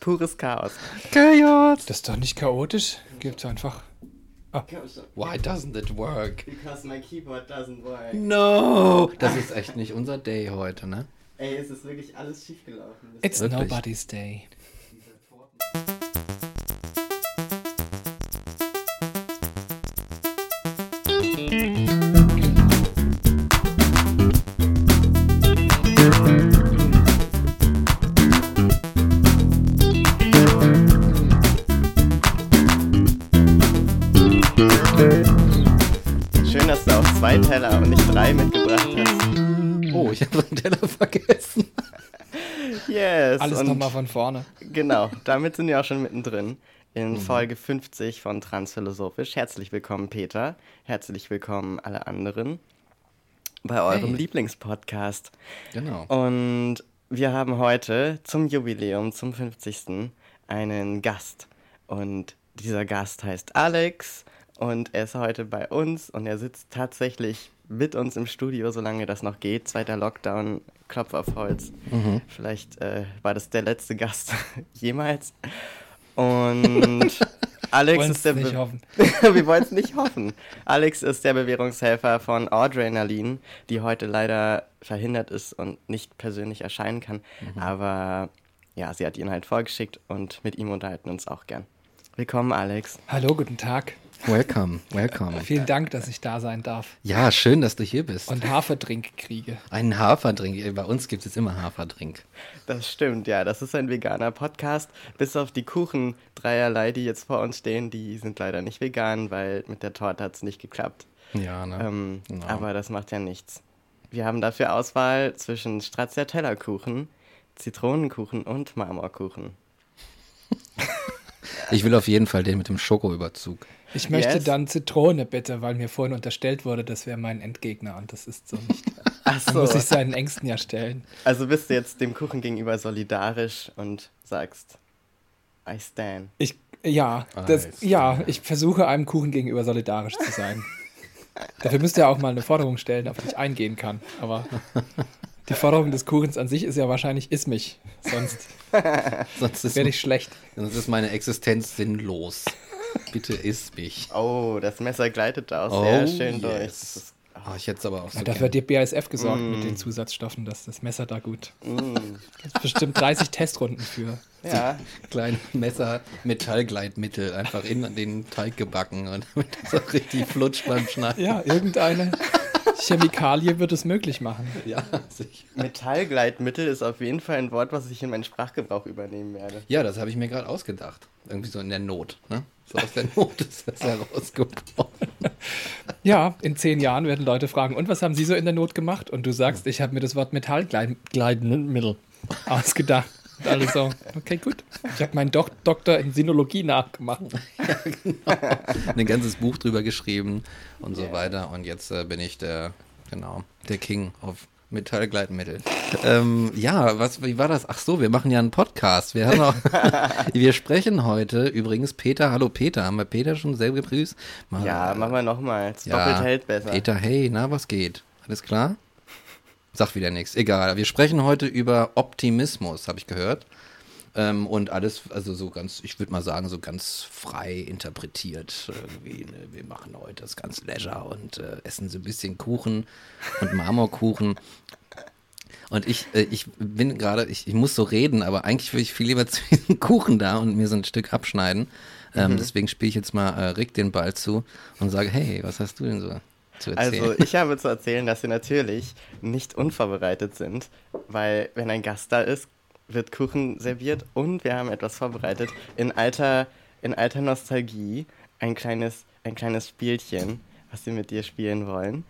Pures Chaos. Chaos. Das ist doch nicht chaotisch. Gibt's einfach. Ah. Why doesn't it work? Because my keyboard doesn't work. No! Das ist echt nicht unser Day heute, ne? Ey, es ist wirklich alles schiefgelaufen. It's Wirklich? nobody's day. Alles nochmal von vorne. Genau, damit sind wir auch schon mittendrin in mhm. Folge 50 von Transphilosophisch. Herzlich willkommen, Peter. Herzlich willkommen, alle anderen, bei eurem hey. Lieblingspodcast. Genau. Und wir haben heute zum Jubiläum, zum 50. einen Gast. Und dieser Gast heißt Alex und er ist heute bei uns und er sitzt tatsächlich mit uns im Studio, solange das noch geht. Zweiter Lockdown, Klopf auf Holz. Mhm. Vielleicht äh, war das der letzte Gast jemals. Und Alex ist der. Nicht hoffen. Wir wollen es nicht hoffen. Alex ist der Bewährungshelfer von Audrenalin, die heute leider verhindert ist und nicht persönlich erscheinen kann. Mhm. Aber ja, sie hat ihn halt vorgeschickt und mit ihm unterhalten uns auch gern. Willkommen, Alex. Hallo, guten Tag. Welcome, welcome. Vielen Dank, dass ich da sein darf. Ja, schön, dass du hier bist. Und Haferdrink kriege. Einen Haferdrink. Bei uns gibt es immer Haferdrink. Das stimmt, ja. Das ist ein veganer Podcast. Bis auf die Kuchen dreierlei, die jetzt vor uns stehen, die sind leider nicht vegan, weil mit der Torte hat es nicht geklappt. Ja, ne? Ähm, genau. Aber das macht ja nichts. Wir haben dafür Auswahl zwischen Stracciatella-Kuchen, Zitronenkuchen und Marmorkuchen. ich will auf jeden Fall den mit dem Schokoüberzug. Ich möchte yes. dann Zitrone bitte, weil mir vorhin unterstellt wurde, das wäre mein Endgegner und das ist so nicht. Ach so. muss ich seinen Ängsten ja stellen. Also bist du jetzt dem Kuchen gegenüber solidarisch und sagst, I stand. Ich, ja, das, ja, ich versuche einem Kuchen gegenüber solidarisch zu sein. Dafür müsste er auch mal eine Forderung stellen, auf die ich eingehen kann. Aber die Forderung des Kuchens an sich ist ja wahrscheinlich, iss mich. Sonst, sonst werde ich schlecht. Sonst ist meine Existenz sinnlos. Bitte iss mich. Oh, das Messer gleitet da auch oh, sehr schön yes. durch. Ist, oh, ich hätte aber auch so ja, Dafür hat die BASF gesorgt mm. mit den Zusatzstoffen, dass das Messer da gut. Mm. Bestimmt 30 Testrunden für. Ja. Kleine Messer, Metallgleitmittel einfach in den Teig gebacken und damit das auch richtig flutscht beim Schneiden. Ja, irgendeine Chemikalie wird es möglich machen. Ja, sicher. Metallgleitmittel ist auf jeden Fall ein Wort, was ich in meinen Sprachgebrauch übernehmen werde. Ja, das habe ich mir gerade ausgedacht. Irgendwie so in der Not. Ne? So aus der Not ist das herausgebrochen. Ja, in zehn Jahren werden Leute fragen, und was haben Sie so in der Not gemacht? Und du sagst, ich habe mir das Wort Metallgleitmittel ausgedacht. Und alle so, okay, gut. Ich habe meinen Dok Doktor in Sinologie nachgemacht. ja, genau. Ein ganzes Buch drüber geschrieben und so yeah. weiter. Und jetzt äh, bin ich der, genau, der King of Metallgleitmittel. ähm, ja, was, wie war das? Ach so, wir machen ja einen Podcast. Wir, haben auch, wir sprechen heute übrigens, Peter, hallo Peter, haben wir Peter schon selber gegrüßt? Mal, ja, machen wir nochmal. Ja, doppelt hält besser. Peter, hey, na, was geht? Alles klar? Sag wieder nichts. Egal. Wir sprechen heute über Optimismus, habe ich gehört. Ähm, und alles, also so ganz, ich würde mal sagen, so ganz frei interpretiert. Irgendwie, ne? Wir machen heute das ganz Leisure und äh, essen so ein bisschen Kuchen und Marmorkuchen. Und ich, äh, ich bin gerade, ich, ich muss so reden, aber eigentlich würde ich viel lieber zu diesem Kuchen da und mir so ein Stück abschneiden. Ähm, mhm. Deswegen spiele ich jetzt mal äh, Rick den Ball zu und sage, hey, was hast du denn so? Zu erzählen? Also ich habe zu erzählen, dass wir natürlich nicht unvorbereitet sind, weil wenn ein Gast da ist, wird Kuchen serviert und wir haben etwas vorbereitet in alter, in alter Nostalgie, ein kleines, ein kleines Spielchen, was wir mit dir spielen wollen.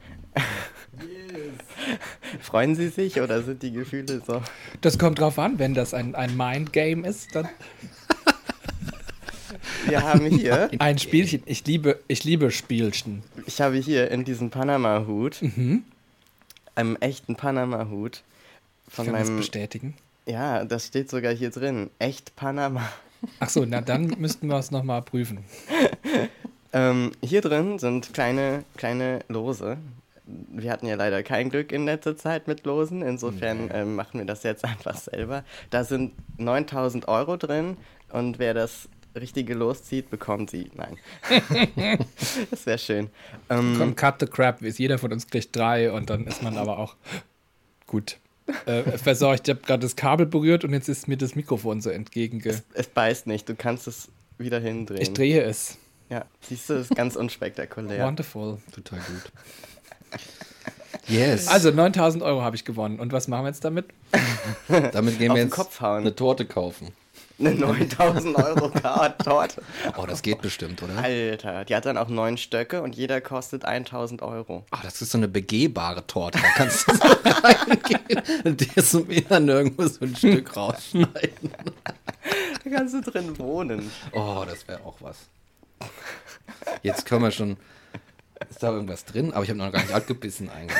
Yes. Freuen Sie sich oder sind die Gefühle so? Das kommt drauf an, wenn das ein, ein Mind-Game ist, dann. Wir haben hier ein Spielchen. Ich liebe, ich liebe Spielchen. Ich habe hier in diesem Panama-Hut, mhm. einem echten Panama-Hut, von Kann meinem. Das bestätigen? Ja, das steht sogar hier drin. Echt Panama. Ach so, na dann müssten wir es nochmal prüfen. ähm, hier drin sind kleine, kleine Lose. wir hatten ja leider kein Glück in letzter Zeit mit Losen. Insofern nee. ähm, machen wir das jetzt einfach selber. Da sind 9000 Euro drin und wer das richtige loszieht, bekommt sie. Nein. das wäre schön. Ähm, Komm, cut the crap. Jeder von uns kriegt drei und dann ist man aber auch gut. Äh, versorgt. Ich habe gerade das Kabel berührt und jetzt ist mir das Mikrofon so entgegen. Es, es beißt nicht. Du kannst es wieder hindrehen. Ich drehe es. Ja, siehst du, das ist ganz unspektakulär. Wonderful. Total gut. Yes. Also 9000 Euro habe ich gewonnen. Und was machen wir jetzt damit? damit gehen wir jetzt eine Torte kaufen. Eine 9000 Euro Torte. Oh, das geht bestimmt, oder? Alter, die hat dann auch neun Stöcke und jeder kostet 1000 Euro. Ach, das ist so eine begehbare Torte. Da kannst du so reingehen und dir so wieder nirgendwo so ein Stück rausschneiden. Da kannst du drin wohnen. Oh, das wäre auch was. Jetzt können wir schon. Ist da irgendwas drin? Aber ich habe noch gar nicht abgebissen eigentlich.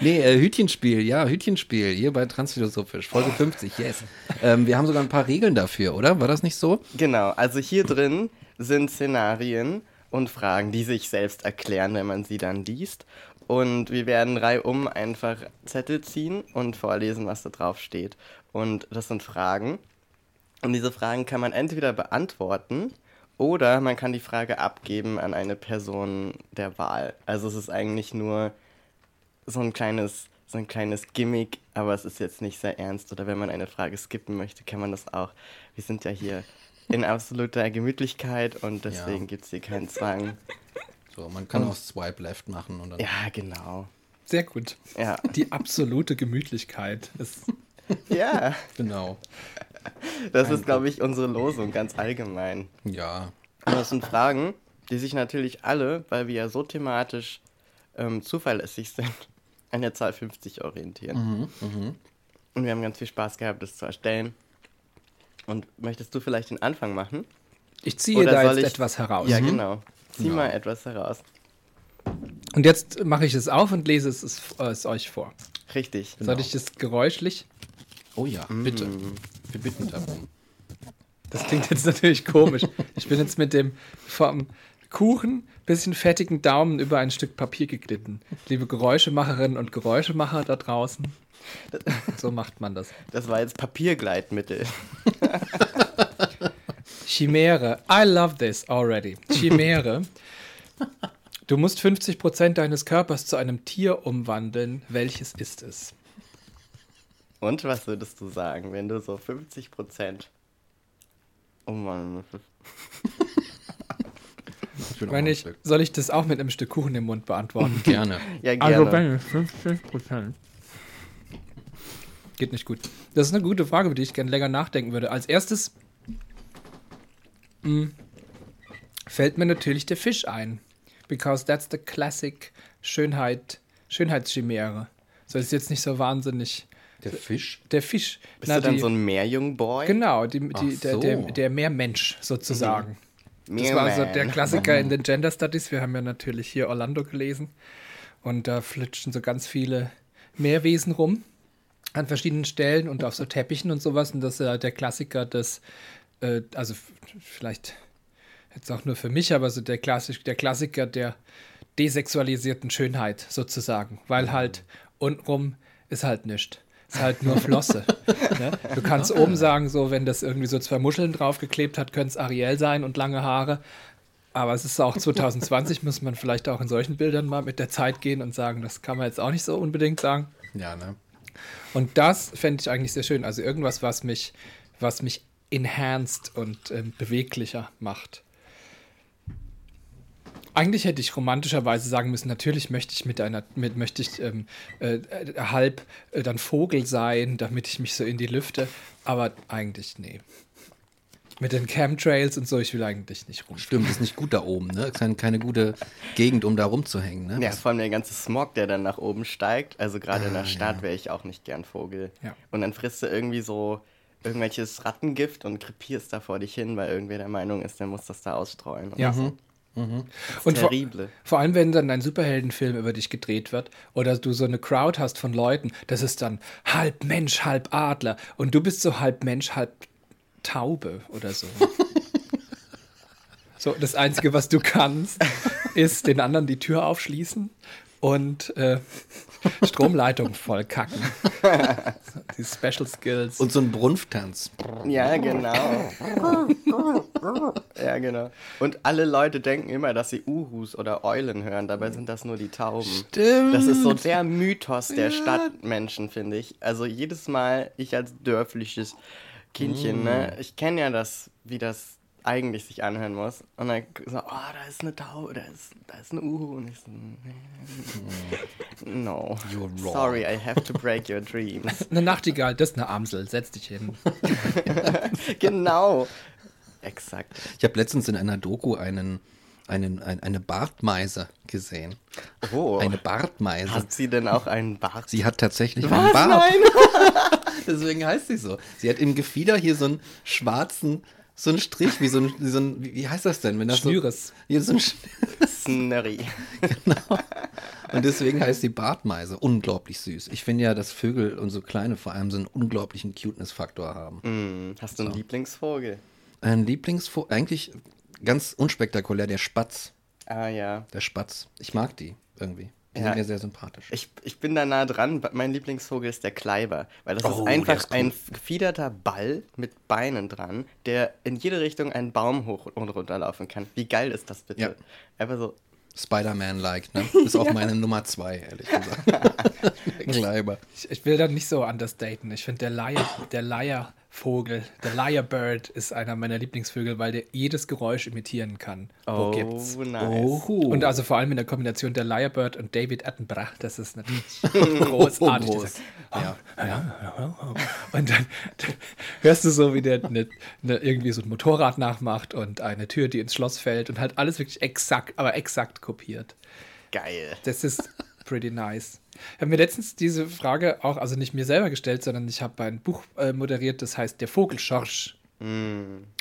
Nee, äh, Hütchenspiel, ja, Hütchenspiel, hier bei Transphilosophisch, Folge 50, yes. Ähm, wir haben sogar ein paar Regeln dafür, oder? War das nicht so? Genau, also hier drin sind Szenarien und Fragen, die sich selbst erklären, wenn man sie dann liest. Und wir werden reihum einfach Zettel ziehen und vorlesen, was da drauf steht. Und das sind Fragen. Und diese Fragen kann man entweder beantworten oder man kann die Frage abgeben an eine Person der Wahl. Also es ist eigentlich nur so ein kleines, so ein kleines Gimmick, aber es ist jetzt nicht sehr ernst. Oder wenn man eine Frage skippen möchte, kann man das auch. Wir sind ja hier in absoluter Gemütlichkeit und deswegen ja. gibt es hier keinen Zwang. So, man kann und, auch Swipe Left machen. Und ja, genau. Sehr gut. Ja. Die absolute Gemütlichkeit ist. ja. Genau. Das ist, glaube ich, unsere Losung ganz allgemein. Ja. Und das sind Fragen, die sich natürlich alle, weil wir ja so thematisch ähm, zuverlässig sind, an der Zahl 50 orientieren. Mhm, mh. Und wir haben ganz viel Spaß gehabt, das zu erstellen. Und möchtest du vielleicht den Anfang machen? Ich ziehe Oder da jetzt ich... etwas heraus. Ja, mhm. genau. Zieh ja. mal etwas heraus. Und jetzt mache ich es auf und lese es, es, es euch vor. Richtig. Genau. Soll ich das geräuschlich? Oh ja, bitte. Mm. Wir bitten darum. Das klingt jetzt natürlich komisch. Ich bin jetzt mit dem vom Kuchen bisschen fettigen Daumen über ein Stück Papier geglitten. Liebe Geräuschemacherinnen und Geräuschemacher da draußen. So macht man das. Das war jetzt Papiergleitmittel. Chimäre. I love this already. Chimäre. Du musst 50% deines Körpers zu einem Tier umwandeln. Welches ist es? Und was würdest du sagen, wenn du so 50 Prozent umwandeln wenn ich, soll ich das auch mit einem Stück Kuchen im Mund beantworten? gerne. ja, gerne. Also wenn 50 Prozent. Geht nicht gut. Das ist eine gute Frage, über die ich gerne länger nachdenken würde. Als erstes mh, hm, fällt mir natürlich der Fisch ein. Because that's the classic Schönheit, Schönheitschimäre. So ist jetzt nicht so wahnsinnig der Fisch? Der Fisch. Bist Na, du dann die, so ein Meerjungboy? Genau, die, die, so. der, der, der Meermensch sozusagen. Mhm. Das war also der Klassiker in den Gender Studies. Wir haben ja natürlich hier Orlando gelesen. Und da flitschen so ganz viele Meerwesen rum an verschiedenen Stellen und auf so Teppichen und sowas. Und das ist ja der Klassiker des, äh, also vielleicht jetzt auch nur für mich, aber so der, Klassik, der Klassiker der desexualisierten Schönheit sozusagen. Weil halt untenrum ist halt nichts. Ist halt nur Flosse. ne? Du kannst oben sagen, so, wenn das irgendwie so zwei Muscheln draufgeklebt hat, könnte es Ariel sein und lange Haare. Aber es ist auch 2020, muss man vielleicht auch in solchen Bildern mal mit der Zeit gehen und sagen, das kann man jetzt auch nicht so unbedingt sagen. Ja, ne? Und das fände ich eigentlich sehr schön. Also irgendwas, was mich, was mich enhanced und ähm, beweglicher macht. Eigentlich hätte ich romantischerweise sagen müssen, natürlich möchte ich mit einer, mit, möchte ich ähm, äh, halb äh, dann Vogel sein, damit ich mich so in die Lüfte. Aber eigentlich, nee. Mit den Chemtrails und so, ich will eigentlich nicht rum. Stimmt, ist nicht gut da oben, ne? Keine, keine gute Gegend, um da rumzuhängen, ne? Ja, vor allem der ganze Smog, der dann nach oben steigt. Also gerade ah, in der ah, Stadt ja. wäre ich auch nicht gern Vogel. Ja. Und dann frisst du irgendwie so irgendwelches Rattengift und krepierst da vor dich hin, weil irgendwer der Meinung ist, der muss das da ausstreuen. Ja. So. Mhm. Und vor, vor, allem, wenn dann ein Superheldenfilm über dich gedreht wird oder du so eine Crowd hast von Leuten, das ist dann halb Mensch, halb Adler und du bist so halb Mensch, halb Taube oder so. so, das Einzige, was du kannst, ist den anderen die Tür aufschließen und äh, Stromleitung voll kacken. Die Special Skills. Und so ein Brunftanz. Ja, genau. ja, genau. Und alle Leute denken immer, dass sie Uhus oder Eulen hören, dabei sind das nur die Tauben. Stimmt. Das ist so der Mythos der Stadtmenschen, finde ich. Also jedes Mal, ich als dörfliches Kindchen, ne, Mm. ich kenne ja das, wie das eigentlich sich anhören muss. Und dann so, oh, da ist eine Taube, da ist, da ist eine Uhu. Und ich so, no. You're wrong. Sorry, I have to break your dreams. Eine Nachtigall, das ist eine Amsel, setz dich hin. genau. Exakt. Ich habe letztens in einer Doku einen, einen, ein, eine Bartmeise gesehen. Oh. Eine Bartmeise. Hat sie denn auch einen Bart? Sie hat tatsächlich Was? einen Bart. Nein. Deswegen heißt sie so. Sie hat im Gefieder hier so einen schwarzen, so einen Strich, wie so ein, wie, so ein wie, wie heißt das denn? Wenn das Schnüres. So, hier so ein Sch Snurry. und deswegen heißt sie Bartmeise. Unglaublich süß. Ich finde ja, dass Vögel und so kleine vor allem so einen unglaublichen Cuteness-Faktor haben. Hm, hast du einen Lieblingsvogel? Ein Lieblingsvogel, eigentlich ganz unspektakulär, der Spatz. Ah ja. Der Spatz. Ich mag die irgendwie. Die Ja. sind mir sehr sympathisch. Ich, ich bin da nah dran. Mein Lieblingsvogel ist der Kleiber. Weil das Oh, ist einfach ist cool. ein gefiederter Ball mit Beinen dran, der in jede Richtung einen Baum hoch und runter laufen kann. Wie geil ist das bitte? Ja. Einfach so. Spider-Man-like, ne? Ist auch meine Nummer zwei, ehrlich gesagt. der Kleiber. Ich, ich will da nicht so understaten. Ich finde, der Leier, der Leiervogel, der Lyrebird ist einer meiner Lieblingsvögel, weil der jedes Geräusch imitieren kann. Wo Oh, gibt's? nice. Und also vor allem in der Kombination der Lyrebird und David Attenborough, das ist natürlich großartig. Oh, groß. Ja. Und dann, dann hörst du so, wie der ne, ne, irgendwie so ein Motorrad nachmacht und eine Tür, die ins Schloss fällt und halt alles wirklich exakt, aber exakt kopiert. Geil. Das ist pretty nice. Ich habe mir letztens diese Frage auch, also nicht mir selber gestellt, sondern ich habe ein Buch äh, moderiert, das heißt Der Vogelschorsch.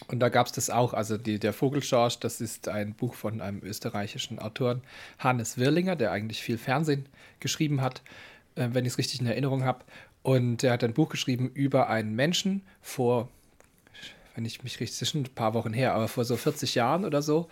Und da gab es das auch. Also die, der Vogelschorsch, das ist ein Buch von einem österreichischen Autoren, Hannes Wirlinger, der eigentlich viel Fernsehen geschrieben hat, äh, wenn ich es richtig in Erinnerung habe. Und er hat ein Buch geschrieben über einen Menschen vor, wenn ich mich richtig, ein paar Wochen her, aber vor so 40 Jahren oder so,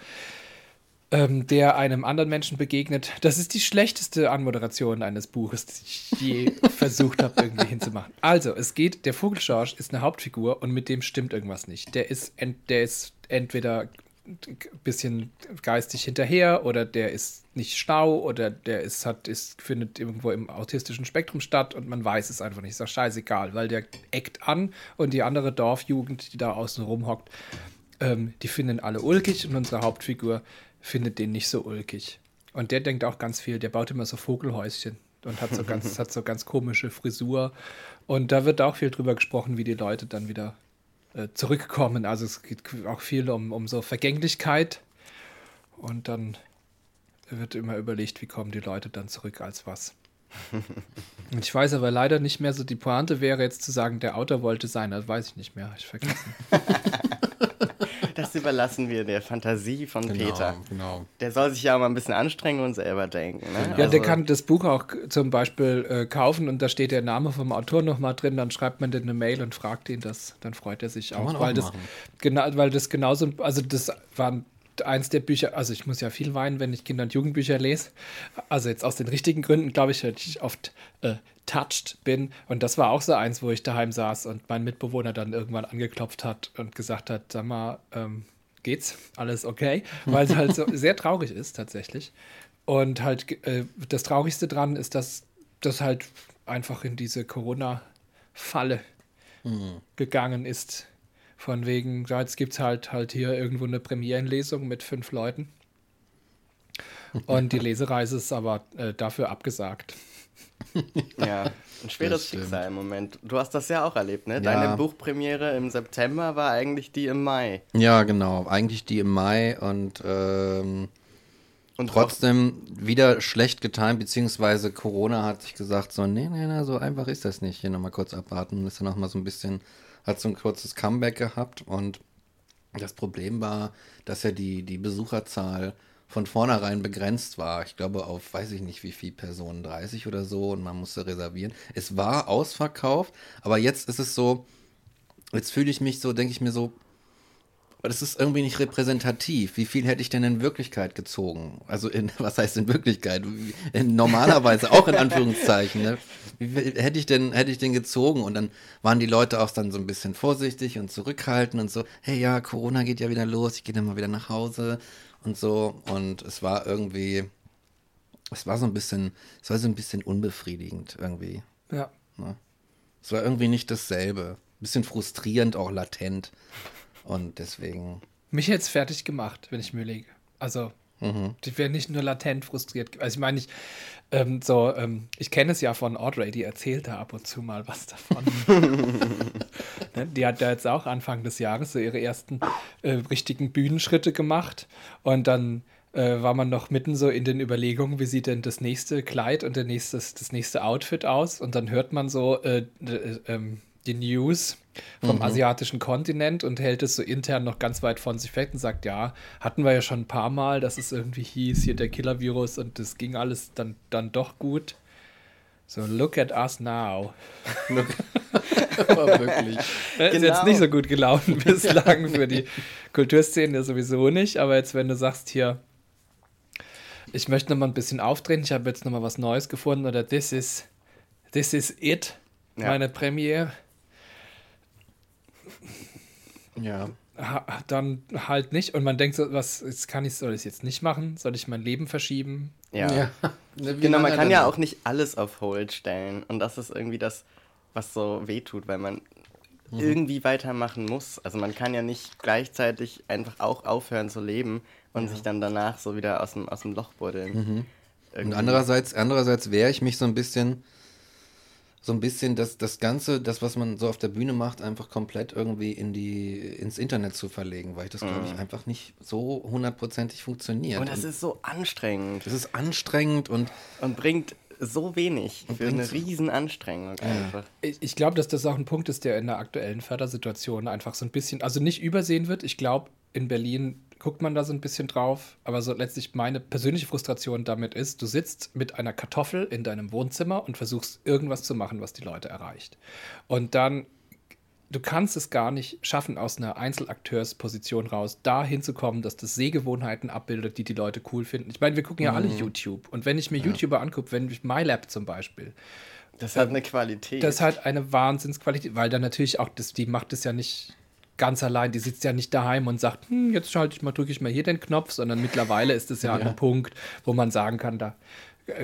ähm, der einem anderen Menschen begegnet. Das ist die schlechteste Anmoderation eines Buches, die ich je versucht habe, irgendwie hinzumachen. Also, es geht, der Vogelschorsch ist eine Hauptfigur und mit dem stimmt irgendwas nicht. Der ist, ent, der ist entweder ein bisschen geistig hinterher oder der ist nicht schlau oder der ist, hat, ist, findet irgendwo im autistischen Spektrum statt und man weiß es einfach nicht. Ist doch scheißegal, weil der eckt an und die andere Dorfjugend, die da außen rumhockt, ähm, die finden alle ulkig und unsere Hauptfigur findet den nicht so ulkig. Und der denkt auch ganz viel, der baut immer so Vogelhäuschen und hat so ganz, hat so ganz komische Frisur. Und da wird auch viel drüber gesprochen, wie die Leute dann wieder äh, zurückkommen. Also es geht auch viel um, um so Vergänglichkeit. Und dann wird immer überlegt, wie kommen die Leute dann zurück als was. Und ich weiß aber leider nicht mehr so, die Pointe wäre jetzt zu sagen, der Autor wollte sein, das weiß ich nicht mehr, ich vergessen. Das überlassen wir der Fantasie von Peter. genau. Der soll sich ja auch mal ein bisschen anstrengen und selber denken. Ne? Ja, der Also- kann das Buch auch zum Beispiel äh, kaufen und da steht der Name vom Autor nochmal drin, dann schreibt man den eine Mail und fragt ihn das, dann freut er sich auch. man auch weil, das, machen. genau, weil das genauso, also das war eins der Bücher, also ich muss ja viel weinen, wenn ich Kinder- und Jugendbücher lese. Also jetzt aus den richtigen Gründen, glaube ich, weil ich oft äh, touched bin. Und das war auch so eins, wo ich daheim saß und mein Mitbewohner dann irgendwann angeklopft hat und gesagt hat, sag mal, ähm, geht's? Alles okay? Weil es halt so sehr traurig ist tatsächlich. Und halt äh, das Traurigste dran ist, dass das halt einfach in diese Corona-Falle gegangen ist. Von wegen, jetzt gibt es halt, halt hier irgendwo eine Premierenlesung mit fünf Leuten. Und die Lesereise ist aber äh, dafür abgesagt. Ja, ein schweres. Schicksal im Moment. Du hast das ja auch erlebt, ne? Ja. Deine Buchpremiere im September war eigentlich die im Mai. Ja, genau. Eigentlich die im Mai und ähm, Und trotzdem wieder schlecht getimt, beziehungsweise Corona hat sich gesagt, so, nee, nee, nee, so einfach ist das nicht. Hier nochmal kurz abwarten. Ist dann nochmal so ein bisschen, hat so ein kurzes Comeback gehabt und das Problem war, dass ja die, die Besucherzahl von vornherein begrenzt war. Ich glaube auf, weiß ich nicht wie viele Personen, 30 oder so und man musste reservieren. Es war ausverkauft, aber jetzt ist es so, jetzt fühle ich mich so, denke ich mir so, das ist irgendwie nicht repräsentativ. Wie viel hätte ich denn in Wirklichkeit gezogen? Also in, was heißt in Wirklichkeit? In, normalerweise auch in Anführungszeichen. Ne? Wie viel hätte ich denn, hätte ich denn gezogen? Und dann waren die Leute auch dann so ein bisschen vorsichtig und zurückhaltend und so, hey ja, Corona geht ja wieder los, ich gehe dann mal wieder nach Hause und so. Und es war irgendwie, es war so ein bisschen, es war so ein bisschen unbefriedigend irgendwie. Ja. Ne? Es war irgendwie nicht dasselbe. Ein bisschen frustrierend, auch latent. Und deswegen. Mich hätte es fertig gemacht, wenn ich mir lege. Also, mhm. ich wäre nicht nur latent frustriert. Also, ich meine, ich, ähm, so, ähm, ich kenne es ja von Audrey, die erzählt da ab und zu mal was davon. ne? Die hat da jetzt auch Anfang des Jahres so ihre ersten äh, richtigen Bühnenschritte gemacht. Und dann äh, war man noch mitten so in den Überlegungen, wie sieht denn das nächste Kleid und der nächstes, das nächste Outfit aus. Und dann hört man so äh, äh, ähm, die News vom mhm. asiatischen Kontinent und hält es so intern noch ganz weit von sich weg und sagt, ja, hatten wir ja schon ein paar Mal, dass es irgendwie hieß, hier der Killer-Virus und das ging alles dann, dann doch gut. So, look at us now. Aber wirklich. Genau. Ist jetzt nicht so gut gelaufen bislang für die Kulturszene sowieso nicht, aber jetzt, wenn du sagst hier, ich möchte noch mal ein bisschen aufdrehen, ich habe jetzt noch mal was Neues gefunden oder this is, this is it, ja. meine Premiere ja. dann halt nicht. Und man denkt so, was, jetzt kann ich, soll ich jetzt nicht machen? Soll ich mein Leben verschieben? Ja. ja. genau, man kann ja auch nicht alles auf Hold stellen. Und das ist irgendwie das, was so wehtut, weil man mhm. irgendwie weitermachen muss. Also man kann ja nicht gleichzeitig einfach auch aufhören zu leben und ja. sich dann danach so wieder aus dem, aus dem Loch buddeln. Mhm. Und andererseits, andererseits wehre ich mich so ein bisschen so ein bisschen das, das Ganze, das, was man so auf der Bühne macht, einfach komplett irgendwie in die, ins Internet zu verlegen, weil das, glaube ich, mhm. einfach nicht so hundertprozentig funktioniert. Und das ist so anstrengend. Das ist anstrengend und. Und bringt so wenig für eine Riesenanstrengung einfach. Ich, ich glaube, dass das auch ein Punkt ist, der in der aktuellen Fördersituation einfach so ein bisschen, also nicht übersehen wird. Ich glaube, in Berlin guckt man da so ein bisschen drauf. Aber so letztlich meine persönliche Frustration damit ist, du sitzt mit einer Kartoffel in deinem Wohnzimmer und versuchst irgendwas zu machen, was die Leute erreicht. Und dann du kannst es gar nicht schaffen, aus einer Einzelakteursposition raus da hinzukommen, dass das Sehgewohnheiten abbildet, die die Leute cool finden. Ich meine, wir gucken ja mhm. alle YouTube. Und wenn ich mir ja. YouTuber angucke, wenn ich MyLab zum Beispiel. Das hat eine Qualität. Das hat eine Wahnsinnsqualität, weil dann natürlich auch, das, die macht es ja nicht ganz allein. Die sitzt ja nicht daheim und sagt, hm, jetzt schalte ich mal, drücke ich mal hier den Knopf, sondern mittlerweile ist es ja, ja. ein Punkt, wo man sagen kann, da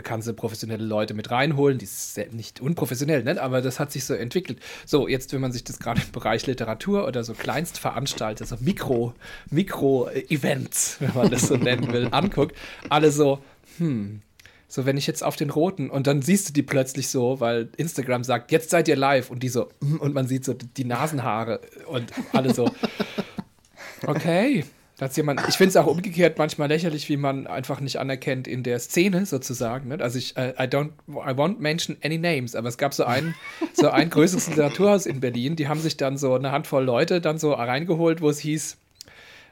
kannst du professionelle Leute mit reinholen. Die ist nicht unprofessionell, ne? aber das hat sich so entwickelt. So, jetzt, wenn man sich das gerade im Bereich Literatur oder so Kleinstveranstalter, so Mikro, Mikro-Events, wenn man das so nennen will, anguckt, alle so, hm, so, wenn ich jetzt auf den roten und dann siehst du die plötzlich so, weil Instagram sagt, jetzt seid ihr live und die so, mm, und man sieht so die Nasenhaare und alle so, okay. Da hat jemand, ich finde es auch umgekehrt manchmal lächerlich, wie man einfach nicht anerkennt in der Szene sozusagen. Ne? Also ich, uh, I don't, I won't mention any names, aber es gab so ein, so ein größeres Literaturhaus in Berlin, die haben sich dann so eine Handvoll Leute dann so reingeholt, wo es hieß,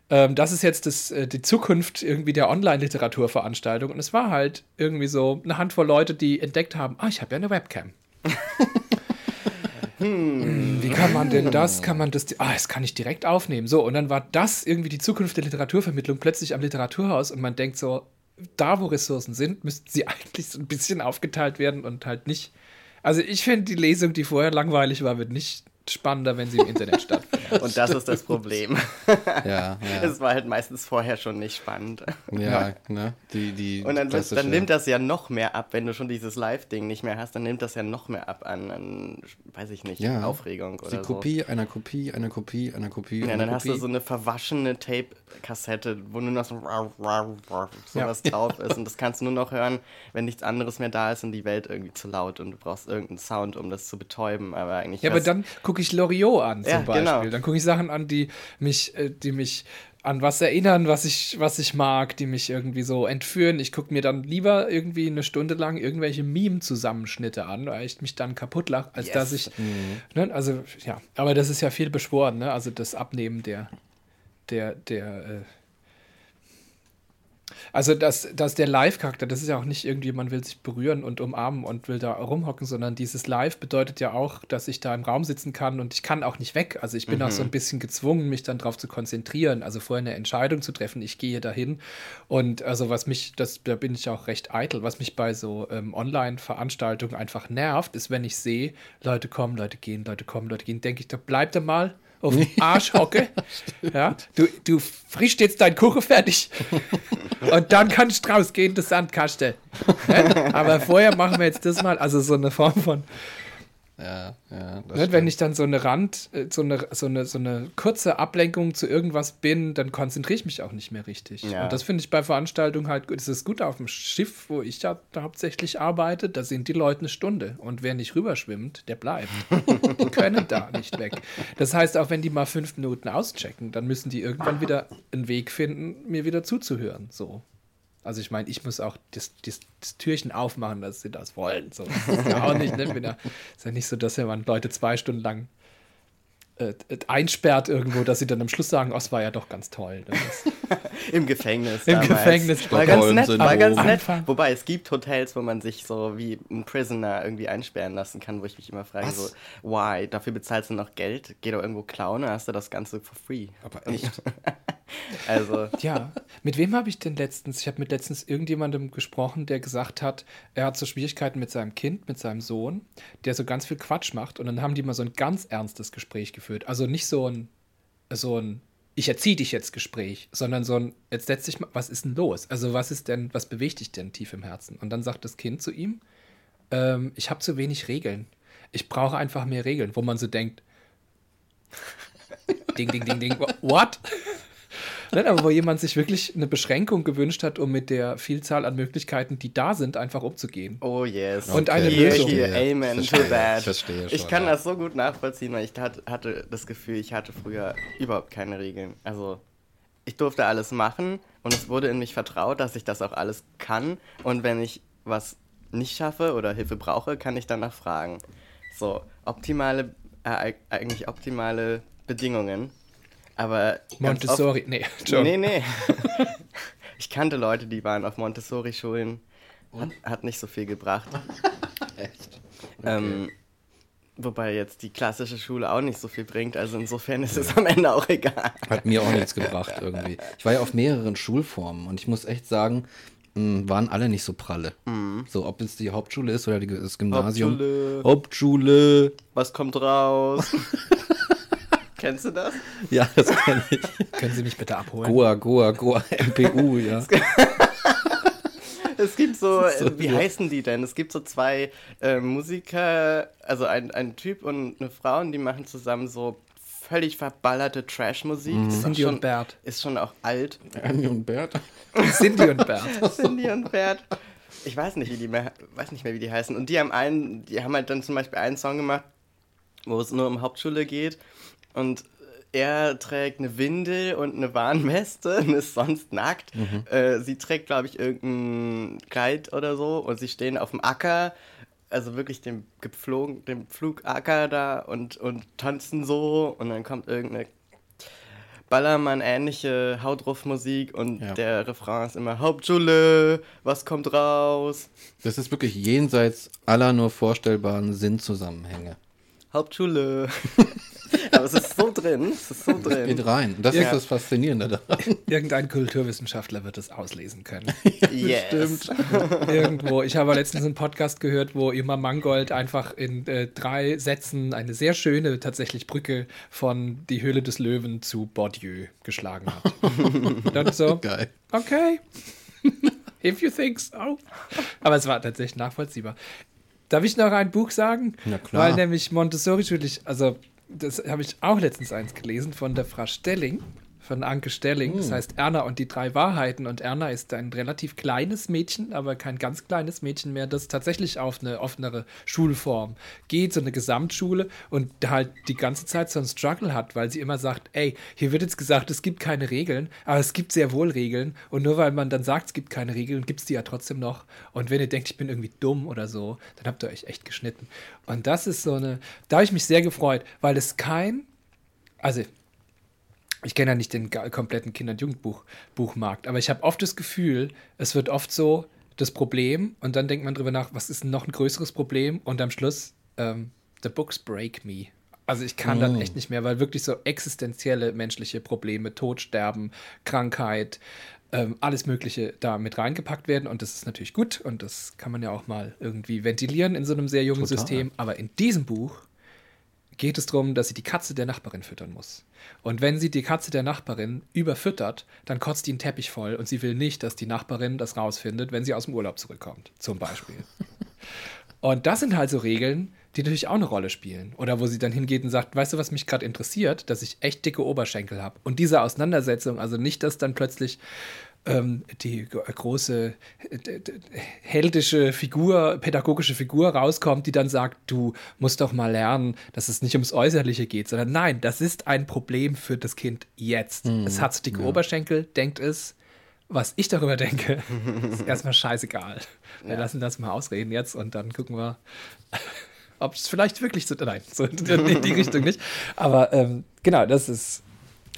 ähm, das ist jetzt das, äh, die Zukunft irgendwie der Online-Literaturveranstaltung. Und es war halt irgendwie so eine Handvoll Leute, die entdeckt haben, ah, ich habe ja eine Webcam. hm. Wie kann man denn das? Kann man das? Ah, das kann ich direkt aufnehmen. So, und dann war das irgendwie die Zukunft der Literaturvermittlung plötzlich am Literaturhaus und man denkt so, da wo Ressourcen sind, müssten sie eigentlich so ein bisschen aufgeteilt werden und halt nicht. Also ich finde die Lesung, die vorher langweilig war, wird nicht spannender, wenn sie im Internet stattfindet. Und das ist das Problem. ja, ja. Es war halt meistens vorher schon nicht spannend. Ja, ne? Die, die Und dann, dann nimmt das ja noch mehr ab, wenn du schon dieses Live-Ding nicht mehr hast, dann nimmt das ja noch mehr ab an, an weiß ich nicht, ja. Aufregung oder Die Kopie so. einer Kopie, einer Kopie, einer Kopie. Ja, dann Kopie. hast du so eine verwaschene Tape-Kassette, wo nur noch so sowas ja. drauf ist. Und das kannst du nur noch hören, wenn nichts anderes mehr da ist und die Welt irgendwie zu laut und du brauchst irgendeinen Sound, um das zu betäuben. Aber eigentlich. Ja, aber dann guck gucke ich Loriot an, zum ja, Beispiel. Genau. Dann gucke ich Sachen an, die mich, äh, die mich an was erinnern, was ich, was ich mag, die mich irgendwie so entführen. Ich gucke mir dann lieber irgendwie eine Stunde lang irgendwelche Meme-Zusammenschnitte an, weil ich mich dann kaputt lache, als yes. dass ich. Mhm. Ne, also, ja, aber das ist ja viel beschworen, ne? Also das Abnehmen der, der, der, äh, Also, dass, dass der Live-Charakter, das ist ja auch nicht irgendwie, man will sich berühren und umarmen und will da rumhocken, sondern dieses Live bedeutet ja auch, dass ich da im Raum sitzen kann und ich kann auch nicht weg. Also, ich bin mhm. auch so ein bisschen gezwungen, mich dann darauf zu konzentrieren, also vorher eine Entscheidung zu treffen, ich gehe dahin. Und also, was mich, das, da bin ich auch recht eitel, was mich bei so ähm, Online-Veranstaltungen einfach nervt, ist, wenn ich sehe, Leute kommen, Leute gehen, Leute kommen, Leute gehen, denke ich, da bleibt er mal auf dem Arsch hocke. ja, du, du frischst jetzt deinen Kuchen fertig und dann kannst du rausgehen, das Sandkasten. Ja? Aber vorher machen wir jetzt das mal, also so eine Form von ja, ja. Ne, wenn ich dann so eine Rand, äh, so eine, so eine, so eine kurze Ablenkung zu irgendwas bin, dann konzentriere ich mich auch nicht mehr richtig. Ja. Und das finde ich bei Veranstaltungen halt gut. Es ist gut auf dem Schiff, wo ich ja hauptsächlich arbeite, da sind die Leute eine Stunde. Und wer nicht rüberschwimmt, der bleibt. die können da nicht weg. Das heißt, auch wenn die mal fünf Minuten auschecken, dann müssen die irgendwann wieder einen Weg finden, mir wieder zuzuhören. So. Also ich meine, ich muss auch das, das, das, Türchen aufmachen, dass sie das wollen. So, das ist ja auch nicht, ne? Wieder, ist ja nicht so, dass man Leute zwei Stunden lang äh, einsperrt irgendwo, dass sie dann am Schluss sagen, oh, es war ja doch ganz toll. Im Gefängnis. Im damals. Gefängnis. War ganz nett, war ganz nett. Wobei es gibt Hotels, wo man sich so wie ein Prisoner irgendwie einsperren lassen kann, wo ich mich immer frage, Was? so, why? Dafür bezahlst du noch Geld? Geh doch irgendwo klauen, dann hast du das Ganze for free. Aber echt? Also. Ja, mit wem habe ich denn letztens? Ich habe mit letztens irgendjemandem gesprochen, der gesagt hat, er hat so Schwierigkeiten mit seinem Kind, mit seinem Sohn, der so ganz viel Quatsch macht. Und dann haben die mal so ein ganz ernstes Gespräch geführt. Also nicht so ein, so ein, ich erziehe dich jetzt Gespräch, sondern so ein, jetzt setz dich mal, was ist denn los? Also was ist denn, was bewegt dich denn tief im Herzen? Und dann sagt das Kind zu ihm, ähm, ich habe zu wenig Regeln. Ich brauche einfach mehr Regeln, wo man so denkt, ding, ding, ding, ding, what? Nein, aber wo jemand sich wirklich eine Beschränkung gewünscht hat, um mit der Vielzahl an Möglichkeiten, die da sind, einfach umzugehen. Oh yes. Und okay. eine Lösung. Here, amen verstehe, to that. Ich verstehe schon, ich kann ja. das so gut nachvollziehen, weil ich hatte das Gefühl, ich hatte früher überhaupt keine Regeln. Also ich durfte alles machen und es wurde in mich vertraut, dass ich das auch alles kann. Und wenn ich was nicht schaffe oder Hilfe brauche, kann ich danach fragen. So, optimale, äh, eigentlich optimale Bedingungen. Aber. Montessori, oft, nee, John. Nee, nee. ich kannte Leute, die waren auf Montessori-Schulen. Hat, hat, nicht so viel gebracht. Echt? Okay. Ähm, wobei jetzt die klassische Schule auch nicht so viel bringt. Also insofern ist es am Ende auch egal. Hat mir auch nichts gebracht irgendwie. Ich war ja auf mehreren Schulformen und ich muss echt sagen, hm, waren alle nicht so pralle. Mhm. So, ob es die Hauptschule ist oder die, das Gymnasium. Hauptschule. Hauptschule. Was kommt raus? Kennst du das? Ja, das kenne ich. Können Sie mich bitte abholen? Goa, Goa, Goa, MPU, ja. es gibt so, so wie heißen die denn? Es gibt so zwei äh, Musiker, also ein, ein Typ und eine Frau, und die machen zusammen so völlig verballerte Trash-Musik. Mhm. Cindy und Bert. Ist schon auch alt. Andy und Bert. Cindy und Bert. Cindy und Bert. Ich weiß nicht, wie die mehr, weiß nicht mehr, wie die heißen. Und die haben einen, die haben halt dann zum Beispiel einen Song gemacht, wo es nur um Hauptschule geht. Und er trägt eine Windel und eine Warnweste und ist sonst nackt. Mhm. Äh, sie trägt, glaube ich, irgendein Kleid oder so und sie stehen auf dem Acker, also wirklich dem geflogen, dem Flugacker da und, und tanzen so und dann kommt irgendeine Ballermann-ähnliche Hautruff-Musik und ja. der Refrain ist immer Hauptschule, was kommt raus? Das ist wirklich jenseits aller nur vorstellbaren Sinnzusammenhänge. Hauptschule. Aber es ist so drin, es ist so drin. Geht rein. Das ja. ist das Faszinierende daran. Irgendein Kulturwissenschaftler wird es auslesen können. ja, yes. Irgendwo. Ich habe letztens einen Podcast gehört, wo Irma Mangold einfach in äh, drei Sätzen eine sehr schöne tatsächlich Brücke von Die Höhle des Löwen zu Bourdieu geschlagen hat. Dann so, Geil. okay. If you think so. Aber es war tatsächlich nachvollziehbar. Darf ich noch ein Buch sagen? Na klar. Weil nämlich Montessori natürlich, also das habe ich auch letztens eins gelesen von der Frau Stelling von Anke Stelling. Das hm. heißt Erna und die drei Wahrheiten. Und Erna ist ein relativ kleines Mädchen, aber kein ganz kleines Mädchen mehr, das tatsächlich auf eine offenere Schulform geht, so eine Gesamtschule und halt die ganze Zeit so einen Struggle hat, weil sie immer sagt, ey, hier wird jetzt gesagt, es gibt keine Regeln, aber es gibt sehr wohl Regeln. Und nur weil man dann sagt, es gibt keine Regeln, gibt es die ja trotzdem noch. Und wenn ihr denkt, ich bin irgendwie dumm oder so, dann habt ihr euch echt geschnitten. Und das ist so eine, da habe ich mich sehr gefreut, weil es kein, also ich kenne ja nicht den kompletten Kinder- und Jugendbuchmarkt, aber ich habe oft das Gefühl, es wird oft so das Problem und dann denkt man drüber nach, was ist noch ein größeres Problem und am Schluss, ähm, the books break me. Also ich kann mm. dann echt nicht mehr, weil wirklich so existenzielle menschliche Probleme, Tod, Sterben, Krankheit, ähm, alles Mögliche da mit reingepackt werden und das ist natürlich gut und das kann man ja auch mal irgendwie ventilieren in so einem sehr jungen Total. System. Aber in diesem Buch geht es darum, dass sie die Katze der Nachbarin füttern muss. Und wenn sie die Katze der Nachbarin überfüttert, dann kotzt die einen Teppich voll und sie will nicht, dass die Nachbarin das rausfindet, wenn sie aus dem Urlaub zurückkommt, zum Beispiel. und das sind halt so Regeln, die natürlich auch eine Rolle spielen. Oder wo sie dann hingeht und sagt, weißt du, was mich gerade interessiert, dass ich echt dicke Oberschenkel habe. Und diese Auseinandersetzung, also nicht, dass dann plötzlich ähm, die große heldische Figur, pädagogische Figur rauskommt, die dann sagt, du musst doch mal lernen, dass es nicht ums Äußerliche geht, sondern nein, das ist ein Problem für das Kind jetzt. Mhm. Es hat dicke ja. Oberschenkel, denkt es. Was ich darüber denke, ist erstmal scheißegal. Wir ja. lassen das mal ausreden jetzt und dann gucken wir, ob es vielleicht wirklich so. Nein, so in die Richtung nicht. Aber ähm, genau, das ist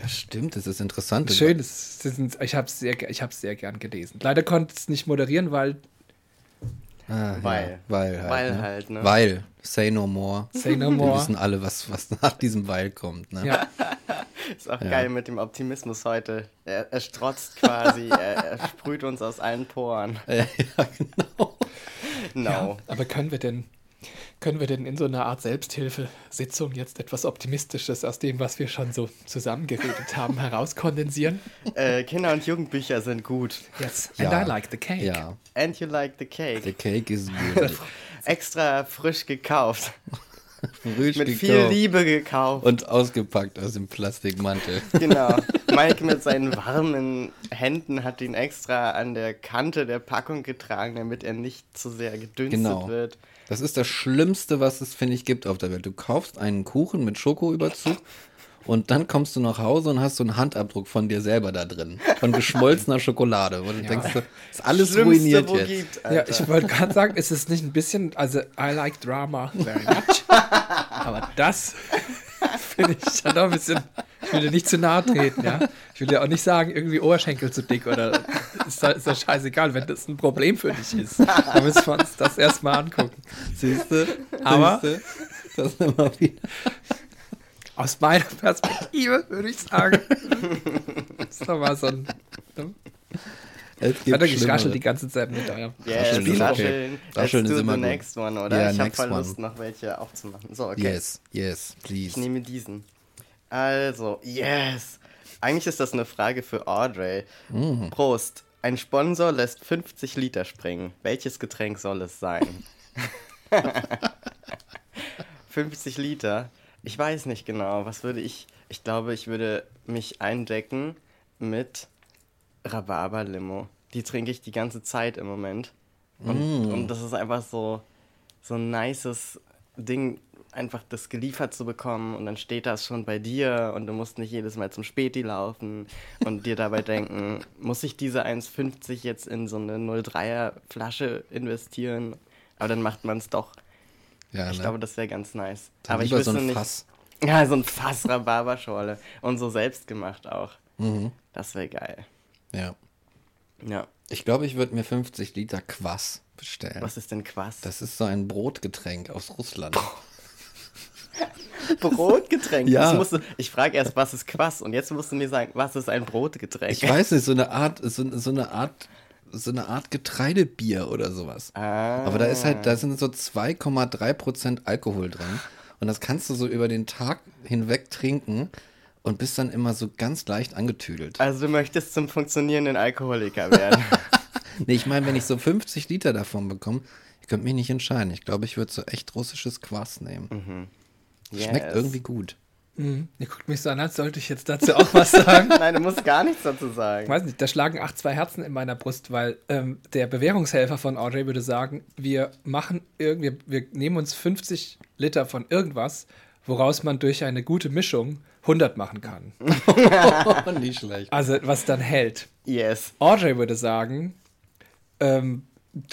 das stimmt, das ist interessant. Schön, das, das sind, ich habe es sehr, sehr gern gelesen. Leider konnte es nicht moderieren, weil. Ah, weil. Ja, weil halt. Weil ne? halt, ne? Weil. Say no more. Say no more. Wir wissen alle, was, was nach diesem Weil kommt. Ne? Ja. ist auch ja. geil mit dem Optimismus heute. Er, er strotzt quasi, er, er, sprüht uns aus allen Poren. Ja, ja genau. No. Ja, aber können wir denn können wir denn in so einer Art Selbsthilfesitzung jetzt etwas Optimistisches aus dem, was wir schon so zusammengeredet haben, herauskondensieren? Äh, Kinder- und Jugendbücher sind gut. Yes, and ja. I like the cake. Ja. And you like the cake. The cake is good. Extra frisch gekauft. Frisch mit gekauft. viel Liebe gekauft. Und ausgepackt aus dem Plastikmantel. Genau. Mike mit seinen warmen Händen hat ihn extra an der Kante der Packung getragen, damit er nicht zu sehr gedünstet genau. wird. Das ist das Schlimmste, was es, finde ich, gibt auf der Welt. Du kaufst einen Kuchen mit Schokoüberzug und dann kommst du nach Hause und hast so einen Handabdruck von dir selber da drin. Von geschmolzener Schokolade. Wo du ja. denkst, ist alles Schlimmste, ruiniert jetzt. Gibt, ja, ich wollte gerade sagen, ist es nicht ein bisschen, also I like drama very much. aber das finde ich dann doch ein bisschen ich will dir nicht zu nahe treten, ja. Ich will dir auch nicht sagen, irgendwie Oberschenkel zu dick oder ist doch, ist doch scheißegal, wenn das ein Problem für dich ist. Dann müssen wir uns das erstmal angucken. Siehst du? Aber Siehste? das immer wieder. Aus meiner Perspektive würde ich sagen, das ist doch mal so ein. Ne? Hat er geraschelt die ganze Zeit mit eurem yes, Rascheln. Rascheln. Ist immer the next gut. one, oder? Yeah, ich habe voll one. Lust, noch welche aufzumachen. So, okay. Yes, yes, Ich please. nehme diesen. Also, yes. Eigentlich ist das eine Frage für Audrey. Mm. Prost. Ein Sponsor lässt 50 Liter springen. Welches Getränk soll es sein? 50 Liter. Ich weiß nicht genau. Was würde ich. Ich glaube, ich würde mich eindecken mit Rhabarber-Limo. Die trinke ich die ganze Zeit im Moment. Und, Mm. und das ist einfach so, so ein nices Ding, einfach das geliefert zu bekommen und dann steht das schon bei dir und du musst nicht jedes Mal zum Späti laufen und dir dabei denken, muss ich diese 1,50 jetzt in so eine 03er Flasche investieren? Aber dann macht man es doch. Ja, Ich ne? glaube, das wäre ganz nice. Dann Aber ich wüsste so ein nicht. Fass. Ja, so ein Fass Rhabarberschorle. Und so selbst gemacht auch. Mhm. Das wäre geil. Ja. Ja. Ich glaube, ich würde mir 50 Liter Quass bestellen. Was ist denn Quass? Das ist so ein Brotgetränk aus Russland. Brotgetränk. Ja. Musst du, ich frage erst, was ist Quass? Und jetzt musst du mir sagen, was ist ein Brotgetränk? Ich weiß nicht, so eine Art, so, so eine Art, so eine Art Getreidebier oder sowas. Ah. Aber da ist halt, da sind so 2,3 Prozent Alkohol drin. Und das kannst du so über den Tag hinweg trinken und bist dann immer so ganz leicht angetüdelt. Also du möchtest zum funktionierenden Alkoholiker werden. Nee, ich meine, wenn ich so 50 Liter davon bekomme, ich könnte mich nicht entscheiden. Ich glaube, ich würde so echt russisches Quass nehmen. Schmeckt Yes. irgendwie gut. Mhm. Ihr guckt mich so an, als sollte ich jetzt dazu auch was sagen. Nein, du musst gar nichts dazu Ich sagen. weiß nicht, da schlagen acht, zwei Herzen in meiner Brust, weil ähm, der Bewährungshelfer von Audrey würde sagen, wir machen irgendwie, wir nehmen uns 50 Liter von irgendwas, woraus man durch eine gute Mischung 100 machen kann. nicht schlecht. Also was dann hält. Yes. Audrey würde sagen, ähm,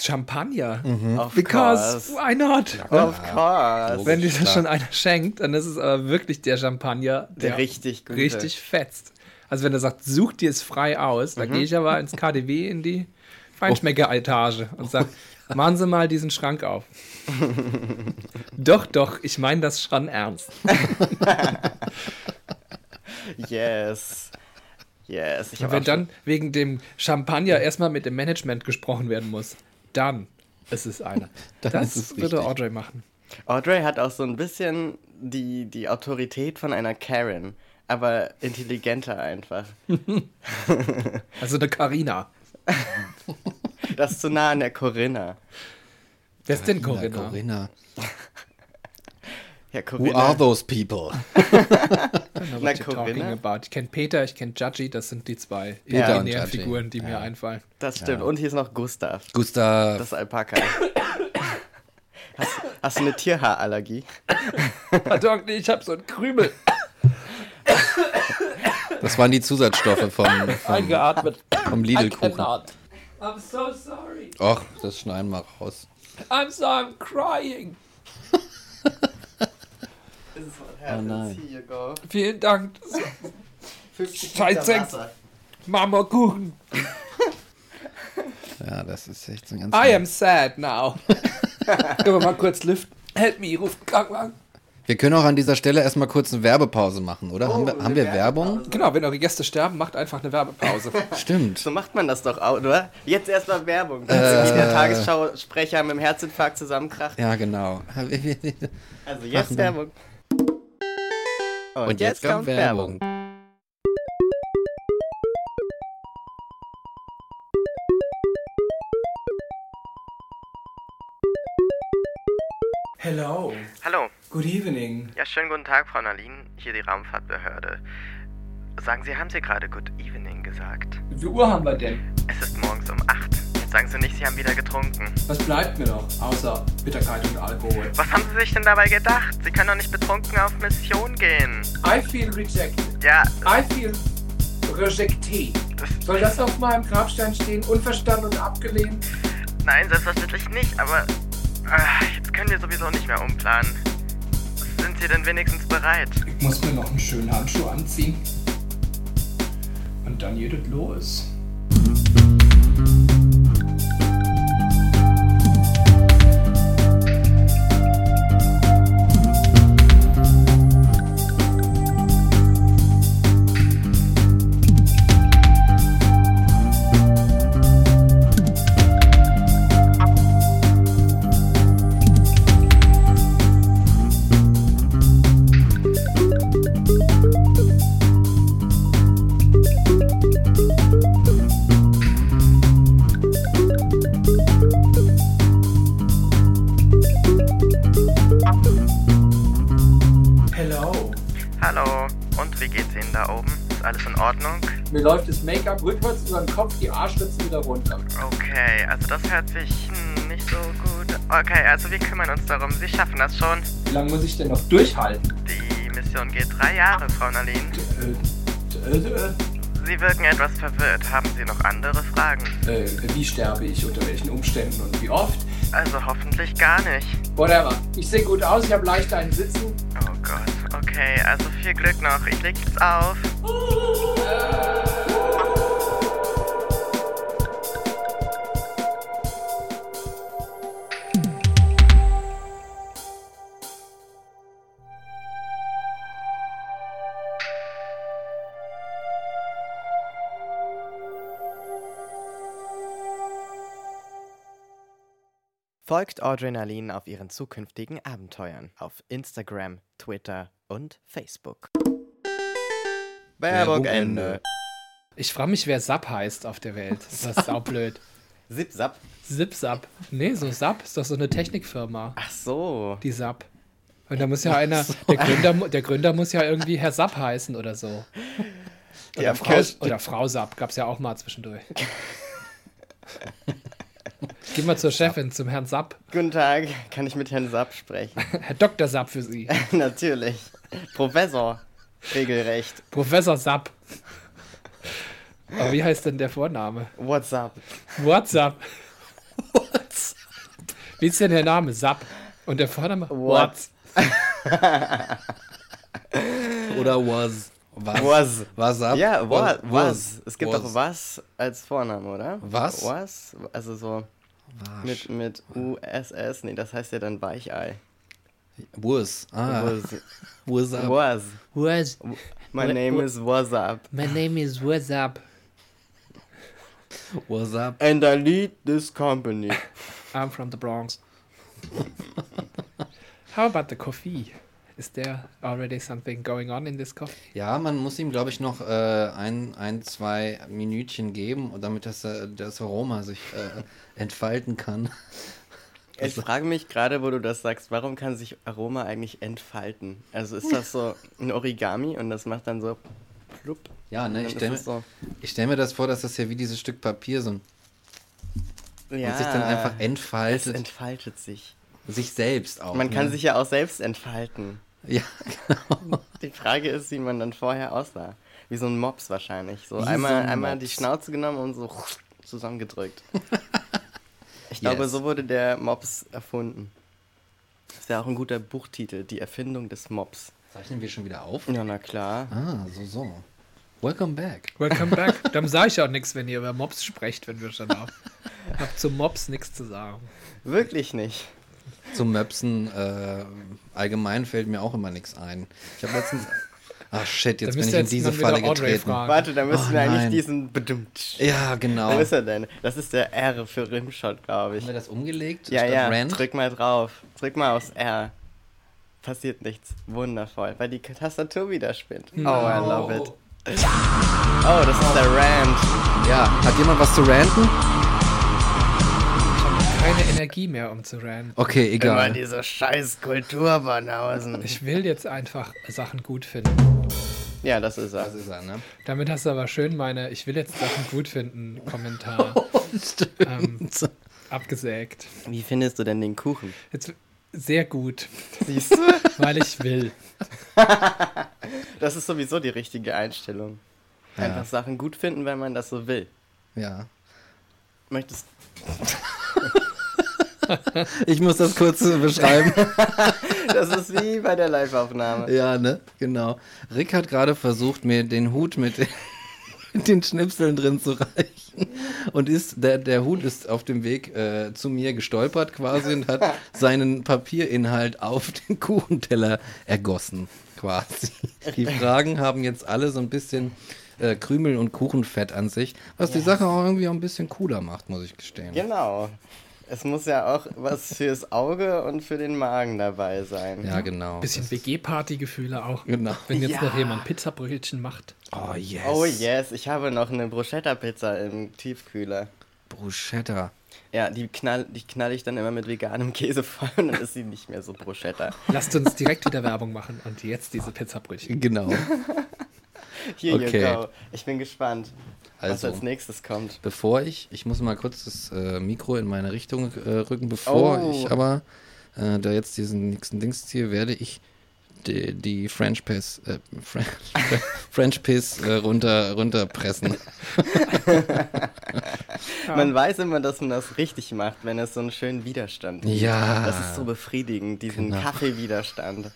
Champagner. Of Because course. why not? Of course. Wenn dir das schon einer schenkt, dann ist es aber wirklich der Champagner, der, Der richtig gute. richtig fetzt. Also wenn er sagt, such dir es frei aus, Mhm. dann gehe ich aber ins KDW in die Feinschmecker-Etage und sage, machen Sie mal diesen Schrank auf. doch, doch, ich meine das schon ernst. Yes. Yes. Ich Und wenn dann wegen dem Champagner erstmal mit dem Management gesprochen werden muss, dann ist es einer. Dann das ist es würde richtig. Audrey machen. Audrey hat auch so ein bisschen die, die Autorität von einer Karen, aber intelligenter einfach. Also eine Carina. Das ist zu nah an der Corinna. Wer ist denn Corinna, Corinna? Corinna. Ja, Who Corinna. are those people? Na, talking Corinna? about. Ich kenne Peter, ich kenne Judgy, das sind die zwei Peter Judgy. Figuren, die mir Ja. einfallen. Das stimmt. Und hier ist noch Gustav. Gustav. Das Alpaka. Hast, hast du eine Tierhaarallergie? Pardon, nee, ich habe so einen Krümel Das waren die Zusatzstoffe vom, vom, eingeatmet. vom Lidl-Kuchen. I'm so sorry. Och, das schneiden wir raus. I'm so I'm crying. Oh nein. Here you go. Vielen Dank. 50 Scheiße. Liter Wasser. Mama Kuchen. Ja, das ist echt so ein ganz. I am sad now. Können wir mal kurz lüften? Help me, ruft Krankenwagen. Wir können auch an dieser Stelle erstmal kurz eine Werbepause machen, oder? haben wir, haben wir Werbung? Genau, wenn eure Gäste sterben, macht einfach eine Werbepause. Stimmt. So macht man das doch auch, oder? Jetzt erstmal Werbung. Dass irgendwie der Tagesschau-Sprecher mit dem Herzinfarkt zusammenkracht. Ja, genau. Also jetzt Werbung. Und jetzt kommt Werbung. Hello. Hallo. Good evening. Ja, schönen guten Tag, Frau Nalin. Hier die Raumfahrtbehörde. Sagen Sie, haben Sie gerade Good Evening gesagt? Wie viel Uhr haben wir denn? Es ist morgens um 8. Sagen Sie nicht, Sie haben wieder getrunken. Was bleibt mir noch, außer Bitterkeit und Alkohol? Was haben Sie sich denn dabei gedacht? Sie können doch nicht betrunken auf Mission gehen. I feel rejected. Ja, I feel rejecté. das, Soll das auf meinem Grabstein stehen? Unverstanden und abgelehnt? nein, selbstverständlich nicht, aber ah, jetzt können wir sowieso nicht mehr umplanen. Sind Sie denn wenigstens bereit? Ich muss mir noch einen schönen Handschuh anziehen. Und dann geht es los. Mir läuft das Make-up rückwärts über den Kopf, die Arschritzen wieder runter. Okay, also das hört sich hm, nicht so gut. Okay, also wir kümmern uns darum. Sie schaffen das schon. Wie lange muss ich denn noch durchhalten? Die Mission geht drei Jahre, Frau Nalin. Äh, äh, Sie wirken etwas verwirrt. Haben Sie noch andere Fragen? äh, wie sterbe ich, unter welchen Umständen und wie oft? Also hoffentlich gar nicht. Whatever. Ich sehe gut aus, ich habe leicht einen Sitzen. Oh Gott. Okay, also viel Glück noch. Ich leg jetzt auf. Folgt Audrey Nalin auf ihren zukünftigen Abenteuern auf Instagram, Twitter und Facebook. Werbung Ende. Ich frage mich, wer Sap heißt auf der Welt. Das ist saublöd. Zip Zap. Zip-Zap. Nee, so Sap ist doch so eine Technikfirma. Ach so. Die Sap. Und da muss ja einer, der Gründer, der Gründer muss ja irgendwie Herr Sap heißen oder so. Oder, Ja, Frau, oder Frau Sap, gab es ja auch mal zwischendurch. Geh mal zur Chefin, zum Herrn Sap. Guten Tag, kann ich mit Herrn Sapp sprechen? Herr Dr. Sap für Sie. Natürlich. Professor. Regelrecht. Professor Sap. Aber wie heißt denn der Vorname? What's up? WhatsApp. Wie ist denn der Name? Zap. Und der Vorname? What? Oder was? Was? Was. Was ab? Ja, was. Was. was. Es gibt Was. doch was als Vorname, oder? Was? Was? Also so mit, mit USS. Nee, das heißt ja dann Weichei. Was. Ah. Was. Was up? Was. Was? My What- name what- is What's up. My name is What's up? Was up? And I lead this company. I'm from the Bronx. How about the coffee? Is there already something going on in this coffee? Ja, man muss ihm, glaube ich, noch äh, ein, ein, zwei Minütchen geben, damit das, äh, das Aroma sich äh, entfalten kann. Ich frage mich gerade, wo du das sagst, warum kann sich Aroma eigentlich entfalten? Also ist das so ein Origami und das macht dann so plupp? Ja, ne, ich stelle ist so, ich stell mir das vor, dass das ja wie dieses Stück Papier so ein, ja, und sich dann einfach es entfaltet. entfaltet sich. sich selbst auch. Man kann ne? sich ja auch selbst entfalten. Ja, genau. Die Frage ist, wie man dann vorher aussah. Wie so ein Mops wahrscheinlich. So Wie einmal, so ein einmal die Schnauze genommen und so zusammengedrückt. Ich glaube, Yes. so wurde der Mops erfunden. Das wäre auch ein guter Buchtitel, die Erfindung des Mops. Zeichnen wir schon wieder auf? Ja, na klar. Ah, so, so. Welcome back. Welcome back. Dann sage ich auch nichts, wenn ihr über Mops sprecht, wenn wir schon auf. Hab zum Mops nichts zu sagen. Wirklich nicht. Zum Möpsen äh, allgemein fällt mir auch immer nichts ein. Ich habe letztens. Ach shit, jetzt bin ich in diese Falle getreten. fragen. Warte, da müssen Oh, wir eigentlich nein. diesen bedummt. Ja, genau. Wo ist er denn? Das ist der R für Rimshot, glaube ich. Haben wir das umgelegt? Ja, ja, Rand? drück mal drauf. Drück mal aufs R. Passiert nichts. Wundervoll, weil die Tastatur wieder spinnt. Oh, I love it. Oh, das ist der Rand. Ja, hat jemand was zu ranten? Energie mehr, um zu ranten. Okay, Immer egal. diese scheiß Kulturbanausen. Ich will jetzt einfach Sachen gut finden. Ja, das ist er. Das ist er, ne? Damit hast du aber schön meine Ich will jetzt Sachen gut finden Kommentar ähm, abgesägt. Wie findest du denn den Kuchen? Jetzt sehr gut, Siehst du? weil ich will. Das ist sowieso die richtige Einstellung. Einfach Sachen gut finden, wenn man das so will. Ja. Möchtest Ich muss das kurz beschreiben. Das ist wie bei der Live-Aufnahme. ja, ne? Genau. Rick hat gerade versucht, mir den Hut mit den, Schnipseln drin zu reichen. Und ist, der, der Hut ist auf dem Weg äh, zu mir gestolpert quasi und hat seinen Papierinhalt auf den Kuchenteller ergossen, quasi. Die Fragen haben jetzt alle so ein bisschen äh, Krümel und Kuchenfett an sich, was die Sache auch irgendwie auch ein bisschen cooler macht, muss ich gestehen. Genau. Es muss ja auch was fürs Auge und für den Magen dabei sein. Ja, genau. Bisschen WG-Party-Gefühle auch. Genau. Wenn jetzt Ja. noch jemand Pizzabrötchen macht. Oh yes. Oh yes, ich habe noch eine Bruschetta-Pizza im Tiefkühler. Bruschetta. Ja, die knall, die knall ich dann immer mit veganem Käse voll und dann ist sie nicht mehr so Bruschetta. Lasst uns direkt wieder Werbung machen und jetzt diese Pizzabrötchen. Genau. Here Okay. you go. Ich bin gespannt, was Also. als nächstes kommt. Bevor ich, ich muss mal kurz das äh, Mikro in meine Richtung äh, rücken, bevor Oh. ich aber äh, da jetzt diesen nächsten Dings ziehe, werde ich die, die French Piss, äh, French, French Piss äh, runter, runterpressen. Man weiß immer, dass man das richtig macht, wenn es so einen schönen Widerstand gibt. Ja. Das ist so befriedigend, diesen Genau. Kaffeewiderstand.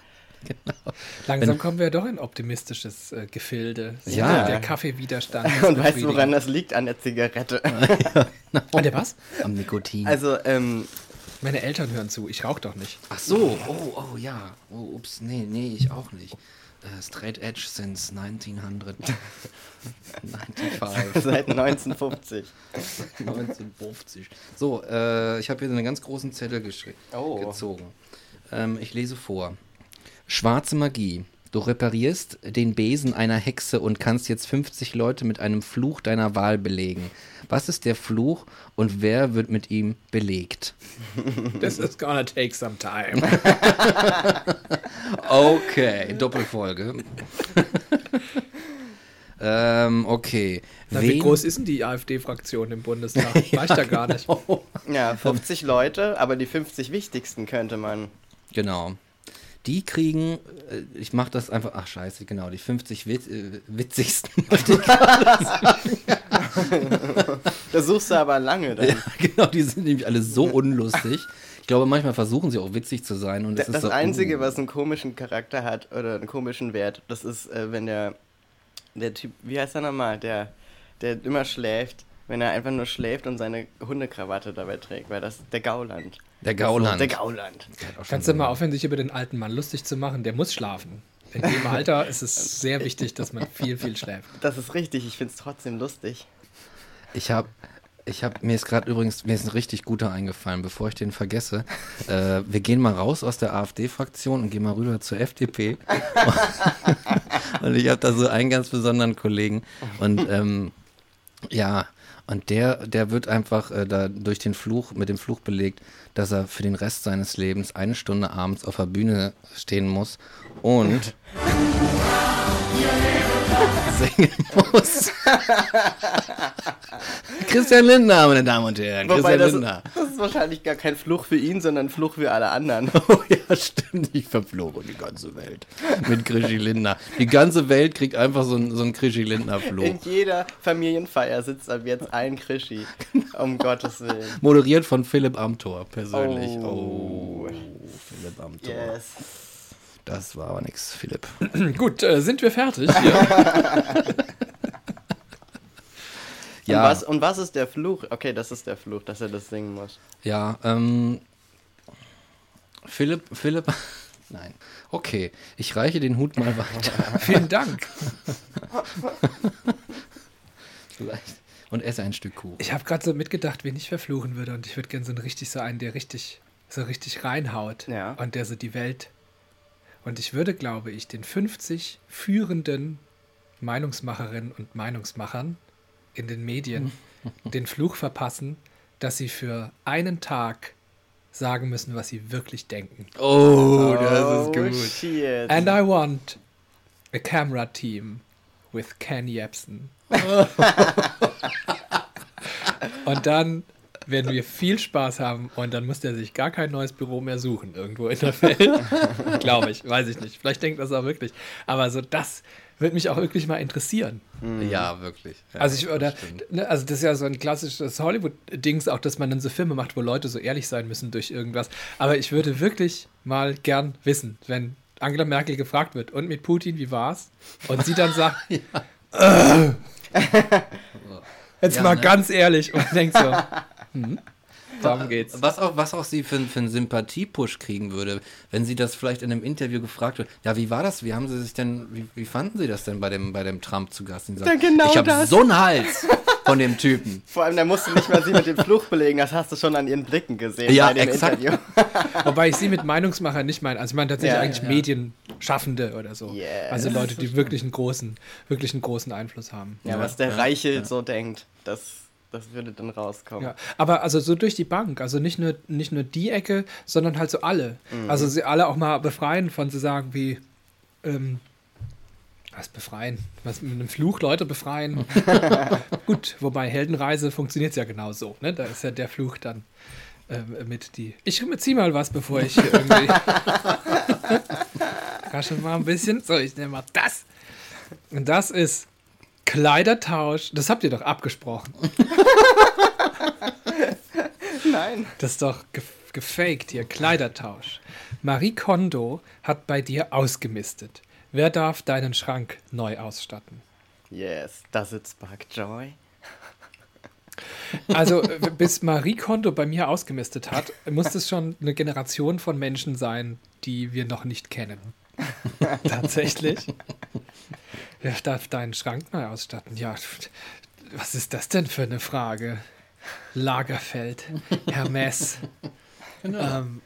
Langsam kommen wir doch in optimistisches äh, Gefilde. Ja. Der Kaffeewiderstand. Und weißt du, woran das liegt? An der Zigarette. An der was? Am Nikotin. Also, ähm, Meine Eltern hören zu. Ich rauche doch nicht. Ach so, oh, oh ja. Oh, ups, nee, nee, ich auch nicht. Äh, straight Edge since 1900. 95. seit 1950. 1950. So, äh, ich habe hier einen ganz großen Zettel Oh. gezogen. Ähm, ich lese vor. Schwarze Magie. Du reparierst den Besen einer Hexe und kannst jetzt 50 Leute mit einem Fluch deiner Wahl belegen. Was ist der Fluch und wer wird mit ihm belegt? This is gonna take some time. Okay, Doppelfolge. ähm, okay. Na, wie groß ist denn die AfD-Fraktion im Bundestag? Reicht ja gar nicht. Ja, 50 Leute, aber die 50 wichtigsten könnte man. Genau. Die kriegen, äh, ich mach das einfach, ach scheiße, genau, die 50 wit äh, witzigsten. Da suchst du aber lange dann. ja, genau, die sind nämlich alle so unlustig. Ich glaube, manchmal versuchen sie auch witzig zu sein. Und das ist das so, Einzige, uh. was einen komischen Charakter hat oder einen komischen Wert, das ist, äh, wenn der, der Typ, wie heißt er nochmal, der, der immer schläft, wenn er einfach nur schläft und seine Hundekrawatte dabei trägt, weil das der Gauland. Der Gauland. Der Gauland. Kannst du mal aufhören, sich über den alten Mann lustig zu machen? Der muss schlafen. In dem Alter ist es sehr wichtig, dass man viel, viel schläft. Das ist richtig, ich finde es trotzdem lustig. Ich habe ich habe mir ist gerade übrigens mir ist ein richtig guter eingefallen, bevor ich den vergesse. Äh, wir gehen mal raus aus der AfD-Fraktion und gehen mal rüber zur FDP. und ich habe da so einen ganz besonderen Kollegen und ähm, ja und der der wird einfach äh, da durch den Fluch mit dem Fluch belegt, dass er für den Rest seines Lebens eine Stunde abends auf der Bühne stehen muss und singen muss. Christian Lindner, meine Damen und Herren. Wobei Christian das, Lindner. das ist wahrscheinlich gar kein Fluch für ihn, sondern Fluch für alle anderen. Oh ja, stimmt. Ich verfloge die ganze Welt mit Krischi Lindner. Die ganze Welt kriegt einfach so einen so einen Krischi Lindner-Fluch. In jeder Familienfeier sitzt ab jetzt ein Krischi. Um Gottes Willen. Moderiert von Philipp Amthor persönlich. Oh. Oh, Philipp Amthor. Yes. Das war aber nix, Philipp. Gut, äh, sind wir fertig? Ja. Und, was, und was ist der Fluch? Okay, das ist der Fluch, dass er das singen muss. Ja, ähm. Philipp, Philipp. Nein. Okay, ich reiche den Hut mal weiter. Vielen Dank. Vielleicht. Und esse ein Stück Kuchen. Ich habe gerade so mitgedacht, wen ich verfluchen würde. Und ich würde gerne so einen richtig so einen, der richtig, so richtig reinhaut. Ja. Und der so die Welt. Und ich würde, glaube ich, den 50 führenden Meinungsmacherinnen und Meinungsmachern in den Medien den Fluch verpassen, dass sie für einen Tag sagen müssen, was sie wirklich denken. Oh, oh, shit. And I want a camera team with Ken Jebsen. und dann werden wir viel Spaß haben und dann muss der sich gar kein neues Büro mehr suchen irgendwo in der Welt. Glaube ich, weiß ich nicht. Vielleicht denkt das auch wirklich. Aber so das würde mich auch wirklich mal interessieren. Ja, wirklich. Ja, Also ich, oder, das ne, also das ist ja so ein klassisches Hollywood-Dings, auch dass man dann so Filme macht, wo Leute so ehrlich sein müssen durch irgendwas. Aber ich würde wirklich mal gern wissen, wenn Angela Merkel gefragt wird, und mit Putin, wie war's? Und sie dann sagt, "Äh." jetzt Ja, mal ne? ganz ehrlich und denkt so, hm, darum geht's. Was auch, was auch sie für, für einen Sympathie-Push kriegen würde, wenn sie das vielleicht in einem Interview gefragt wird. Ja, wie war das? Wie haben sie sich denn, wie, wie fanden sie das denn bei dem, bei dem Trump zu Gast? Sie Ja, genau ich habe so einen Hals von dem Typen. Vor allem, da musst du nicht mal sie mit dem Fluch belegen, das hast du schon an ihren Blicken gesehen Ja, bei dem exakt. Interview. Wobei ich sie mit Meinungsmacher nicht meine. Also ich meine tatsächlich Ja, eigentlich ja. Medienschaffende oder so. Yes. Also Leute, die wirklich einen großen, wirklich einen großen Einfluss haben. Ja, was der Reiche so denkt, das, das würde dann rauskommen. Ja, aber also so durch die Bank, also nicht nur, nicht nur die Ecke, sondern halt so alle. Also sie alle auch mal befreien von so sagen wie, ähm, was befreien? Was mit einem Fluch Leute befreien? Gut, wobei Heldenreise funktioniert ja genau so, ne? Da ist ja der Fluch dann ähm, mit die. Ich zieh mal was, bevor ich irgendwie. Rasche mal ein bisschen. So, ich nehme mal das. Und das ist Kleidertausch. Das habt ihr doch abgesprochen. Nein. Das ist doch ge gefaked hier. Kleidertausch. Marie Kondo hat bei dir ausgemistet. Wer darf deinen Schrank neu ausstatten? Yes, does it spark joy? Also, bis Marie Kondo bei mir ausgemistet hat, muss es schon eine Generation von Menschen sein, die wir noch nicht kennen. Tatsächlich. Wer darf deinen Schrank neu ausstatten? Ja, was ist das denn für eine Frage? Lagerfeld, Hermes, ähm,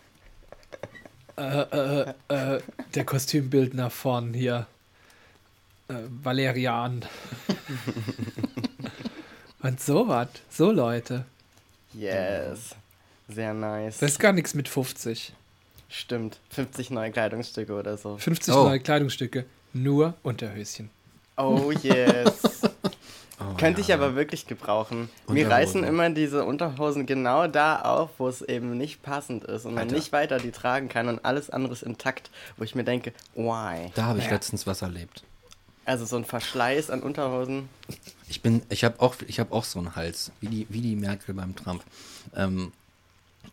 äh, äh, äh, der Kostümbildner von hier, äh, Valerian. Und so was, so Leute. Yes. Sehr nice. Das ist gar nichts mit 50. Stimmt. 50 neue Kleidungsstücke oder so. 50 Oh. neue Kleidungsstücke, nur Unterhöschen. Oh yes. Oh, Könnte ich ja. aber wirklich gebrauchen. Mir reißen immer diese Unterhosen genau da auf, wo es eben nicht passend ist und man Alter. nicht weiter die tragen kann und alles andere ist intakt, wo ich mir denke, why? Da habe ich Ja. letztens was erlebt. Also so ein Verschleiß an Unterhosen. Ich bin, ich habe auch, ich habe auch so einen Hals, wie die, wie die Merkel beim Trump. Ähm,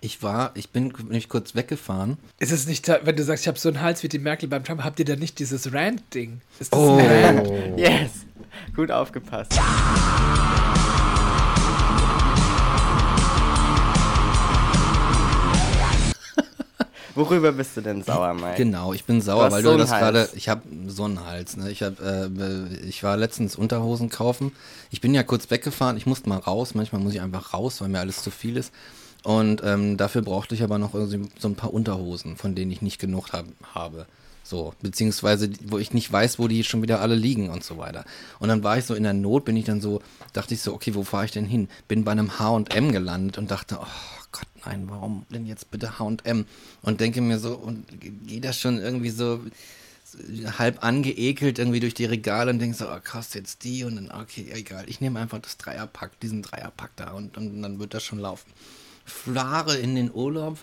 Ich war, ich bin nicht kurz weggefahren. Ist es nicht, wenn du sagst, ich habe so einen Hals wie die Merkel beim Trump, habt ihr da nicht dieses Rant-Ding? Ist das oh. ein Rant? Yes. Gut aufgepasst. Worüber bist du denn sauer, Mike? Genau, ich bin sauer, du weil so du das gerade. Ich habe so einen Hals. Ne? Ich, hab, äh, ich war letztens Unterhosen kaufen. Ich bin ja kurz weggefahren. Ich musste mal raus. Manchmal muss ich einfach raus, weil mir alles zu viel ist. Und ähm, dafür brauchte ich aber noch so ein paar Unterhosen, von denen ich nicht genug hab, habe. So, beziehungsweise, wo ich nicht weiß, wo die schon wieder alle liegen und so weiter. Und dann war ich so in der Not, bin ich dann so, dachte ich so, okay, wo fahre ich denn hin? Bin bei einem HM gelandet und dachte, oh Gott, nein, warum denn jetzt bitte HM? Und denke mir so, und gehe das schon irgendwie so halb angeekelt irgendwie durch die Regale und denke so, oh, kostet jetzt die und dann, okay, egal, ich nehme einfach das Dreierpack, diesen Dreierpack da und, und dann wird das schon laufen. Flare in den Urlaub,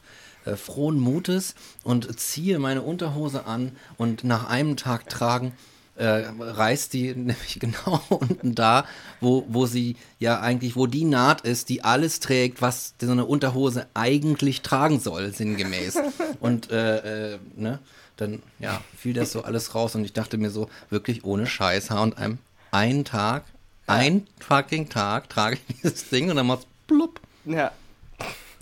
äh, frohen Mutes und ziehe meine Unterhose an und nach einem Tag tragen äh, reißt die nämlich genau unten da, wo, wo sie ja eigentlich, wo die Naht ist, die alles trägt, was so eine Unterhose eigentlich tragen soll, sinngemäß. Und äh, äh, ne, dann ja, fiel das so alles raus und ich dachte mir so, wirklich ohne Scheiß, H&M, einen Tag, ein fucking Tag trage ich dieses Ding und dann macht's blub. Ja.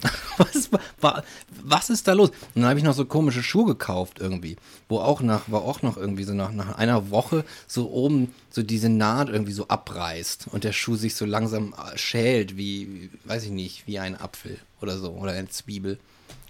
was, war, was ist da los? Und dann habe ich noch so komische Schuhe gekauft irgendwie, wo auch nach, war auch noch irgendwie so nach, nach einer Woche so oben so diese Naht irgendwie so abreißt und der Schuh sich so langsam äh, schält wie, weiß ich nicht, wie ein Apfel oder so oder eine Zwiebel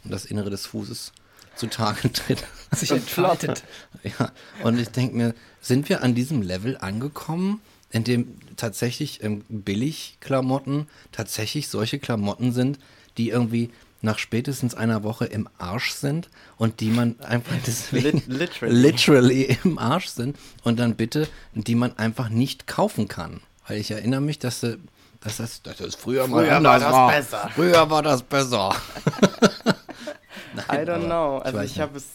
und das Innere des Fußes zutage tritt. Sich entflottet. ja, und ich denke mir, sind wir an diesem Level angekommen, in dem tatsächlich ähm, Billigklamotten tatsächlich solche Klamotten sind, die irgendwie nach spätestens einer Woche im Arsch sind und die man einfach deswegen literally. literally im Arsch sind und dann bitte, die man einfach nicht kaufen kann. Weil ich erinnere mich, dass, dass das, dass das früher, früher mal anders war. war. Besser. Früher war das besser. Nein, I don't know. Also ich, ich habe es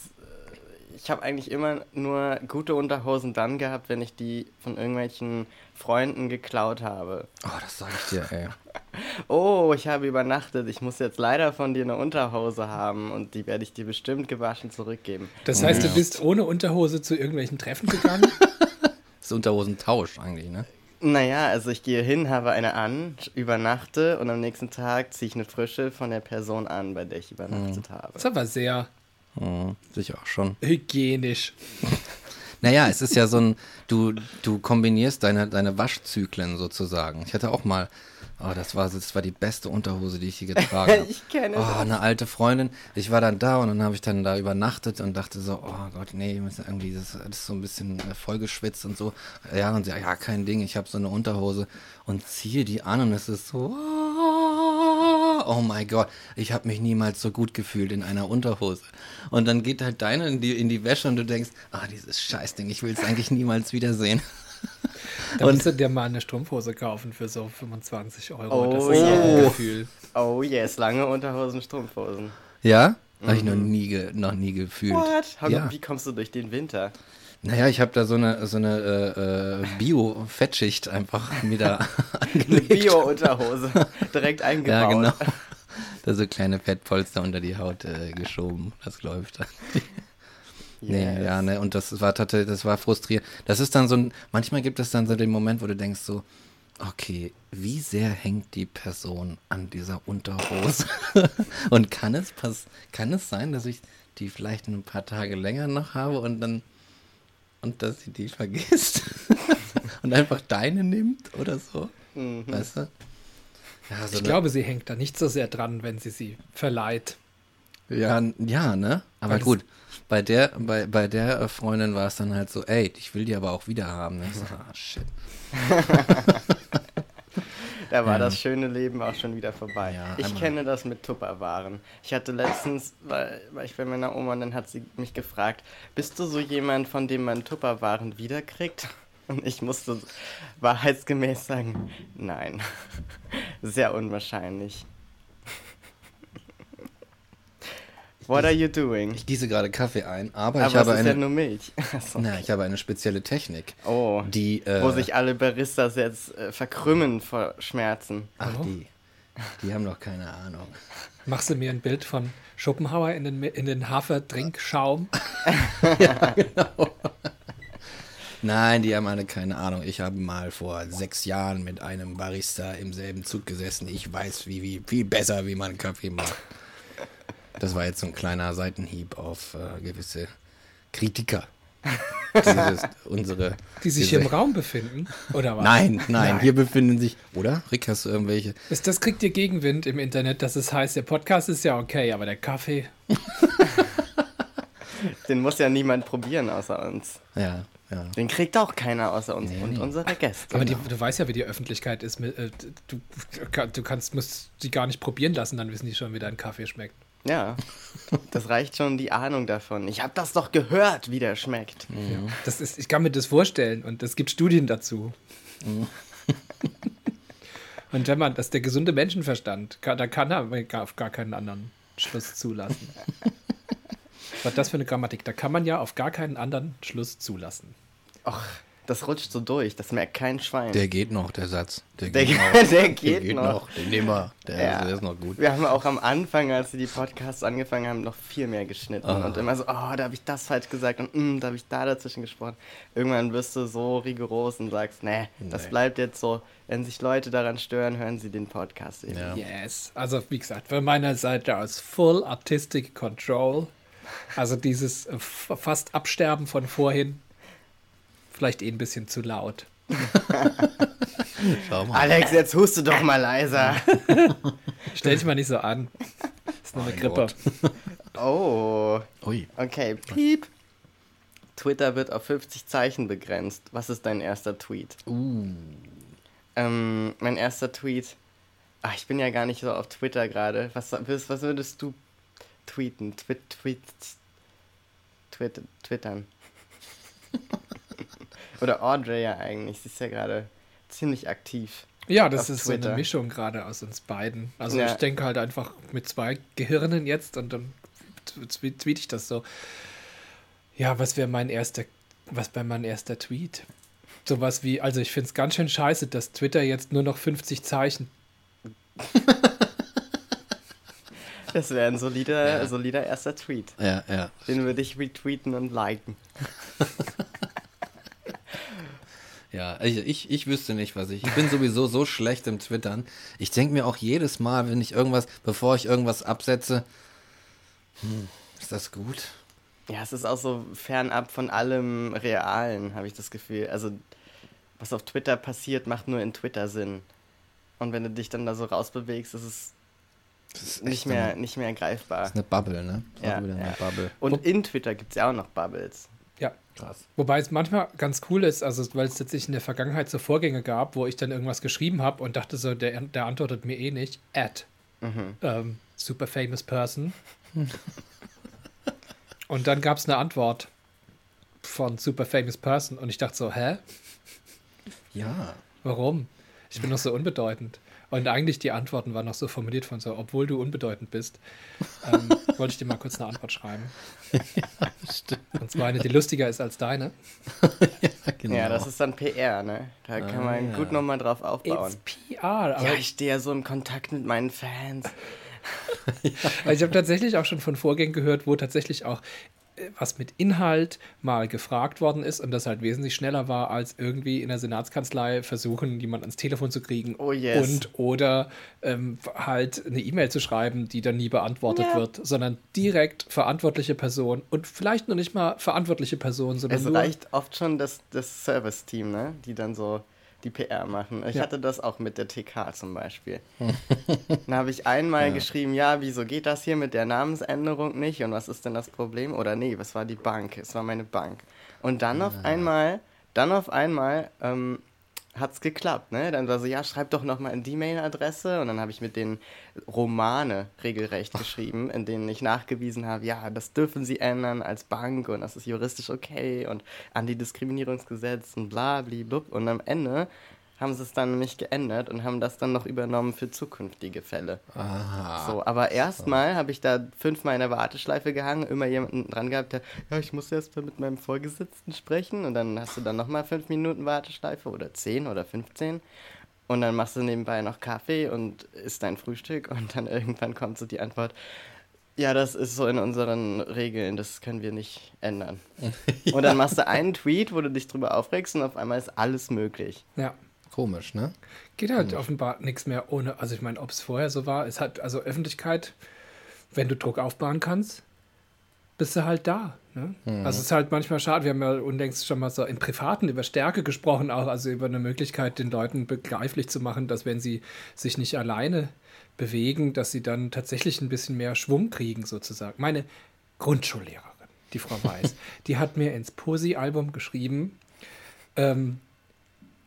ich habe eigentlich immer nur gute Unterhosen dann gehabt, wenn ich die von irgendwelchen Freunden geklaut habe. Oh, das sag ich dir, ey. oh, ich habe übernachtet. Ich muss jetzt leider von dir eine Unterhose haben und die werde ich dir bestimmt gewaschen zurückgeben. Das heißt, du bist ohne Unterhose zu irgendwelchen Treffen gegangen? das ist Unterhosentausch eigentlich, ne? Naja, also ich gehe hin, habe eine an, übernachte und am nächsten Tag ziehe ich eine frische von der Person an, bei der ich übernachtet mhm. habe. Das ist aber sehr Mhm, sicher auch schon. Hygienisch. Naja, es ist ja so ein, du, du kombinierst deine, deine Waschzyklen sozusagen. Ich hatte auch mal, oh, das war, das war die beste Unterhose, die ich je getragen habe. ich kenne Oh, eine alte Freundin. Ich war dann da und dann habe ich dann da übernachtet und dachte so, oh Gott, nee, irgendwie, das, das ist so ein bisschen äh, vollgeschwitzt und so. Ja, und sie, ja, kein Ding, ich habe so eine Unterhose und ziehe die an und es ist so, oh, oh mein Gott, ich habe mich niemals so gut gefühlt in einer Unterhose. Und dann geht halt deine in die, in die Wäsche und du denkst, ah, dieses Scheißding, ich will es eigentlich niemals wiedersehen. Da musst du dir mal eine Strumpfhose kaufen für so 25 Euro. Oh, das ist yeah. ein Gefühl. Oh yes, lange Unterhosen, Strumpfhosen. Ja? Mhm. Habe ich noch nie, noch nie gefühlt. What? Ja. Wie kommst du durch den Winter? Naja, ich habe da so eine, so eine äh, äh Bio-Fettschicht einfach wieder angelegt. Bio-Unterhose, direkt eingebaut. Ja, genau. Da so kleine Fettpolster unter die Haut äh, geschoben. Das läuft. Yes. Nee, ja, ne, und das war tatsächlich, das war frustrierend. Das ist dann so ein, manchmal gibt es dann so den Moment, wo du denkst so, okay, wie sehr hängt die Person an dieser Unterhose? und kann es pass kann es sein, dass ich die vielleicht ein paar Tage länger noch habe und dann und dass sie die vergisst und einfach deine nimmt oder so. Mhm. Weißt du? Ja, so ich glaube, sie hängt da nicht so sehr dran, wenn sie sie verleiht. Ja, ja, ne? Aber gut, bei der, bei, bei der Freundin war es dann halt so, ey, ich will die aber auch wieder haben. Ne? So, ah, shit. da war ja. das schöne Leben auch schon wieder vorbei. Ja, ich kenne das mit Tupperwaren. Ich hatte letztens, weil, weil ich bei meiner Oma, dann hat sie mich gefragt, bist du so jemand, von dem man Tupperwaren wiederkriegt? Und ich musste wahrheitsgemäß sagen, nein. Sehr unwahrscheinlich. What are you doing? Ich gieße gerade Kaffee ein, aber, aber ich habe es ist eine. Ja nur Milch. Achso. Na, ich habe eine spezielle Technik. Oh. Die, äh, wo sich alle Baristas jetzt äh, verkrümmen vor Schmerzen. Ach, oh. die. Die haben doch keine Ahnung. Machst du mir ein Bild von Schopenhauer in den, in den Hafertrinkschaum? ja, genau. Nein, die haben alle keine Ahnung. Ich habe mal vor sechs Jahren mit einem Barista im selben Zug gesessen. Ich weiß, wie, wie viel besser, wie man Kaffee macht. Das war jetzt so ein kleiner Seitenhieb auf äh, gewisse Kritiker. Dieses, unsere, die sich diese, hier im Raum befinden, oder was? Nein, nein, nein, hier befinden sich, oder? Rick, hast du irgendwelche? Ist, das kriegt ihr Gegenwind im Internet, dass es heißt, der Podcast ist ja okay, aber der Kaffee. Den muss ja niemand probieren außer uns. Ja. Ja. Den kriegt auch keiner außer uns nee, und nee. unsere Gäste. Aber die, du weißt ja, wie die Öffentlichkeit ist. Äh, du, du kannst, musst sie gar nicht probieren lassen, dann wissen die schon, wie dein Kaffee schmeckt. Ja, das reicht schon die Ahnung davon. Ich habe das doch gehört, wie der schmeckt. Mhm. Das ist, ich kann mir das vorstellen und es gibt Studien dazu. Mhm. und wenn man, das ist der gesunde Menschenverstand, da kann er auf gar keinen anderen Schluss zulassen. Was ist das für eine Grammatik? Da kann man ja auf gar keinen anderen Schluss zulassen. Ach, das rutscht so durch, das merkt kein Schwein. Der geht noch, der Satz. Der, der geht, noch. der geht, der geht noch. noch. Den nehmen wir. Der, ja. der, ist noch gut. Wir haben auch am Anfang, als wir die Podcasts angefangen haben, noch viel mehr geschnitten. Oh. Und immer so, oh, da habe ich das falsch gesagt und mm, da habe ich da dazwischen gesprochen. Irgendwann wirst du so rigoros und sagst, nee, das nee. bleibt jetzt so. Wenn sich Leute daran stören, hören sie den Podcast eben. Ja. Yes. Also, wie gesagt, von meiner Seite aus Full Artistic Control. Also dieses äh, fast Absterben von vorhin vielleicht eh ein bisschen zu laut. Alex, jetzt huste doch mal leiser. Stell dich mal nicht so an. Das ist nur oh eine Grippe. Oh. Ui. Okay, piep. Twitter wird auf 50 Zeichen begrenzt. Was ist dein erster Tweet? Uh. Ähm, mein erster Tweet. Ach, ich bin ja gar nicht so auf Twitter gerade. Was, was würdest du tweeten? Twit, tweet, twit, twittern. Oder Audrey ja eigentlich. Sie ist ja gerade ziemlich aktiv. Ja, das ist Twitter. so eine Mischung gerade aus uns beiden. Also ja. ich denke halt einfach mit zwei Gehirnen jetzt und dann tweete ich das so. Ja, was wäre mein erster, was wäre mein erster Tweet? Sowas wie, also ich finde es ganz schön scheiße, dass Twitter jetzt nur noch 50 Zeichen. das wäre ein solider, ja. solider erster Tweet. Ja, ja. Den würde ich retweeten und liken. Ja, ich, ich, ich wüsste nicht, was ich. Ich bin sowieso so schlecht im Twittern. Ich denke mir auch jedes Mal, wenn ich irgendwas, bevor ich irgendwas absetze, hm, ist das gut? Ja, es ist auch so fernab von allem Realen, habe ich das Gefühl. Also, was auf Twitter passiert, macht nur in Twitter Sinn. Und wenn du dich dann da so rausbewegst, ist es ist nicht, mehr, nicht mehr greifbar. Das ist eine Bubble, ne? Ja, ja. Bubble. Und in Twitter gibt es ja auch noch Bubbles. Ja. Krass. Wobei es manchmal ganz cool ist, also weil es tatsächlich in der Vergangenheit so Vorgänge gab, wo ich dann irgendwas geschrieben habe und dachte so, der, der antwortet mir eh nicht. At. Mhm. Ähm, super famous person. und dann gab es eine Antwort von super famous person und ich dachte so, hä? Ja. Warum? Ich bin doch so unbedeutend. Und eigentlich die Antworten waren noch so formuliert von so, obwohl du unbedeutend bist, ähm, wollte ich dir mal kurz eine Antwort schreiben. ja, stimmt. Und zwar eine, die lustiger ist als deine. ja, genau. ja, das ist dann PR, ne? Da kann ah, man ja. gut nochmal drauf aufbauen. It's PR. ja, ich stehe ja so im Kontakt mit meinen Fans. ja. Also ich habe tatsächlich auch schon von Vorgängen gehört, wo tatsächlich auch was mit Inhalt mal gefragt worden ist und das halt wesentlich schneller war, als irgendwie in der Senatskanzlei versuchen, jemand ans Telefon zu kriegen oh yes. und oder ähm, halt eine E-Mail zu schreiben, die dann nie beantwortet ja. wird, sondern direkt verantwortliche Person und vielleicht noch nicht mal verantwortliche Person, sondern es reicht oft schon das, das Service-Team, ne? die dann so die PR machen. Ich ja. hatte das auch mit der TK zum Beispiel. Dann habe ich einmal ja. geschrieben, ja, wieso geht das hier mit der Namensänderung nicht und was ist denn das Problem? Oder nee, was war die Bank? Es war meine Bank. Und dann auf einmal, dann auf einmal ähm, hat es geklappt, ne? Dann war so, ja, schreib doch nochmal in die Mail-Adresse und dann habe ich mit den Romane regelrecht geschrieben, in denen ich nachgewiesen habe, ja, das dürfen sie ändern als Bank und das ist juristisch okay und Antidiskriminierungsgesetz und bla, bla, Und am Ende haben sie es dann nämlich geändert und haben das dann noch übernommen für zukünftige Fälle. Aha. So, aber erstmal so. habe ich da fünfmal in der Warteschleife gehangen, immer jemanden dran gehabt, der, ja, ich muss erst mal mit meinem Vorgesetzten sprechen und dann hast du dann nochmal fünf Minuten Warteschleife oder zehn oder 15. Und dann machst du nebenbei noch Kaffee und isst dein Frühstück und dann irgendwann kommt so die Antwort, ja, das ist so in unseren Regeln, das können wir nicht ändern. ja. Und dann machst du einen Tweet, wo du dich drüber aufregst und auf einmal ist alles möglich. Ja. Komisch, ne? Geht halt Komisch. offenbar nichts mehr ohne, also ich meine, ob es vorher so war, es hat, also Öffentlichkeit, wenn du Druck aufbauen kannst, bist du halt da. Ne? Mhm. Also es ist halt manchmal schade, wir haben ja unlängst schon mal so im Privaten über Stärke gesprochen, auch also über eine Möglichkeit, den Leuten begreiflich zu machen, dass wenn sie sich nicht alleine bewegen, dass sie dann tatsächlich ein bisschen mehr Schwung kriegen, sozusagen. Meine Grundschullehrerin, die Frau Weiß, die hat mir ins Posi-Album geschrieben, ähm,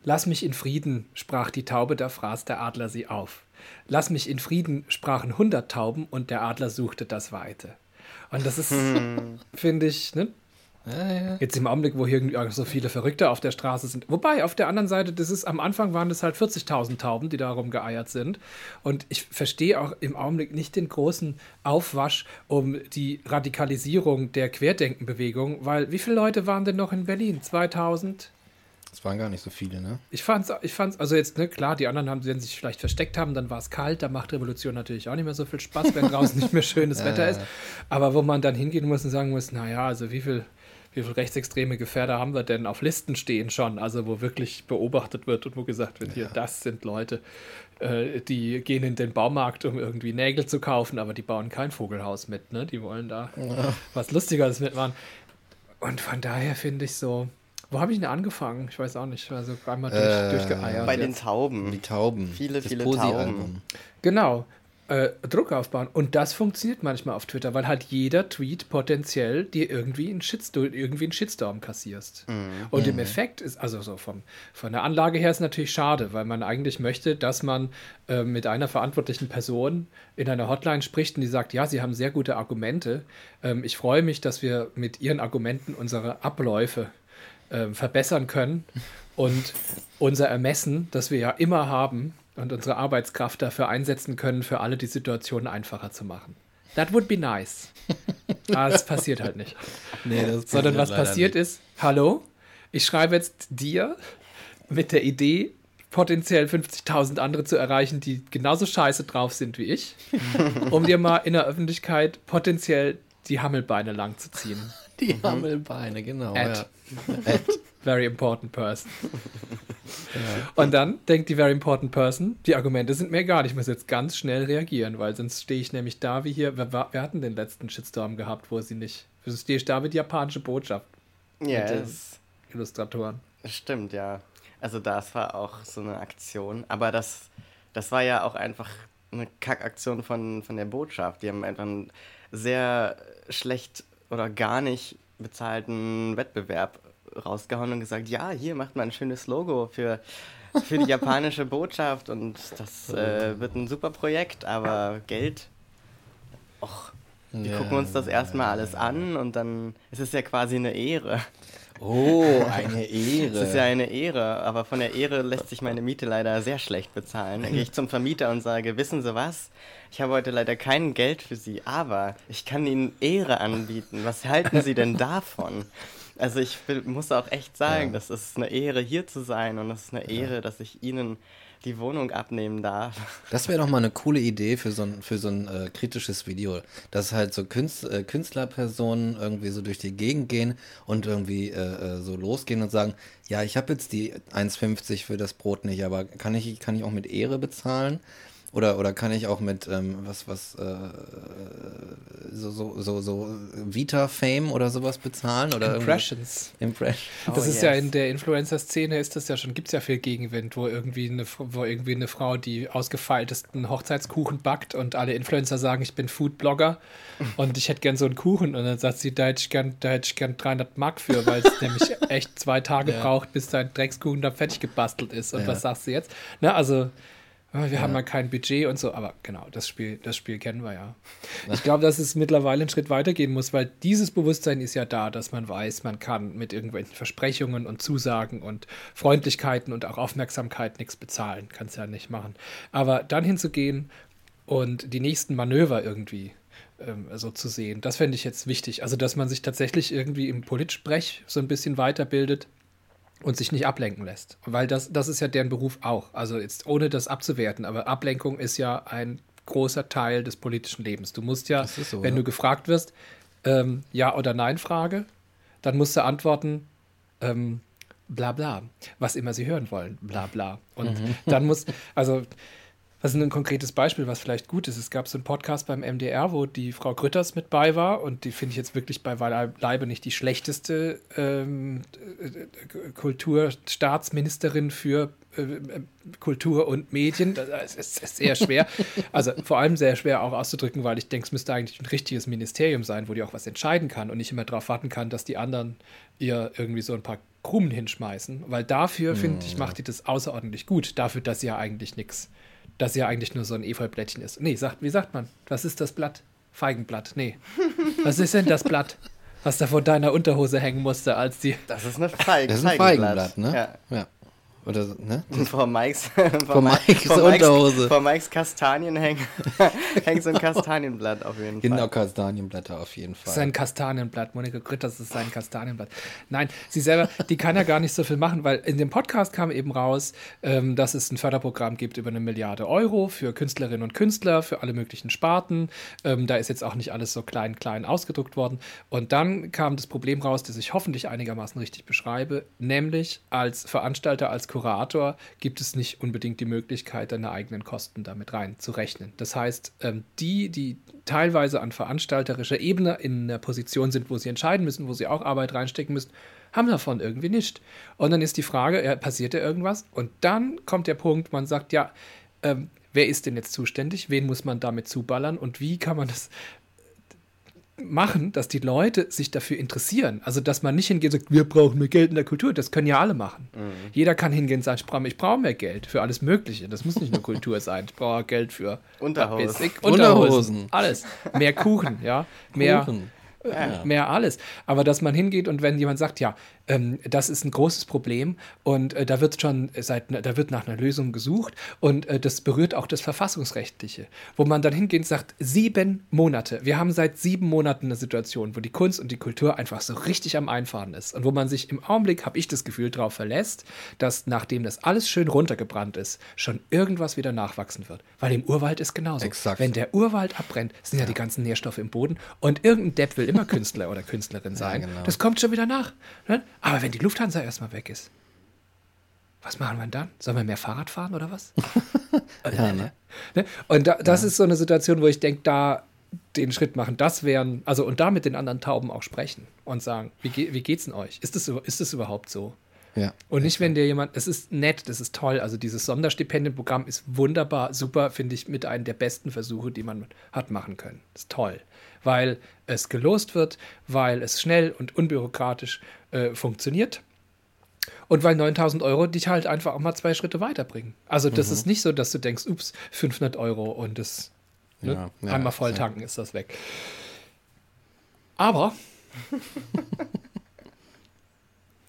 Lass mich in Frieden, sprach die Taube, da fraß der Adler sie auf. Lass mich in Frieden, sprachen hundert Tauben, und der Adler suchte das Weite. Und das ist, hm. finde ich, ne? Ja, ja. Jetzt im Augenblick, wo hier irgendwie so viele Verrückte auf der Straße sind. Wobei, auf der anderen Seite, das ist am Anfang waren das halt 40.000 Tauben, die da rumgeeiert sind. Und ich verstehe auch im Augenblick nicht den großen Aufwasch um die Radikalisierung der Querdenkenbewegung, weil wie viele Leute waren denn noch in Berlin? 2000? Das waren gar nicht so viele, ne? Ich fand's, ich fand's, also jetzt, ne, klar, die anderen haben, wenn sie sich vielleicht versteckt haben, dann war es kalt, da macht Revolution natürlich auch nicht mehr so viel Spaß, wenn draußen nicht mehr schönes Wetter ist. Aber wo man dann hingehen muss und sagen muss, naja, also wie viel, wie viel rechtsextreme Gefährder haben wir denn auf Listen stehen schon, also wo wirklich beobachtet wird und wo gesagt wird, ja. hier, das sind Leute, äh, die gehen in den Baumarkt, um irgendwie Nägel zu kaufen, aber die bauen kein Vogelhaus mit, ne? Die wollen da ja. was Lustigeres mitmachen. Und von daher finde ich so, wo habe ich denn angefangen? Ich weiß auch nicht. Also einmal durch, äh, durchgeeiert. Bei den Tauben. Die Tauben. Viele, das viele Tauben. Genau. Äh, Druck aufbauen. Und das funktioniert manchmal auf Twitter, weil halt jeder Tweet potenziell dir irgendwie einen Shitstorm, irgendwie einen Shitstorm kassierst. Mhm. Und mhm. im Effekt ist, also so vom, von der Anlage her ist natürlich schade, weil man eigentlich möchte, dass man äh, mit einer verantwortlichen Person in einer Hotline spricht und die sagt, ja, sie haben sehr gute Argumente. Ähm, ich freue mich, dass wir mit ihren Argumenten unsere Abläufe äh, verbessern können und unser Ermessen, das wir ja immer haben und unsere Arbeitskraft dafür einsetzen können, für alle die Situation einfacher zu machen. That would be nice. Aber es passiert halt nicht. Nee, Sondern was passiert nicht. ist, hallo, ich schreibe jetzt dir mit der Idee, potenziell 50.000 andere zu erreichen, die genauso scheiße drauf sind wie ich, um dir mal in der Öffentlichkeit potenziell die Hammelbeine lang zu ziehen. Die mhm. Hammelbeine, genau. At. Ja. At. Very important person. ja. Und dann denkt die very important person, die Argumente sind mir egal, ich muss jetzt ganz schnell reagieren, weil sonst stehe ich nämlich da wie hier. Wer, wer hat denn den letzten Shitstorm gehabt, wo sie nicht. Sonst stehe ich da wie die japanische Botschaft. Ja, yes. Illustratoren. Stimmt, ja. Also das war auch so eine Aktion. Aber das, das war ja auch einfach eine Kackaktion von, von der Botschaft. Die haben einfach sehr schlecht oder gar nicht bezahlten Wettbewerb rausgehauen und gesagt, ja, hier macht man ein schönes Logo für, für die japanische Botschaft und das äh, wird ein super Projekt, aber Geld, och, wir ja, gucken uns das erstmal alles an und dann ist es ja quasi eine Ehre. Oh, eine Ehre. Es ist ja eine Ehre, aber von der Ehre lässt sich meine Miete leider sehr schlecht bezahlen. Dann gehe ich zum Vermieter und sage, wissen Sie was? Ich habe heute leider kein Geld für Sie, aber ich kann Ihnen Ehre anbieten. Was halten Sie denn davon? Also ich muss auch echt sagen, ja. das ist eine Ehre, hier zu sein und es ist eine Ehre, dass ich Ihnen die Wohnung abnehmen darf. Das wäre doch mal eine coole Idee für so ein, für so ein äh, kritisches Video, dass halt so Künstler, äh, Künstlerpersonen irgendwie so durch die Gegend gehen und irgendwie äh, äh so losgehen und sagen, ja, ich habe jetzt die 1,50 für das Brot nicht, aber kann ich, kann ich auch mit Ehre bezahlen? Oder, oder kann ich auch mit ähm, was, was, äh, so, so, so, so Vita-Fame oder sowas bezahlen? Oder Impressions. Impressions. Das oh, ist yes. ja in der Influencer-Szene ist das ja schon, gibt es ja viel Gegenwind, wo irgendwie, eine, wo irgendwie eine Frau die ausgefeiltesten Hochzeitskuchen backt und alle Influencer sagen, ich bin Foodblogger und ich hätte gern so einen Kuchen und dann sagt sie, da hätte ich gern, da hätte ich gern 300 Mark für, weil es nämlich echt zwei Tage ja. braucht, bis dein Dreckskuchen da fertig gebastelt ist. Und ja. was sagst du jetzt? Na, also wir ja. haben mal kein Budget und so, aber genau, das Spiel, das Spiel kennen wir ja. Ich glaube, dass es mittlerweile einen Schritt weitergehen muss, weil dieses Bewusstsein ist ja da, dass man weiß, man kann mit irgendwelchen Versprechungen und Zusagen und Freundlichkeiten und auch Aufmerksamkeit nichts bezahlen. Kann es ja nicht machen. Aber dann hinzugehen und die nächsten Manöver irgendwie ähm, so zu sehen, das fände ich jetzt wichtig. Also, dass man sich tatsächlich irgendwie im Politsprech so ein bisschen weiterbildet und sich nicht ablenken lässt. Weil das, das ist ja deren Beruf auch. Also jetzt ohne das abzuwerten, aber Ablenkung ist ja ein großer Teil des politischen Lebens. Du musst ja, so, wenn ja. du gefragt wirst, ähm, ja oder nein Frage, dann musst du antworten, ähm, bla bla, was immer sie hören wollen, bla bla. Und mhm. dann muss, also was ist ein konkretes Beispiel, was vielleicht gut ist? Es gab so einen Podcast beim MDR, wo die Frau Grütters mit bei war und die finde ich jetzt wirklich bei Leibe nicht die schlechteste ähm, Kulturstaatsministerin für äh, Kultur und Medien. Das ist, ist sehr schwer. Also vor allem sehr schwer auch auszudrücken, weil ich denke, es müsste eigentlich ein richtiges Ministerium sein, wo die auch was entscheiden kann und nicht immer darauf warten kann, dass die anderen ihr irgendwie so ein paar Krumen hinschmeißen. Weil dafür, mhm. finde ich, macht die das außerordentlich gut. Dafür, dass sie ja eigentlich nichts das ja eigentlich nur so ein Efeublättchen ist. Nee, sagt, wie sagt man? Was ist das Blatt? Feigenblatt. Nee. Was ist denn das Blatt, was da vor deiner Unterhose hängen musste, als die. Das ist eine Feig das ist ein Feigenblatt, Feigenblatt ne? Ja. ja. Oder so, ne? Vor Mikes, vor Mikes vor Unterhose. vor Mikes Kastanien hängt, hängt so ein Kastanienblatt auf jeden genau, Fall. Genau, Kastanienblätter auf jeden Fall. Sein Kastanienblatt. Monika Grütters ist sein Kastanienblatt. Nein, sie selber, die kann ja gar nicht so viel machen, weil in dem Podcast kam eben raus, ähm, dass es ein Förderprogramm gibt über eine Milliarde Euro für Künstlerinnen und Künstler, für alle möglichen Sparten. Ähm, da ist jetzt auch nicht alles so klein, klein ausgedruckt worden. Und dann kam das Problem raus, das ich hoffentlich einigermaßen richtig beschreibe, nämlich als Veranstalter, als Kurator gibt es nicht unbedingt die Möglichkeit, deine eigenen Kosten damit reinzurechnen. Das heißt, ähm, die, die teilweise an veranstalterischer Ebene in einer Position sind, wo sie entscheiden müssen, wo sie auch Arbeit reinstecken müssen, haben davon irgendwie nicht. Und dann ist die Frage, ja, passiert da irgendwas? Und dann kommt der Punkt, man sagt, ja, ähm, wer ist denn jetzt zuständig? Wen muss man damit zuballern? Und wie kann man das machen, dass die Leute sich dafür interessieren. Also, dass man nicht hingeht und sagt, wir brauchen mehr Geld in der Kultur. Das können ja alle machen. Mhm. Jeder kann hingehen und sagen, ich brauche, ich brauche mehr Geld für alles Mögliche. Das muss nicht nur Kultur sein. Ich brauche Geld für Unterhosen. Unterhosen. Unterhosen. Alles. Mehr Kuchen, ja. Mehr, Kuchen. Ja. mehr alles. Aber dass man hingeht und wenn jemand sagt, ja, ähm, das ist ein großes Problem und äh, da wird schon seit, da wird nach einer Lösung gesucht und äh, das berührt auch das Verfassungsrechtliche, wo man dann hingeht und sagt, sieben Monate. Wir haben seit sieben Monaten eine Situation, wo die Kunst und die Kultur einfach so richtig am Einfahren ist und wo man sich im Augenblick, habe ich das Gefühl, darauf verlässt, dass nachdem das alles schön runtergebrannt ist, schon irgendwas wieder nachwachsen wird. Weil im Urwald ist genauso. Exakt. Wenn der Urwald abbrennt, sind ja, ja die ganzen Nährstoffe im Boden und irgendein Depp will immer Künstler oder Künstlerin sein. Ja, genau. Das kommt schon wieder nach. Ne? Aber wenn die Lufthansa erstmal weg ist, was machen wir dann? Sollen wir mehr Fahrrad fahren oder was? ja, ne? ne? Und da, das ja. ist so eine Situation, wo ich denke, da den Schritt machen, das wären, also und da mit den anderen Tauben auch sprechen und sagen, wie, wie geht's denn euch? Ist das, ist das überhaupt so? Ja. Und nicht, wenn dir jemand, es ist nett, das ist toll, also dieses Sonderstipendienprogramm ist wunderbar, super, finde ich, mit einem der besten Versuche, die man hat machen können. Ist toll, weil es gelost wird, weil es schnell und unbürokratisch äh, funktioniert. Und weil 9000 Euro dich halt einfach auch mal zwei Schritte weiterbringen. Also, das mhm. ist nicht so, dass du denkst, ups, 500 Euro und das ne, ja, ja, einmal voll tanken ist das weg. Aber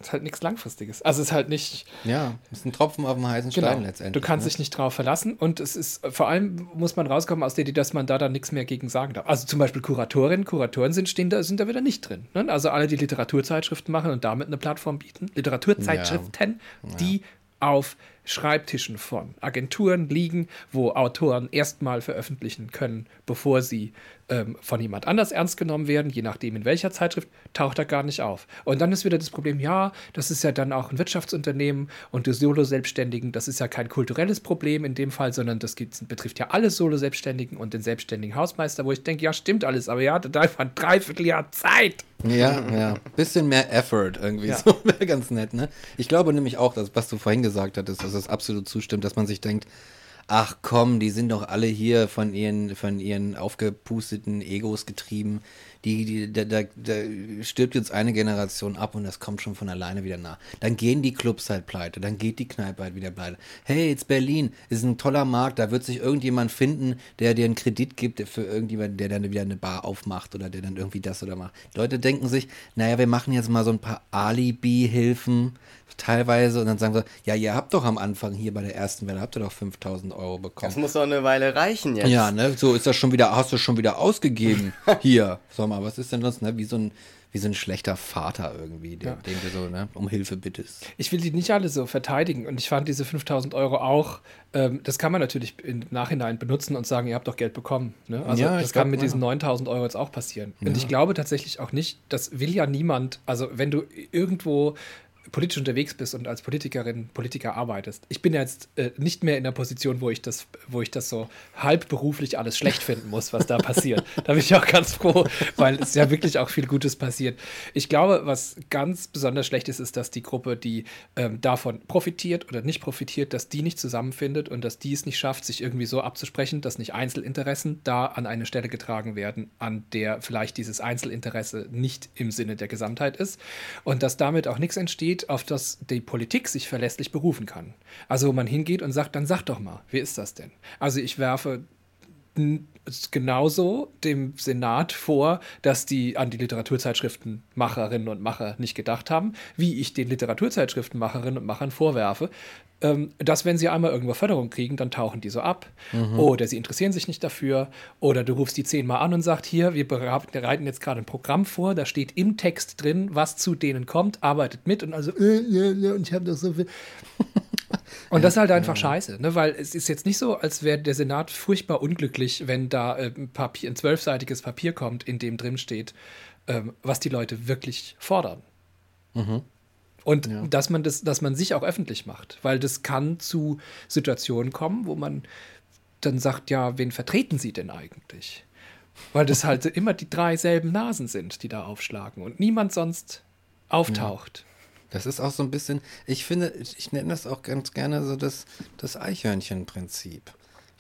ist halt nichts Langfristiges. Also es ist halt nicht. Ja, ist ein Tropfen auf dem heißen Stein genau. letztendlich. Du kannst ne? dich nicht drauf verlassen und es ist, vor allem muss man rauskommen aus der Idee, dass man da dann nichts mehr gegen sagen darf. Also zum Beispiel Kuratorinnen, Kuratoren sind, stehen da, sind da wieder nicht drin. Ne? Also alle, die Literaturzeitschriften machen und damit eine Plattform bieten. Literaturzeitschriften, ja. die auf Schreibtischen von Agenturen liegen, wo Autoren erstmal veröffentlichen können, bevor sie ähm, von jemand anders ernst genommen werden, je nachdem in welcher Zeitschrift, taucht er gar nicht auf. Und dann ist wieder das Problem, ja, das ist ja dann auch ein Wirtschaftsunternehmen und die Solo-Selbstständigen, das ist ja kein kulturelles Problem in dem Fall, sondern das betrifft ja alle Solo-Selbstständigen und den selbstständigen Hausmeister, wo ich denke, ja, stimmt alles, aber ihr hattet einfach ein Dreivierteljahr Zeit. Ja, ja. Bisschen mehr Effort irgendwie. Ja. So wäre ganz nett, ne? Ich glaube nämlich auch, dass, was du vorhin gesagt hattest, dass es absolut zustimmt, dass man sich denkt, ach komm, die sind doch alle hier von ihren, von ihren aufgepusteten Egos getrieben. Die, die, da, da, da stirbt jetzt eine Generation ab und das kommt schon von alleine wieder nach. Dann gehen die Clubs halt pleite, dann geht die Kneipe halt wieder pleite. Hey, jetzt Berlin, ist ein toller Markt, da wird sich irgendjemand finden, der dir einen Kredit gibt für irgendjemanden, der dann wieder eine Bar aufmacht oder der dann irgendwie das oder macht. Leute denken sich, naja, wir machen jetzt mal so ein paar Alibi-Hilfen teilweise und dann sagen sie, ja, ihr habt doch am Anfang hier bei der ersten Welle, habt ihr doch 5000 Euro bekommen. Das muss doch eine Weile reichen jetzt. Ja, ne, so ist das schon wieder, hast du schon wieder ausgegeben hier. Sag mal, was ist denn das, ne, wie so ein, wie so ein schlechter Vater irgendwie, den, ja. den du so ne, um Hilfe bittest. Ich will die nicht alle so verteidigen und ich fand diese 5000 Euro auch, ähm, das kann man natürlich im Nachhinein benutzen und sagen, ihr habt doch Geld bekommen. Ne? Also ja, das kann mit diesen 9000 Euro jetzt auch passieren. Ja. Und ich glaube tatsächlich auch nicht, das will ja niemand, also wenn du irgendwo politisch unterwegs bist und als Politikerin, Politiker arbeitest. Ich bin jetzt äh, nicht mehr in der Position, wo ich das, wo ich das so halbberuflich alles schlecht finden muss, was da passiert. Da bin ich auch ganz froh, weil es ja wirklich auch viel Gutes passiert. Ich glaube, was ganz besonders schlecht ist, ist, dass die Gruppe, die ähm, davon profitiert oder nicht profitiert, dass die nicht zusammenfindet und dass die es nicht schafft, sich irgendwie so abzusprechen, dass nicht Einzelinteressen da an eine Stelle getragen werden, an der vielleicht dieses Einzelinteresse nicht im Sinne der Gesamtheit ist und dass damit auch nichts entsteht, steht, auf das die Politik sich verlässlich berufen kann. Also wo man hingeht und sagt, dann sag doch mal, wie ist das denn? Also ich werfe genauso dem Senat vor, dass die an die Literaturzeitschriftenmacherinnen und Macher nicht gedacht haben, wie ich den Literaturzeitschriftenmacherinnen und Machern vorwerfe, ähm, dass wenn sie einmal irgendwo Förderung kriegen, dann tauchen die so ab. Mhm. Oder sie interessieren sich nicht dafür. Oder du rufst die zehnmal an und sagst, hier, wir bereiten jetzt gerade ein Programm vor, da steht im Text drin, was zu denen kommt, arbeitet mit und also, äh, äh, äh, und ich habe doch so viel. Und das ist halt einfach scheiße, ne? weil es ist jetzt nicht so, als wäre der Senat furchtbar unglücklich, wenn da äh, ein, Papier, ein zwölfseitiges Papier kommt, in dem drin steht, ähm, was die Leute wirklich fordern. Mhm. Und ja. dass man das, dass man sich auch öffentlich macht, weil das kann zu Situationen kommen, wo man dann sagt, ja, wen vertreten Sie denn eigentlich? Weil das halt immer die drei selben Nasen sind, die da aufschlagen und niemand sonst auftaucht. Das ist auch so ein bisschen, ich finde, ich nenne das auch ganz gerne so das, das Eichhörnchen-Prinzip.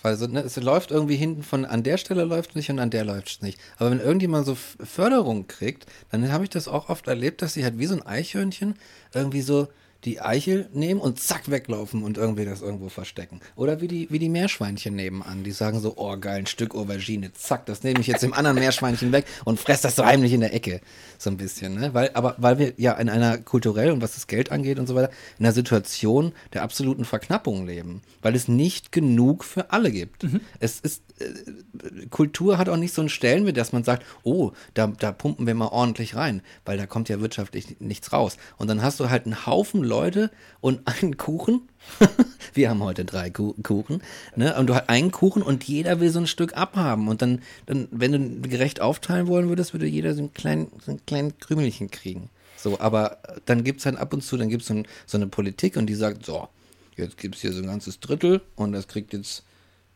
Weil so, ne, es läuft irgendwie hinten von an der Stelle läuft es nicht und an der läuft es nicht. Aber wenn irgendjemand so Förderung kriegt, dann habe ich das auch oft erlebt, dass sie halt wie so ein Eichhörnchen irgendwie so die Eichel nehmen und zack weglaufen und irgendwie das irgendwo verstecken. Oder wie die, wie die Meerschweinchen nebenan, die sagen so, oh geil, ein Stück Aubergine, zack, das nehme ich jetzt dem anderen Meerschweinchen weg und fress das so heimlich in der Ecke. So ein bisschen, ne? Weil, aber weil wir ja in einer kulturell und was das Geld angeht und so weiter, in einer Situation der absoluten Verknappung leben. Weil es nicht genug für alle gibt. Mhm. Es ist, äh, Kultur hat auch nicht so einen Stellenwert, dass man sagt, oh, da, da pumpen wir mal ordentlich rein, weil da kommt ja wirtschaftlich nichts raus. Und dann hast du halt einen Haufen Leute und einen Kuchen. Wir haben heute drei Kuchen. Ne? Und du hast einen Kuchen und jeder will so ein Stück abhaben. Und dann, dann, wenn du gerecht aufteilen wollen würdest, würde jeder so ein kleinen, so ein kleinen Krümelchen kriegen. So, aber dann gibt es halt ab und zu, dann gibt so es so eine Politik und die sagt, so, jetzt gibt es hier so ein ganzes Drittel und das kriegt jetzt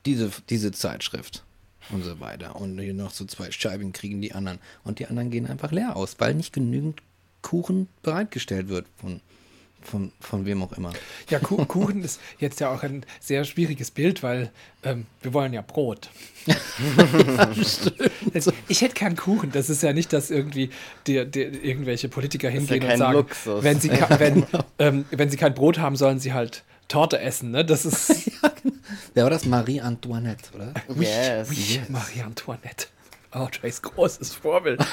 diese, diese Zeitschrift und so weiter. Und hier noch so zwei Scheiben kriegen die anderen. Und die anderen gehen einfach leer aus, weil nicht genügend Kuchen bereitgestellt wird von von, von wem auch immer. Ja, Kuchen ist jetzt ja auch ein sehr schwieriges Bild, weil ähm, wir wollen ja Brot. also, ich hätte keinen Kuchen. Das ist ja nicht, dass irgendwie die, die, irgendwelche Politiker hingehen ja und sagen, Luxus. wenn sie, wenn, ähm, wenn sie kein Brot haben, sollen sie halt Torte essen. Ne? Das ist. Wer war das? Marie Antoinette, oder? Yes. Oui, yes. Marie Antoinette. Audreys großes Vorbild.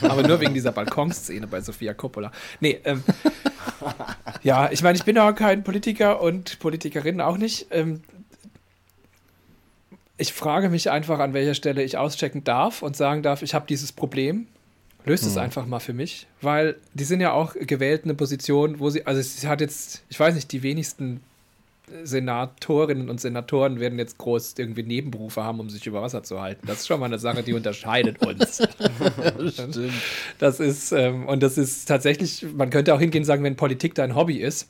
Aber nur wegen dieser Balkonszene bei Sofia Coppola. Nee, ähm, ja, ich meine, ich bin ja kein Politiker und Politikerin auch nicht. Ähm, ich frage mich einfach, an welcher Stelle ich auschecken darf und sagen darf, ich habe dieses Problem. Löst hm. es einfach mal für mich, weil die sind ja auch gewählt in eine Position, wo sie, also sie hat jetzt, ich weiß nicht, die wenigsten Senatorinnen und Senatoren werden jetzt groß irgendwie Nebenberufe haben, um sich über Wasser zu halten. Das ist schon mal eine Sache, die unterscheidet uns. Stimmt. Das ist, ähm, und das ist tatsächlich, man könnte auch hingehen und sagen, wenn Politik dein Hobby ist,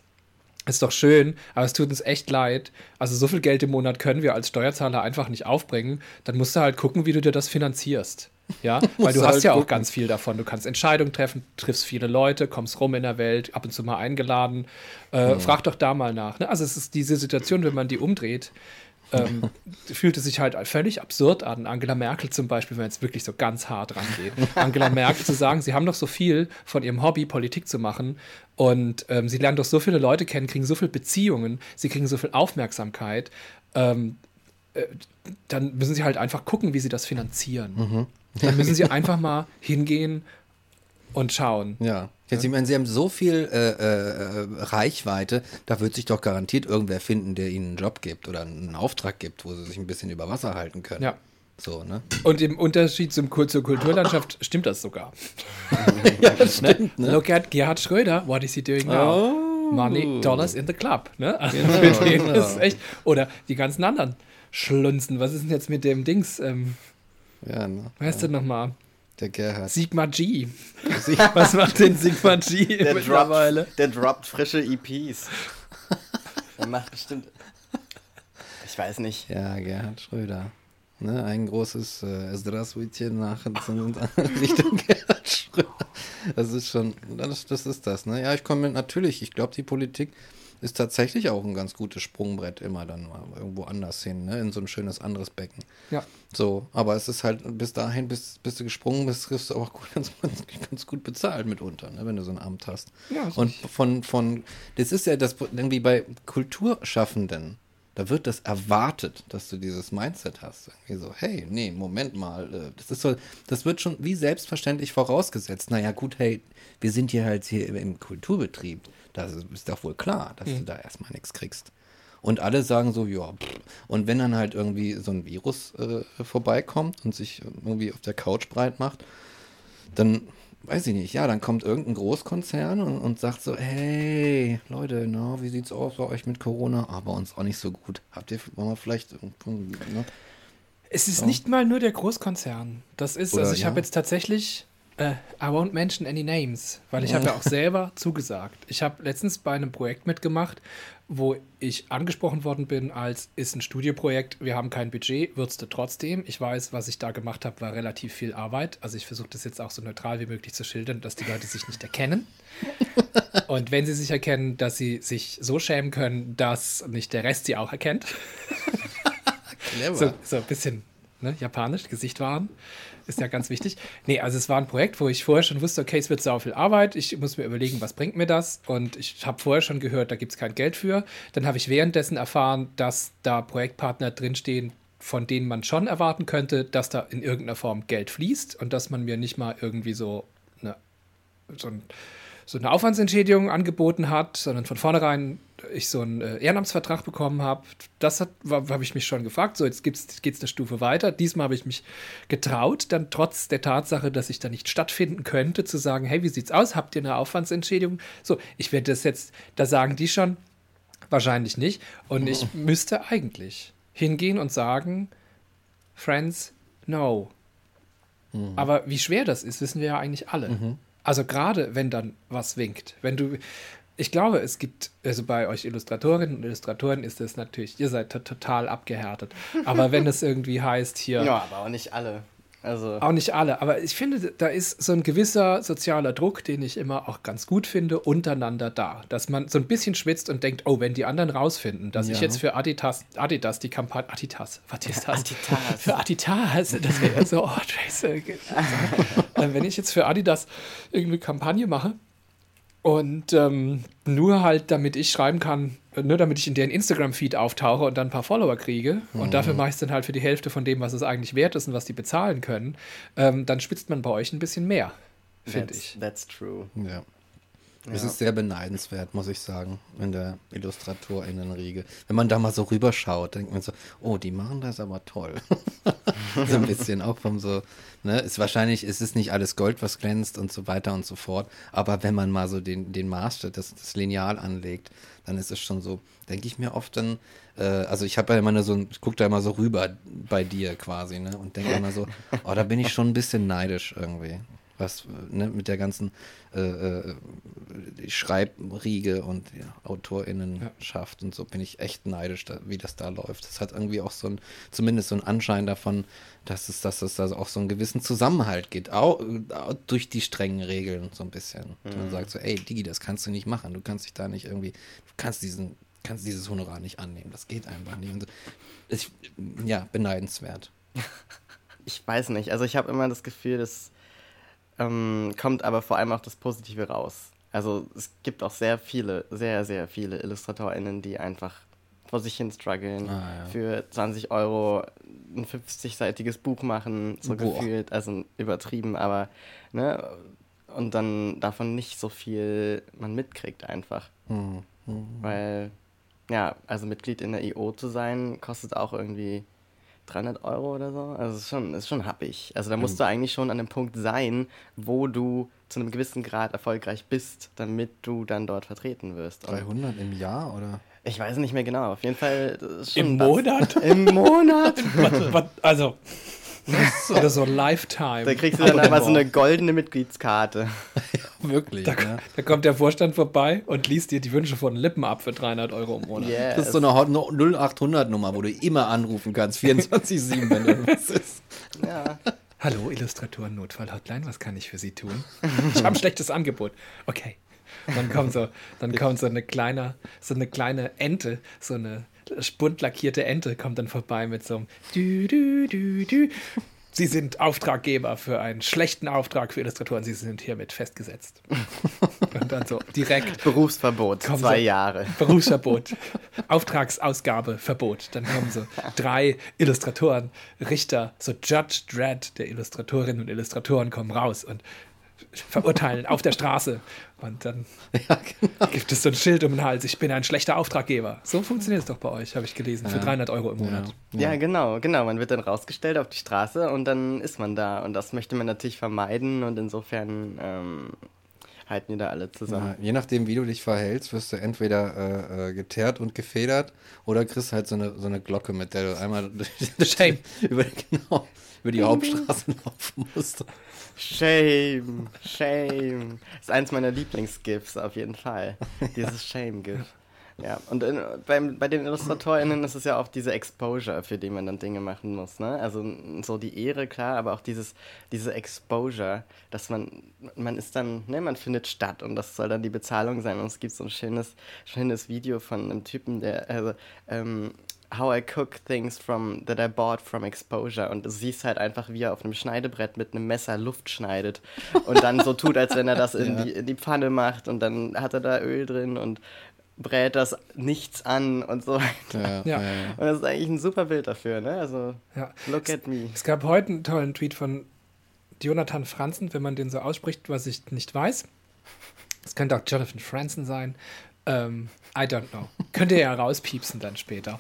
ist doch schön, aber es tut uns echt leid. Also so viel Geld im Monat können wir als Steuerzahler einfach nicht aufbringen. Dann musst du halt gucken, wie du dir das finanzierst. Ja, weil du hast halt ja gucken. auch ganz viel davon. Du kannst Entscheidungen treffen, triffst viele Leute, kommst rum in der Welt, ab und zu mal eingeladen. Äh, mhm. Frag doch da mal nach. Ne? Also es ist diese Situation, wenn man die umdreht, ähm, fühlte sich halt völlig absurd an. Angela Merkel zum Beispiel, wenn man jetzt wirklich so ganz hart rangeht. Angela Merkel zu sagen, sie haben doch so viel von ihrem Hobby, Politik zu machen. Und ähm, sie lernen doch so viele Leute kennen, kriegen so viele Beziehungen, sie kriegen so viel Aufmerksamkeit. Ähm, äh, dann müssen sie halt einfach gucken, wie sie das finanzieren. Mhm. Dann müssen sie einfach mal hingehen und schauen. Ja. Jetzt, ich meine, sie haben so viel äh, äh, Reichweite, da wird sich doch garantiert irgendwer finden, der ihnen einen Job gibt oder einen Auftrag gibt, wo sie sich ein bisschen über Wasser halten können. Ja. So, ne? Und im Unterschied zum, zur Kulturlandschaft stimmt das sogar. ja, das stimmt, ne? Look at Gerhard Schröder, what is he doing now? Oh. Money, Dollars in the club. Ne? Also genau, für den genau. ist echt. Oder die ganzen anderen Schlunzen. Was ist denn jetzt mit dem Dings? Ähm, ja, ne? Weißt ja. du nochmal? Der Gerhard. Sigma G. Was macht denn Sigma G der mittlerweile? Droppt, der droppt frische EPs. der macht bestimmt. Ich weiß nicht. Ja, Gerhard Schröder. Ne, ein großes äh, Esdraswitchen nach Richtung Gerhard Schröder. Das ist schon, das, das ist das. Ne? Ja, ich komme natürlich, ich glaube, die Politik ist tatsächlich auch ein ganz gutes Sprungbrett immer dann mal irgendwo anders hin, ne? in so ein schönes anderes Becken. Ja. So, aber es ist halt bis dahin, bis, bis du gesprungen bist, kriegst du auch ganz, ganz gut bezahlt mitunter, ne? wenn du so ein Amt hast. Ja, Und von, von, das ist ja das irgendwie bei Kulturschaffenden, da wird das erwartet, dass du dieses Mindset hast. Irgendwie so, hey, nee, Moment mal, äh, das ist so, das wird schon wie selbstverständlich vorausgesetzt. Naja, gut, hey, wir sind hier halt hier im Kulturbetrieb. Das ist doch wohl klar, dass mhm. du da erstmal nichts kriegst. Und alle sagen so, ja, und wenn dann halt irgendwie so ein Virus äh, vorbeikommt und sich irgendwie auf der Couch breit macht, dann weiß ich nicht, ja, dann kommt irgendein Großkonzern und, und sagt so, hey, Leute, na, wie sieht's aus bei euch mit Corona? Aber uns auch nicht so gut. Habt ihr mal vielleicht ne? Es ist so. nicht mal nur der Großkonzern. Das ist, Oder, also ich ja? habe jetzt tatsächlich Uh, I won't mention any names, weil ich habe ja auch selber zugesagt. Ich habe letztens bei einem Projekt mitgemacht, wo ich angesprochen worden bin als ist ein Studieprojekt, wir haben kein Budget, würdest du trotzdem. Ich weiß, was ich da gemacht habe, war relativ viel Arbeit. Also ich versuche das jetzt auch so neutral wie möglich zu schildern, dass die Leute sich nicht erkennen. Und wenn sie sich erkennen, dass sie sich so schämen können, dass nicht der Rest sie auch erkennt. Clever. So, so ein bisschen ne, japanisch, Gesicht wahren ist ja ganz wichtig. Nee, also es war ein Projekt, wo ich vorher schon wusste, okay, es wird sau viel Arbeit. Ich muss mir überlegen, was bringt mir das? Und ich habe vorher schon gehört, da gibt es kein Geld für. Dann habe ich währenddessen erfahren, dass da Projektpartner drinstehen, von denen man schon erwarten könnte, dass da in irgendeiner Form Geld fließt und dass man mir nicht mal irgendwie so, eine, so, ein, so eine Aufwandsentschädigung angeboten hat, sondern von vornherein ich so einen äh, Ehrenamtsvertrag bekommen habe, das habe ich mich schon gefragt. So, jetzt geht es eine Stufe weiter. Diesmal habe ich mich getraut, dann trotz der Tatsache, dass ich da nicht stattfinden könnte, zu sagen, hey, wie sieht's aus? Habt ihr eine Aufwandsentschädigung? So, ich werde das jetzt, da sagen die schon, wahrscheinlich nicht. Und ich oh. müsste eigentlich hingehen und sagen, Friends, no. Mhm. Aber wie schwer das ist, wissen wir ja eigentlich alle. Mhm. Also gerade wenn dann was winkt, wenn du, ich glaube, es gibt, also bei euch Illustratorinnen und Illustratoren ist es natürlich, ihr seid total abgehärtet. Aber wenn es irgendwie heißt hier. Ja, aber auch nicht alle. Also. Auch nicht alle. Aber ich finde, da ist so ein gewisser sozialer Druck, den ich immer auch ganz gut finde, untereinander da. Dass man so ein bisschen schwitzt und denkt, oh, wenn die anderen rausfinden, dass ja. ich jetzt für Adidas, Adidas die Kampagne, Adidas, was ist das? Adidas. Für Adidas, das wäre so, oh, Trace. Äh, wenn ich jetzt für Adidas irgendeine Kampagne mache, und ähm, nur halt, damit ich schreiben kann, nur damit ich in deren Instagram-Feed auftauche und dann ein paar Follower kriege. Mhm. Und dafür mache ich es dann halt für die Hälfte von dem, was es eigentlich wert ist und was die bezahlen können. Ähm, dann spitzt man bei euch ein bisschen mehr, finde ich. That's true. Ja. Es ja. ist sehr beneidenswert, muss ich sagen, in der IllustratorInnenriege. Wenn man da mal so rüberschaut, denkt man so, oh, die machen das aber toll. so ein bisschen auch vom so, ne, ist wahrscheinlich, ist es nicht alles Gold, was glänzt und so weiter und so fort. Aber wenn man mal so den, den Maßstab, das, das Lineal anlegt, dann ist es schon so, denke ich mir oft dann, äh, also ich habe ja immer so, ich gucke da immer so rüber bei dir quasi, ne, und denke immer so, oh, da bin ich schon ein bisschen neidisch irgendwie was ne, mit der ganzen äh, äh, Schreibriege und ja, AutorInnenschaft ja. und so bin ich echt neidisch, da, wie das da läuft. Das hat irgendwie auch so ein, zumindest so einen Anschein davon, dass es, dass es da auch so einen gewissen Zusammenhalt gibt, auch, auch durch die strengen Regeln so ein bisschen. Mhm. Man sagt so, ey, Digi, das kannst du nicht machen, du kannst dich da nicht irgendwie, du kannst diesen, kannst dieses Honorar nicht annehmen, das geht einfach nicht. Und ich, ja, beneidenswert. ich weiß nicht, also ich habe immer das Gefühl, dass ähm, kommt aber vor allem auch das Positive raus. Also es gibt auch sehr viele, sehr, sehr viele IllustratorInnen, die einfach vor sich hin strugglen, ah, ja. für 20 Euro ein 50-seitiges Buch machen, so Boah. gefühlt, also übertrieben, aber ne, und dann davon nicht so viel man mitkriegt einfach. Mhm. Mhm. Weil, ja, also Mitglied in der IO zu sein, kostet auch irgendwie 300 Euro oder so. Also ist schon, ist schon happig. Also da musst mhm. du eigentlich schon an dem Punkt sein, wo du zu einem gewissen Grad erfolgreich bist, damit du dann dort vertreten wirst. Und 300 im Jahr oder? Ich weiß nicht mehr genau. Auf jeden Fall. Im Monat? Im Monat? also. Oder so Lifetime. Da kriegst du dann aber so eine goldene Mitgliedskarte. ja, wirklich. Da, ja. da, kommt der Vorstand vorbei und liest dir die Wünsche von Lippen ab für 300 Euro im Monat. Yes. Das ist so eine 0800-Nummer, wo du immer anrufen kannst, 24-7, wenn irgendwas ist. Ja. Hallo, Illustratoren Notfall-Hotline, was kann ich für Sie tun? Ich habe ein schlechtes Angebot. Okay. dann kommt so, dann kommt so eine kleine, so eine kleine Ente, so eine bunt lackierte Ente kommt dann vorbei mit so einem Dü, Dü, Dü, Dü. Sie sind Auftraggeber für einen schlechten Auftrag für Illustratoren. Sie sind hiermit festgesetzt. Und dann so direkt. Berufsverbot, zwei so, Jahre. Berufsverbot. Auftragsausgabe, Verbot. Dann kommen so drei Illustratoren, Richter, so Judge Dredd der Illustratorinnen und Illustratoren kommen raus und verurteilen auf der Straße. Und dann ja, genau. gibt es so ein Schild um den Hals, ich bin ein schlechter Auftraggeber. So funktioniert es doch bei euch, habe ich gelesen, für ja. 300 Euro im Monat. Ja. ja. genau, genau. Man wird dann rausgestellt auf die Straße und dann ist man da. Und das möchte man natürlich vermeiden und insofern ähm, halten die da alle zusammen. je nachdem, wie du dich verhältst, wirst du entweder äh, äh, geteert und gefedert oder kriegst halt so eine, so eine Glocke, mit der du einmal Shame. über, genau, über die Hauptstraße laufen musst. Shame, Shame. Das ist eins meiner Lieblingsgifs auf jeden Fall. Dieses Shame-Gif. Ja, und in, beim, bei den IllustratorInnen ist es ja auch diese Exposure, für die man dann Dinge machen muss, ne? Also so die Ehre, klar, aber auch dieses, diese Exposure, dass man, man ist dann, ne, man findet statt und das soll dann die Bezahlung sein. Und es gibt so ein schönes, schönes Video von einem Typen, der, also, ähm, How I Cook Things from that I bought from Exposure und du siehst halt einfach, wie er auf einem Schneidebrett mit einem Messer Luft schneidet und dann so tut, als wenn er das in, ja. die, in die Pfanne macht und dann hat er da Öl drin und brät das nichts an und so weiter. Ja, ja. Und das ist eigentlich ein super Bild dafür, ne? Also, look at me. Es gab heute einen tollen Tweet von Jonathan Franzen, wenn man den so ausspricht, was ich nicht weiß. Es könnte auch Jonathan Franzen sein. Ähm, I don't know. Könnt ihr ja rauspiepsen dann später.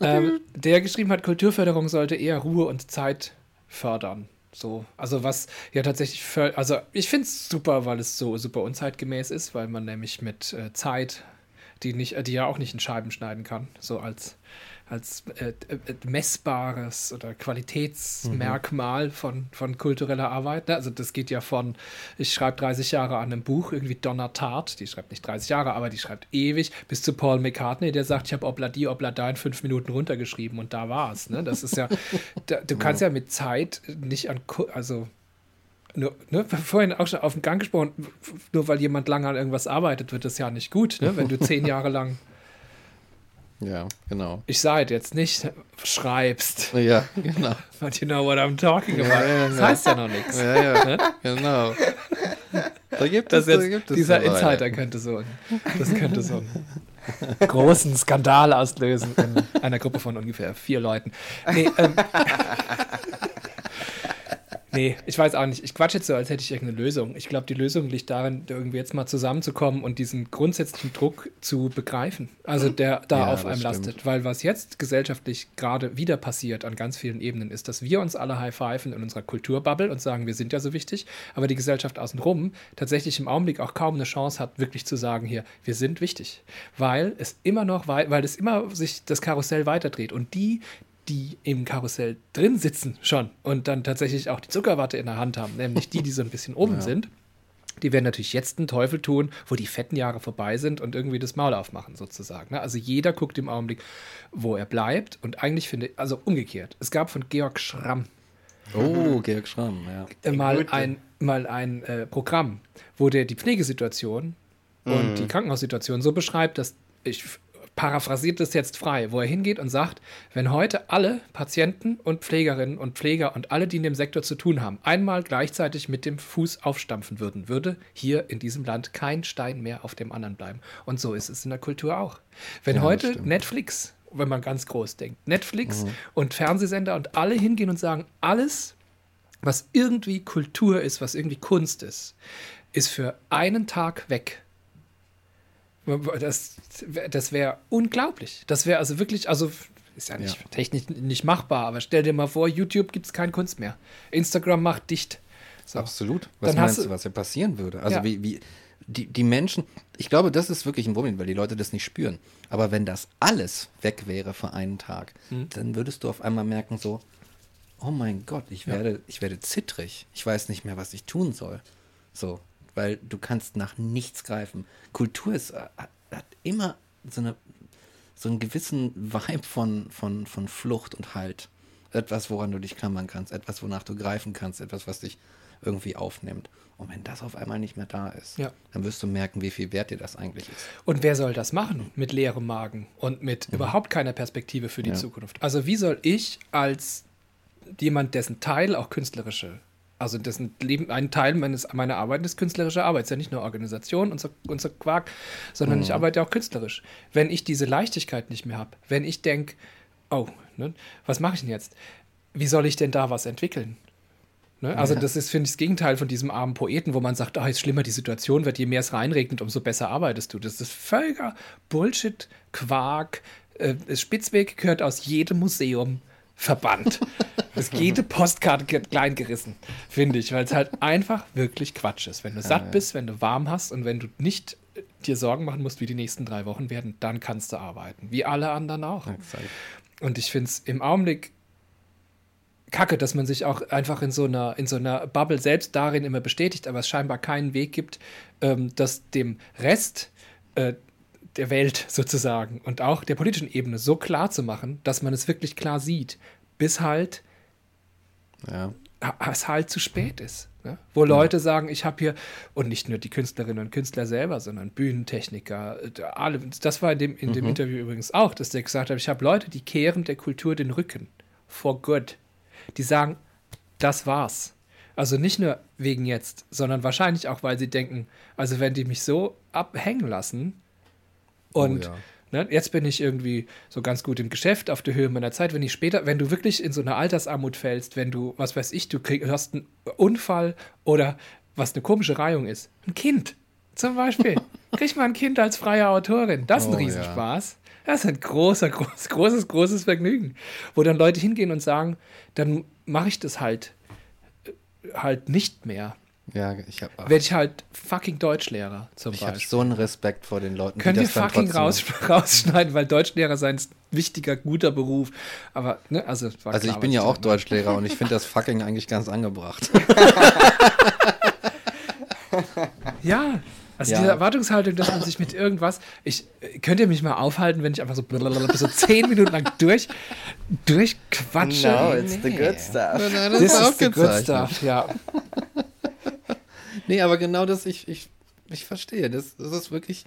ähm, der geschrieben hat, Kulturförderung sollte eher Ruhe und Zeit fördern. So, also was ja tatsächlich, also ich finde es super, weil es so super unzeitgemäß ist, weil man nämlich mit äh, Zeit, die nicht, die ja auch nicht in Scheiben schneiden kann, so als als äh, äh, messbares oder Qualitätsmerkmal mhm. von, von kultureller Arbeit. Ne? Also das geht ja von, ich schreibe 30 Jahre an einem Buch, irgendwie Donna Tart, die schreibt nicht 30 Jahre, aber die schreibt ewig, bis zu Paul McCartney, der sagt, ich habe Obladi, Oblada in fünf Minuten runtergeschrieben und da war's. Ne? Das ist ja, da, du kannst ja mit Zeit nicht an, also nur, ne, vorhin auch schon auf den Gang gesprochen, nur weil jemand lange an irgendwas arbeitet, wird das ja nicht gut, ne? wenn du zehn Jahre lang ja, genau. Ich sage jetzt nicht, schreibst. Ja, genau. But you know what I'm talking about. Ja, ja, das heißt ja noch nichts. Ja, ja, ne? genau. Da gibt es, jetzt, da gibt es dieser Insider könnte so, das könnte so einen großen Skandal auslösen in einer Gruppe von ungefähr vier Leuten. Nee, ähm, Nee, ich weiß auch nicht. Ich quatsche jetzt so, als hätte ich irgendeine Lösung. Ich glaube, die Lösung liegt darin, irgendwie jetzt mal zusammenzukommen und diesen grundsätzlichen Druck zu begreifen. Also der da ja, auf einem lastet. Weil was jetzt gesellschaftlich gerade wieder passiert an ganz vielen Ebenen ist, dass wir uns alle high-pfeifen in unserer Kulturbubble und sagen, wir sind ja so wichtig, aber die Gesellschaft außenrum tatsächlich im Augenblick auch kaum eine Chance hat, wirklich zu sagen, hier, wir sind wichtig. Weil es immer noch, weil es immer sich das Karussell weiterdreht. Und die, die im Karussell drin sitzen schon und dann tatsächlich auch die Zuckerwatte in der Hand haben, nämlich die, die so ein bisschen oben ja. sind. Die werden natürlich jetzt einen Teufel tun, wo die fetten Jahre vorbei sind und irgendwie das Maul aufmachen, sozusagen. Ne? Also jeder guckt im Augenblick, wo er bleibt. Und eigentlich finde ich, also umgekehrt. Es gab von Georg Schramm. Oh, Georg Schramm, ja. Äh, mal ein, mal ein äh, Programm, wo der die Pflegesituation mm. und mhm. die Krankenhaussituation so beschreibt, dass ich paraphrasiert es jetzt frei, wo er hingeht und sagt, wenn heute alle Patienten und Pflegerinnen und Pfleger und alle, die in dem Sektor zu tun haben, einmal gleichzeitig mit dem Fuß aufstampfen würden, würde hier in diesem Land kein Stein mehr auf dem anderen bleiben. Und so ist es in der Kultur auch. Wenn ja, heute Netflix, wenn man ganz groß denkt, Netflix mhm. und Fernsehsender und alle hingehen und sagen, alles, was irgendwie Kultur ist, was irgendwie Kunst ist, ist für einen Tag weg. Das, das wäre unglaublich. Das wäre also wirklich, also ist ja nicht ja. technisch nicht machbar, aber stell dir mal vor, YouTube gibt es keine Kunst mehr. Instagram macht dicht. So. Absolut. Was Dann meinst du, was ja passieren würde? Also ja. wie, wie die, die Menschen, ich glaube, das ist wirklich ein Problem, weil die Leute das nicht spüren. Aber wenn das alles weg wäre für einen Tag, hm. dann würdest du auf einmal merken, so, oh mein Gott, ich werde, ja. ich werde zittrig. Ich weiß nicht mehr, was ich tun soll. So, weil du kannst nach nichts greifen. Kultur ist, äh, hat immer so, eine, so einen gewissen Vibe von, von, von Flucht und Halt. Etwas, woran du dich klammern kannst, etwas, wonach du greifen kannst, etwas, was dich irgendwie aufnimmt. Und wenn das auf einmal nicht mehr da ist, ja. dann wirst du merken, wie viel wert dir das eigentlich ist. Und wer soll das machen mit leerem Magen und mit mhm. überhaupt keiner Perspektive für die ja. Zukunft? Also wie soll ich als jemand, dessen Teil auch künstlerische also das Leben, ein Teil meines, meiner Arbeit ist künstlerische Arbeit. Es ist ja nicht nur Organisation, unser, unser Quark, sondern mhm. ich arbeite auch künstlerisch. Wenn ich diese Leichtigkeit nicht mehr habe, wenn ich denke, oh, ne, was mache ich denn jetzt? Wie soll ich denn da was entwickeln? Ne? Also, ja. das ist, finde ich, das Gegenteil von diesem armen Poeten, wo man sagt, oh, je schlimmer die Situation wird, je mehr es reinregnet, umso besser arbeitest du. Das ist völliger Bullshit, Quark. Äh, Spitzweg gehört aus jedem Museum verbannt. ist jede Postkarte klein gerissen, finde ich, weil es halt einfach wirklich Quatsch ist. Wenn du satt bist, wenn du warm hast und wenn du nicht äh, dir Sorgen machen musst, wie die nächsten drei Wochen werden, dann kannst du arbeiten. Wie alle anderen auch. Und ich finde es im Augenblick kacke, dass man sich auch einfach in so einer, in so einer Bubble selbst darin immer bestätigt, aber es scheinbar keinen Weg gibt, ähm, das dem Rest äh, der Welt sozusagen und auch der politischen Ebene so klar zu machen, dass man es wirklich klar sieht, bis halt ja. es halt zu spät ist. Ne? Wo ja. Leute sagen, ich habe hier, und nicht nur die Künstlerinnen und Künstler selber, sondern Bühnentechniker, äh, alle, das war in dem, in dem mhm. Interview übrigens auch, dass der gesagt hat, ich habe Leute, die kehren der Kultur den Rücken. For good. Die sagen, das war's. Also nicht nur wegen jetzt, sondern wahrscheinlich auch, weil sie denken, also wenn die mich so abhängen lassen, und oh, ja. Ne, jetzt bin ich irgendwie so ganz gut im Geschäft, auf der Höhe meiner Zeit. Wenn ich später, wenn du wirklich in so eine Altersarmut fällst, wenn du, was weiß ich, du krieg, hast einen Unfall oder was eine komische Reihung ist, ein Kind zum Beispiel. Krieg mal ein Kind als freie Autorin. Das ist ein oh, Riesenspaß. Das ist ein großer, groß, großes, großes Vergnügen. Wo dann Leute hingehen und sagen, dann mache ich das halt, äh, halt nicht mehr. Ja, ich habe. Werde ich halt fucking Deutschlehrer zum ich Beispiel. Ich habe so einen Respekt vor den Leuten. Können wir fucking raus, rausschneiden, weil Deutschlehrer sein ein wichtiger, guter Beruf. Aber, ne, also. also klar, ich bin ja auch Deutschlehrer und ich finde das fucking eigentlich ganz angebracht. ja, also ja. diese Erwartungshaltung, dass man sich mit irgendwas, ich könnt ihr mich mal aufhalten, wenn ich einfach so, so zehn Minuten lang durch durchquatsche. No, it's the good stuff. No, no, das This ist, ist the good stuff, ja. Nee, aber genau das, ich, ich, ich verstehe. Das, das ist wirklich.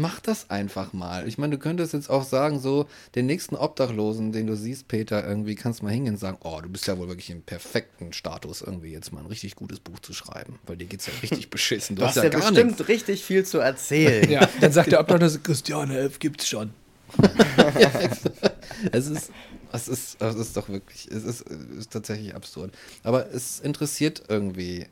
Mach das einfach mal. Ich meine, du könntest jetzt auch sagen, so, den nächsten Obdachlosen, den du siehst, Peter, irgendwie kannst du mal hingehen und sagen, oh, du bist ja wohl wirklich im perfekten Status, irgendwie jetzt mal ein richtig gutes Buch zu schreiben, weil dir geht's ja richtig beschissen. Du, du hast, hast ja, ja bestimmt nichts. richtig viel zu erzählen. ja, dann sagt der Obdachlose, Christiane Elf gibt's schon. ja, es ist, es ist, es ist doch wirklich, es ist, es ist tatsächlich absurd. Aber es interessiert irgendwie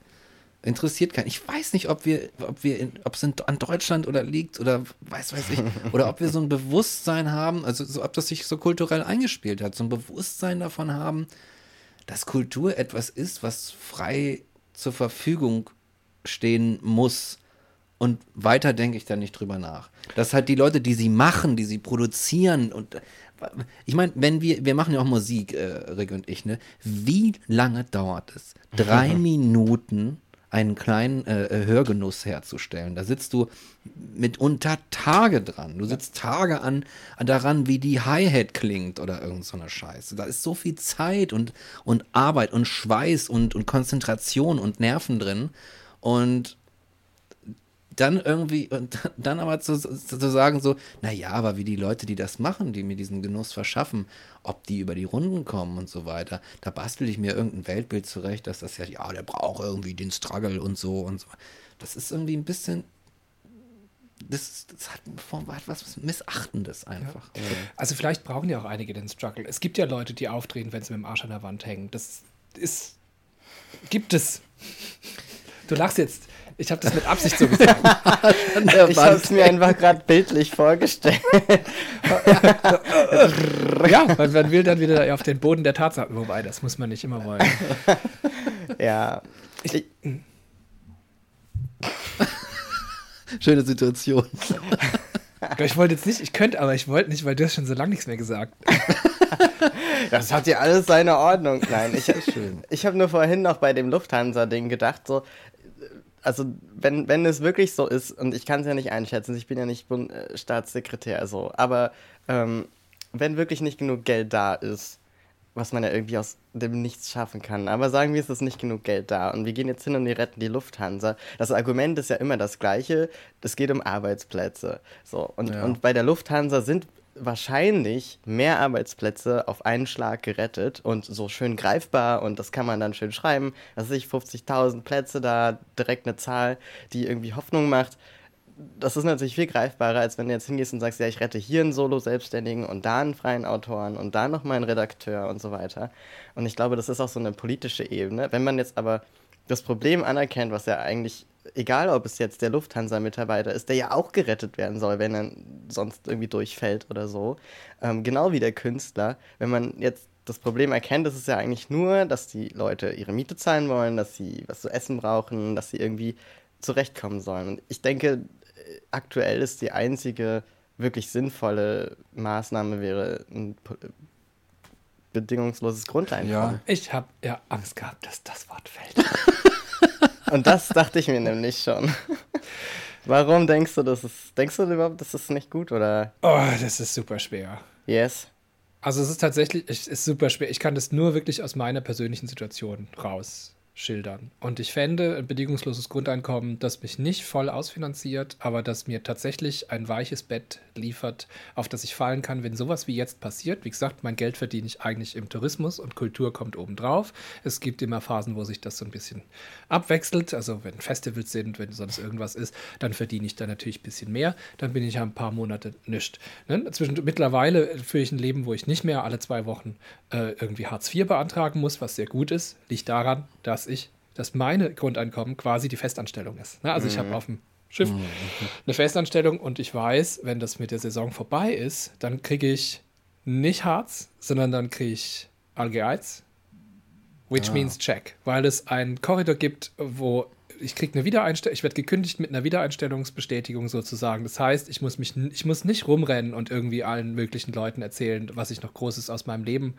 interessiert keinen. Ich weiß nicht, ob wir, ob wir, in, ob es in, an Deutschland oder liegt oder weiß, weiß ich, oder ob wir so ein Bewusstsein haben, also so, ob das sich so kulturell eingespielt hat, so ein Bewusstsein davon haben, dass Kultur etwas ist, was frei zur Verfügung stehen muss. Und weiter denke ich da nicht drüber nach. Dass halt die Leute, die sie machen, die sie produzieren und ich meine, wenn wir, wir machen ja auch Musik, äh, Rick und ich, ne? Wie lange dauert es? Drei Minuten einen kleinen äh, äh, Hörgenuss herzustellen. Da sitzt du mitunter Tage dran. Du sitzt Tage an, an daran, wie die Hi-Hat klingt oder irgend so eine Scheiße. Da ist so viel Zeit und, und Arbeit und Schweiß und, und Konzentration und Nerven drin. Und dann irgendwie, und dann aber zu, zu sagen so, naja, aber wie die Leute, die das machen, die mir diesen Genuss verschaffen, ob die über die Runden kommen und so weiter, da bastel ich mir irgendein Weltbild zurecht, dass das ja, ja, der braucht irgendwie den Struggle und so und so. Das ist irgendwie ein bisschen, das, das hat, hat, was Missachtendes einfach. Ja. Also vielleicht brauchen ja auch einige den Struggle. Es gibt ja Leute, die auftreten, wenn sie mit dem Arsch an der Wand hängen. Das ist, gibt es. Du lachst jetzt. Ich habe das mit Absicht so gesagt. ich habe es mir einfach gerade bildlich vorgestellt. ja, man, man, will dann wieder auf den Boden der Tatsachen. Wobei, das muss man nicht immer wollen. ja. Ich, Schöne Situation. Ich wollte jetzt nicht, ich könnte, aber ich wollte nicht, weil du hast schon so lange nichts mehr gesagt. Das hat ja alles seine Ordnung. Nein, ich, ich habe nur vorhin noch bei dem Lufthansa-Ding gedacht, so, also wenn, wenn es wirklich so ist, und ich kann es ja nicht einschätzen, ich bin ja nicht Bund äh, Staatssekretär, so, aber ähm, wenn wirklich nicht genug Geld da ist, was man ja irgendwie aus dem Nichts schaffen kann. Aber sagen wir, es ist nicht genug Geld da und wir gehen jetzt hin und wir retten die Lufthansa. Das Argument ist ja immer das gleiche. Es geht um Arbeitsplätze. So, und, ja. und bei der Lufthansa sind wahrscheinlich mehr Arbeitsplätze auf einen Schlag gerettet und so schön greifbar und das kann man dann schön schreiben. Das ist 50.000 Plätze da, direkt eine Zahl, die irgendwie Hoffnung macht das ist natürlich viel greifbarer, als wenn du jetzt hingehst und sagst, ja, ich rette hier einen Solo-Selbstständigen und da einen freien Autoren und da nochmal einen Redakteur und so weiter. Und ich glaube, das ist auch so eine politische Ebene. Wenn man jetzt aber das Problem anerkennt, was ja eigentlich, egal ob es jetzt der Lufthansa-Mitarbeiter ist, der ja auch gerettet werden soll, wenn er sonst irgendwie durchfällt oder so, ähm, genau wie der Künstler, wenn man jetzt das Problem erkennt, ist es ja eigentlich nur, dass die Leute ihre Miete zahlen wollen, dass sie was zu essen brauchen, dass sie irgendwie zurechtkommen sollen. Und ich denke, aktuell ist die einzige wirklich sinnvolle Maßnahme wäre ein bedingungsloses Grundeinkommen. Ja. Ich habe ja Angst gehabt, dass das Wort fällt. Und das dachte ich mir nämlich schon. Warum denkst du, das ist, denkst du überhaupt, das ist nicht gut oder? Oh, das ist super schwer. Yes. Also es ist tatsächlich, es ist super schwer. Ich kann das nur wirklich aus meiner persönlichen Situation raus schildern. Und ich fände ein bedingungsloses Grundeinkommen, das mich nicht voll ausfinanziert, aber das mir tatsächlich ein weiches Bett liefert, auf das ich fallen kann, wenn sowas wie jetzt passiert. Wie gesagt, mein Geld verdiene ich eigentlich im Tourismus und Kultur kommt obendrauf. Es gibt immer Phasen, wo sich das so ein bisschen abwechselt. Also wenn Festivals sind, wenn sonst irgendwas ist, dann verdiene ich da natürlich ein bisschen mehr. Dann bin ich ein paar Monate nischt. Ne? Mittlerweile führe ich ein Leben, wo ich nicht mehr alle zwei Wochen äh, irgendwie Hartz IV beantragen muss, was sehr gut ist. Liegt daran, dass ich, dass meine Grundeinkommen quasi die Festanstellung ist. Ne? Also mhm. ich habe auf dem Schiff mhm. eine Festanstellung und ich weiß, wenn das mit der Saison vorbei ist, dann kriege ich nicht Harz, sondern dann kriege ich Alge 1, which ah. means check, weil es einen Korridor gibt, wo ich kriege eine Wiedereinstellung, ich werde gekündigt mit einer Wiedereinstellungsbestätigung sozusagen. Das heißt, ich muss mich, ich muss nicht rumrennen und irgendwie allen möglichen Leuten erzählen, was ich noch Großes aus meinem Leben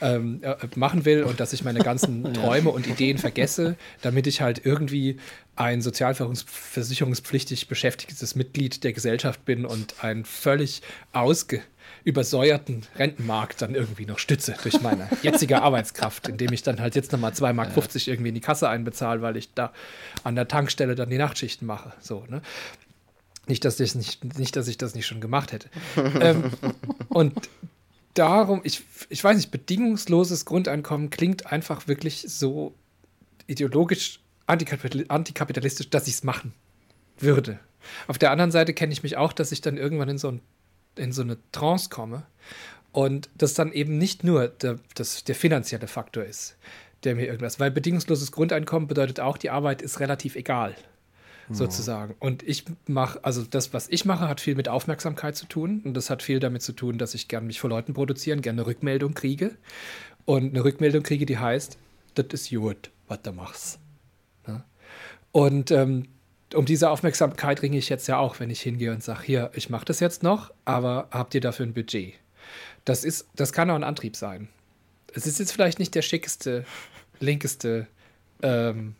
ähm, äh, machen will und dass ich meine ganzen Träume und Ideen vergesse, damit ich halt irgendwie ein sozialversicherungspflichtig beschäftigtes Mitglied der Gesellschaft bin und ein völlig ausge übersäuerten Rentenmarkt dann irgendwie noch stütze durch meine jetzige Arbeitskraft, indem ich dann halt jetzt nochmal 2,50 Mark irgendwie in die Kasse einbezahle, weil ich da an der Tankstelle dann die Nachtschichten mache. So, ne? Nicht, dass ich, nicht, nicht, dass ich das nicht schon gemacht hätte. ähm, und darum, ich, ich weiß nicht, bedingungsloses Grundeinkommen klingt einfach wirklich so ideologisch antikapitalistisch, dass ich es machen würde. Auf der anderen Seite kenne ich mich auch, dass ich dann irgendwann in so, ein, in so eine Trance komme und das dann eben nicht nur der, das, der finanzielle Faktor ist, der mir irgendwas, weil bedingungsloses Grundeinkommen bedeutet auch, die Arbeit ist relativ egal. Sozusagen. Und ich mache, also das, was ich mache, hat viel mit Aufmerksamkeit zu tun. Und das hat viel damit zu tun, dass ich gerne mich vor Leuten produzieren, gerne eine Rückmeldung kriege. Und eine Rückmeldung kriege, die heißt, das ist gut, was du machst. Ja? Und ähm, um diese Aufmerksamkeit ringe ich jetzt ja auch, wenn ich hingehe und sage, hier, ich mache das jetzt noch, aber habt ihr dafür ein Budget? Das, ist, das kann auch ein Antrieb sein. Es ist jetzt vielleicht nicht der schickeste, linkeste, ähm,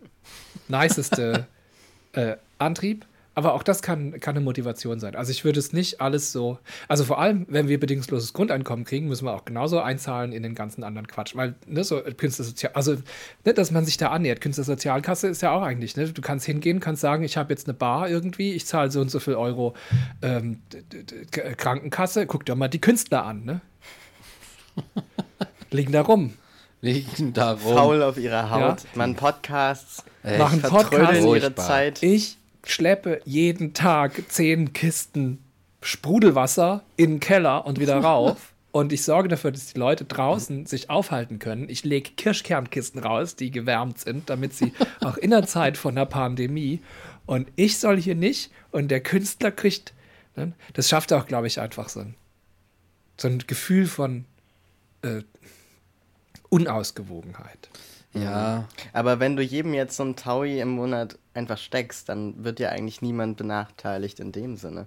niceste äh, Antrieb. Aber auch das kann, kann eine Motivation sein. Also ich würde es nicht alles so. Also vor allem, wenn wir bedingungsloses Grundeinkommen kriegen, müssen wir auch genauso einzahlen in den ganzen anderen Quatsch. Weil, ne, so Künstlersozial, also ne, dass man sich da annähert. Künstlersozialkasse ist ja auch eigentlich, ne? Du kannst hingehen, kannst sagen, ich habe jetzt eine Bar irgendwie, ich zahle so und so viel Euro ähm, Krankenkasse, guck dir mal die Künstler an, ne? Liegen da rum. Liegen da rum. Faul auf ihrer Haut. Ja. Man Podcasts Echt? machen Podcast ihre Zeit. Ich schleppe jeden Tag zehn Kisten Sprudelwasser in den Keller und wieder rauf. und ich sorge dafür, dass die Leute draußen sich aufhalten können. Ich lege Kirschkernkisten raus, die gewärmt sind, damit sie auch in der Zeit von der Pandemie und ich soll hier nicht und der Künstler kriegt, ne, das schafft auch, glaube ich, einfach so ein, so ein Gefühl von äh, Unausgewogenheit. Ja. Aber wenn du jedem jetzt so ein Taui im Monat einfach steckst, dann wird ja eigentlich niemand benachteiligt in dem Sinne.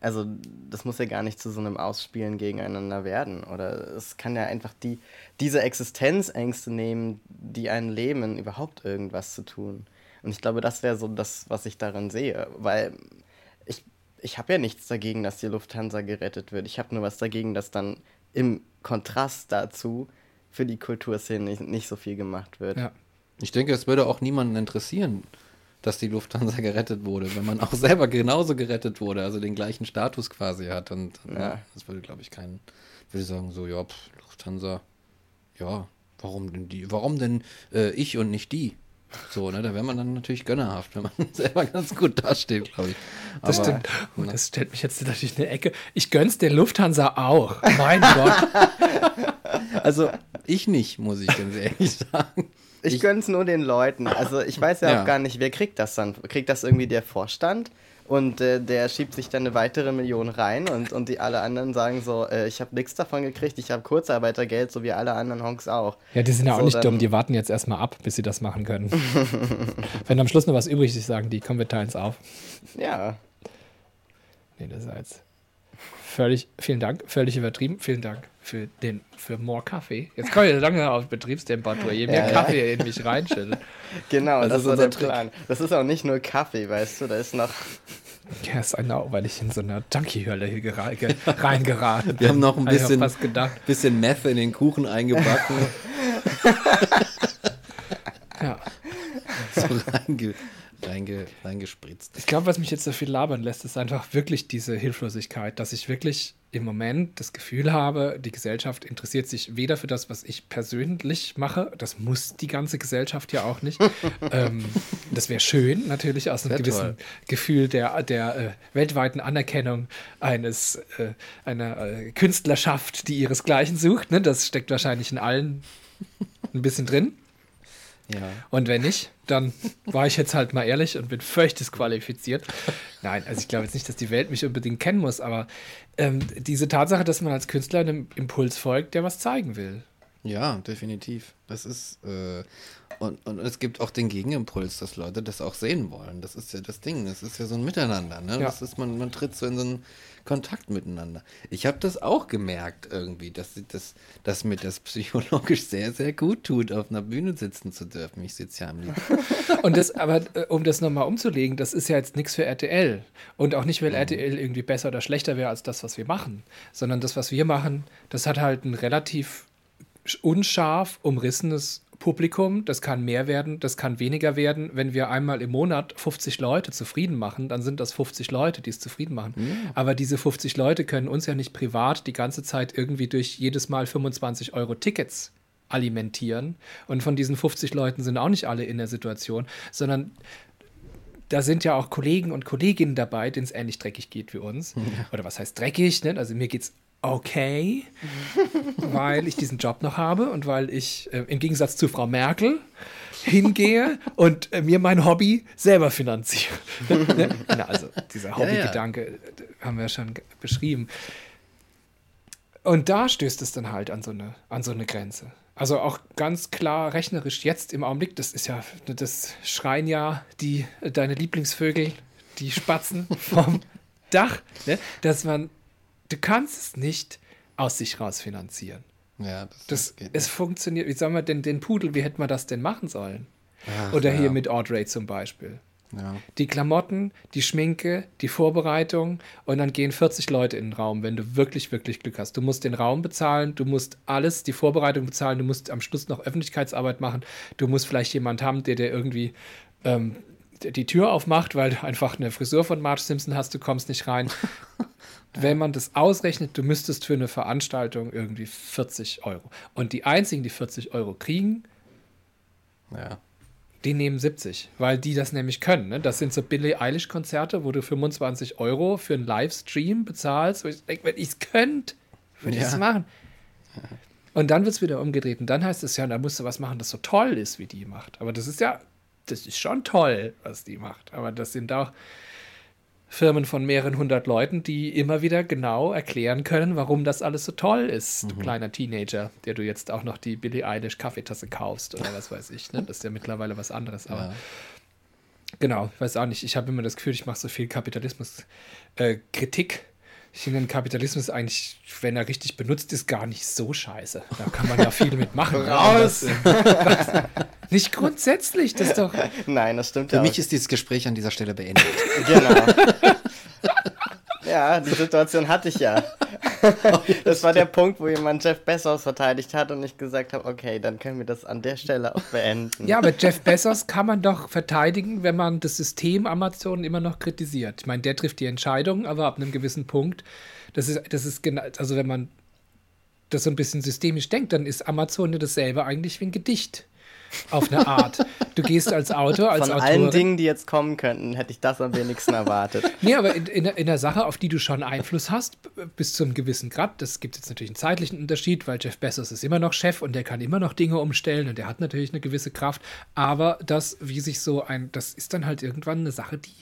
Also das muss ja gar nicht zu so einem Ausspielen gegeneinander werden. Oder es kann ja einfach die, diese Existenzängste nehmen, die einen lähmen, überhaupt irgendwas zu tun. Und ich glaube, das wäre so das, was ich darin sehe. Weil ich, ich habe ja nichts dagegen, dass die Lufthansa gerettet wird. Ich habe nur was dagegen, dass dann im Kontrast dazu für die Kulturszene nicht, nicht so viel gemacht wird. Ja. Ich denke, es würde auch niemanden interessieren, dass die Lufthansa gerettet wurde, wenn man auch selber genauso gerettet wurde, also den gleichen Status quasi hat. Und ja. Ja, das würde, glaube ich, keinen, würde sagen, so, ja, pff, Lufthansa, ja, warum denn die, warum denn äh, ich und nicht die? So, ne, da wäre man dann natürlich gönnerhaft, wenn man selber ganz gut dasteht, glaube ich. Aber, das stimmt. Oh, das stellt mich jetzt natürlich in eine Ecke. Ich gönn's der Lufthansa auch. Mein Gott. Also, ich nicht, muss ich ganz ehrlich sagen. Ich, ich gönn's nur den Leuten. Also ich weiß ja, ja, auch gar nicht, wer kriegt das dann? Kriegt das irgendwie der Vorstand? Und äh, der schiebt sich dann eine weitere Million rein und, und die alle anderen sagen so, äh, ich habe nichts davon gekriegt, ich habe Kurzarbeitergeld, so wie alle anderen Honks auch. Ja, die sind ja so, auch nicht dumm, die warten jetzt erstmal ab, bis sie das machen können. Wenn am Schluss noch was übrig ist, sagen die, komm, wir teilen es auf. Ja. Nee, das ist jetzt völlig, vielen Dank, völlig übertrieben, vielen Dank für den für more Kaffee. Jetzt komme ich langsam auf Betriebstemperatur. Je mehr ja, Kaffee ja. in mich reinschüttet. Genau, das, das ist so der Trick. Plan. Das ist auch nicht nur Kaffee, weißt du, da ist noch. Ja, ist genau, weil ich in so einer Junkie-Hölle reingeraten bin. Wir haben noch ein bisschen, bisschen Meth in den Kuchen eingebacken. ja. So reinge reinge, reingespritzt. Ich glaube, was mich jetzt so viel labern lässt, ist einfach wirklich diese Hilflosigkeit, dass ich wirklich im Moment das Gefühl habe, die Gesellschaft interessiert sich weder für das, was ich persönlich mache, das muss die ganze Gesellschaft ja auch nicht. ähm, das wäre schön, natürlich aus einem gewissen toll. Gefühl der, der äh, weltweiten Anerkennung eines, äh, einer äh, Künstlerschaft, die ihresgleichen sucht. Ne? Das steckt wahrscheinlich in allen ein bisschen drin. Ja. Und wenn nicht, dann war ich jetzt halt mal ehrlich und bin völlig disqualifiziert. Nein, also ich glaube jetzt nicht, dass die Welt mich unbedingt kennen muss, aber ähm, diese Tatsache, dass man als Künstler einem Impuls folgt, der was zeigen will. Ja, definitiv. Das ist, äh, und, und es gibt auch den Gegenimpuls, dass Leute das auch sehen wollen. Das ist ja das Ding. Das ist ja so ein Miteinander. Ne? Ja. Das ist, man, man tritt so in so einen Kontakt miteinander. Ich habe das auch gemerkt irgendwie, dass, das, dass mir das psychologisch sehr, sehr gut tut, auf einer Bühne sitzen zu dürfen. Ich sitze ja am liebsten. Und das, aber äh, um das nochmal umzulegen, das ist ja jetzt nichts für RTL. Und auch nicht, weil mhm. RTL irgendwie besser oder schlechter wäre als das, was wir machen. Sondern das, was wir machen, das hat halt ein relativ unscharf umrissenes Publikum, das kann mehr werden, das kann weniger werden. Wenn wir einmal im Monat 50 Leute zufrieden machen, dann sind das 50 Leute, die es zufrieden machen. Ja. Aber diese 50 Leute können uns ja nicht privat die ganze Zeit irgendwie durch jedes Mal 25 Euro Tickets alimentieren. Und von diesen 50 Leuten sind auch nicht alle in der Situation, sondern da sind ja auch Kollegen und Kolleginnen dabei, denen es ähnlich dreckig geht wie uns. Ja. Oder was heißt dreckig? Ne? Also mir geht es okay, weil ich diesen Job noch habe und weil ich äh, im Gegensatz zu Frau Merkel hingehe und äh, mir mein Hobby selber finanziere. Na, also dieser Hobbygedanke ja. haben wir schon beschrieben. Und da stößt es dann halt an so eine, an so eine Grenze. Also auch ganz klar rechnerisch jetzt im Augenblick, das ist ja, das schreien ja die, deine Lieblingsvögel, die Spatzen vom Dach, ne? dass man du kannst es nicht aus sich raus finanzieren. Ja, das, das geht Es funktioniert, wie sagen wir denn, den Pudel, wie hätten wir das denn machen sollen? Ach, Oder ja. hier mit Audrey zum Beispiel. Ja. Die Klamotten, die Schminke, die Vorbereitung und dann gehen 40 Leute in den Raum, wenn du wirklich, wirklich Glück hast. Du musst den Raum bezahlen, du musst alles, die Vorbereitung bezahlen, du musst am Schluss noch Öffentlichkeitsarbeit machen, du musst vielleicht jemand haben, der dir irgendwie ähm, die Tür aufmacht, weil du einfach eine Frisur von Marge Simpson hast, du kommst nicht rein. Wenn man das ausrechnet, du müsstest für eine Veranstaltung irgendwie 40 Euro. Und die einzigen, die 40 Euro kriegen, ja. die nehmen 70, weil die das nämlich können. Ne? Das sind so Billie Eilish-Konzerte, wo du 25 Euro für einen Livestream bezahlst. Wo ich denke, wenn ich es könnte, Würde ich das machen? Und dann wird es wieder umgedreht. Und dann heißt es ja, da musst du was machen, das so toll ist, wie die macht. Aber das ist ja, das ist schon toll, was die macht. Aber das sind auch Firmen von mehreren hundert Leuten, die immer wieder genau erklären können, warum das alles so toll ist, mhm. du kleiner Teenager, der du jetzt auch noch die Billie Eilish Kaffeetasse kaufst oder was weiß ich. Ne? Das ist ja mittlerweile was anderes. Aber ja. genau, ich weiß auch nicht. Ich habe immer das Gefühl, ich mache so viel Kapitalismus-Kritik. Äh, ich finde den Kapitalismus eigentlich, wenn er richtig benutzt ist, gar nicht so scheiße. Da kann man ja viel mitmachen. Raus! nicht grundsätzlich, das ist doch. Nein, das stimmt Für ja. Für mich ist dieses Gespräch an dieser Stelle beendet. Genau. ja, die Situation hatte ich ja. Das war der Punkt, wo jemand Jeff Bezos verteidigt hat und ich gesagt habe, okay, dann können wir das an der Stelle auch beenden. Ja, aber Jeff Bezos kann man doch verteidigen, wenn man das System Amazon immer noch kritisiert. Ich meine, der trifft die Entscheidung, aber ab einem gewissen Punkt, das ist, das ist genau, also wenn man das so ein bisschen systemisch denkt, dann ist Amazon ja dasselbe eigentlich wie ein Gedicht auf eine Art. Du gehst als Autor, als Von Autorin. allen Dingen, die jetzt kommen könnten, hätte ich das am wenigsten erwartet. nee, aber in, in, in der Sache, auf die du schon Einfluss hast, bis zu einem gewissen Grad, das gibt jetzt natürlich einen zeitlichen Unterschied, weil Jeff Bezos ist immer noch Chef und der kann immer noch Dinge umstellen und der hat natürlich eine gewisse Kraft, aber das, wie sich so ein, das ist dann halt irgendwann eine Sache, die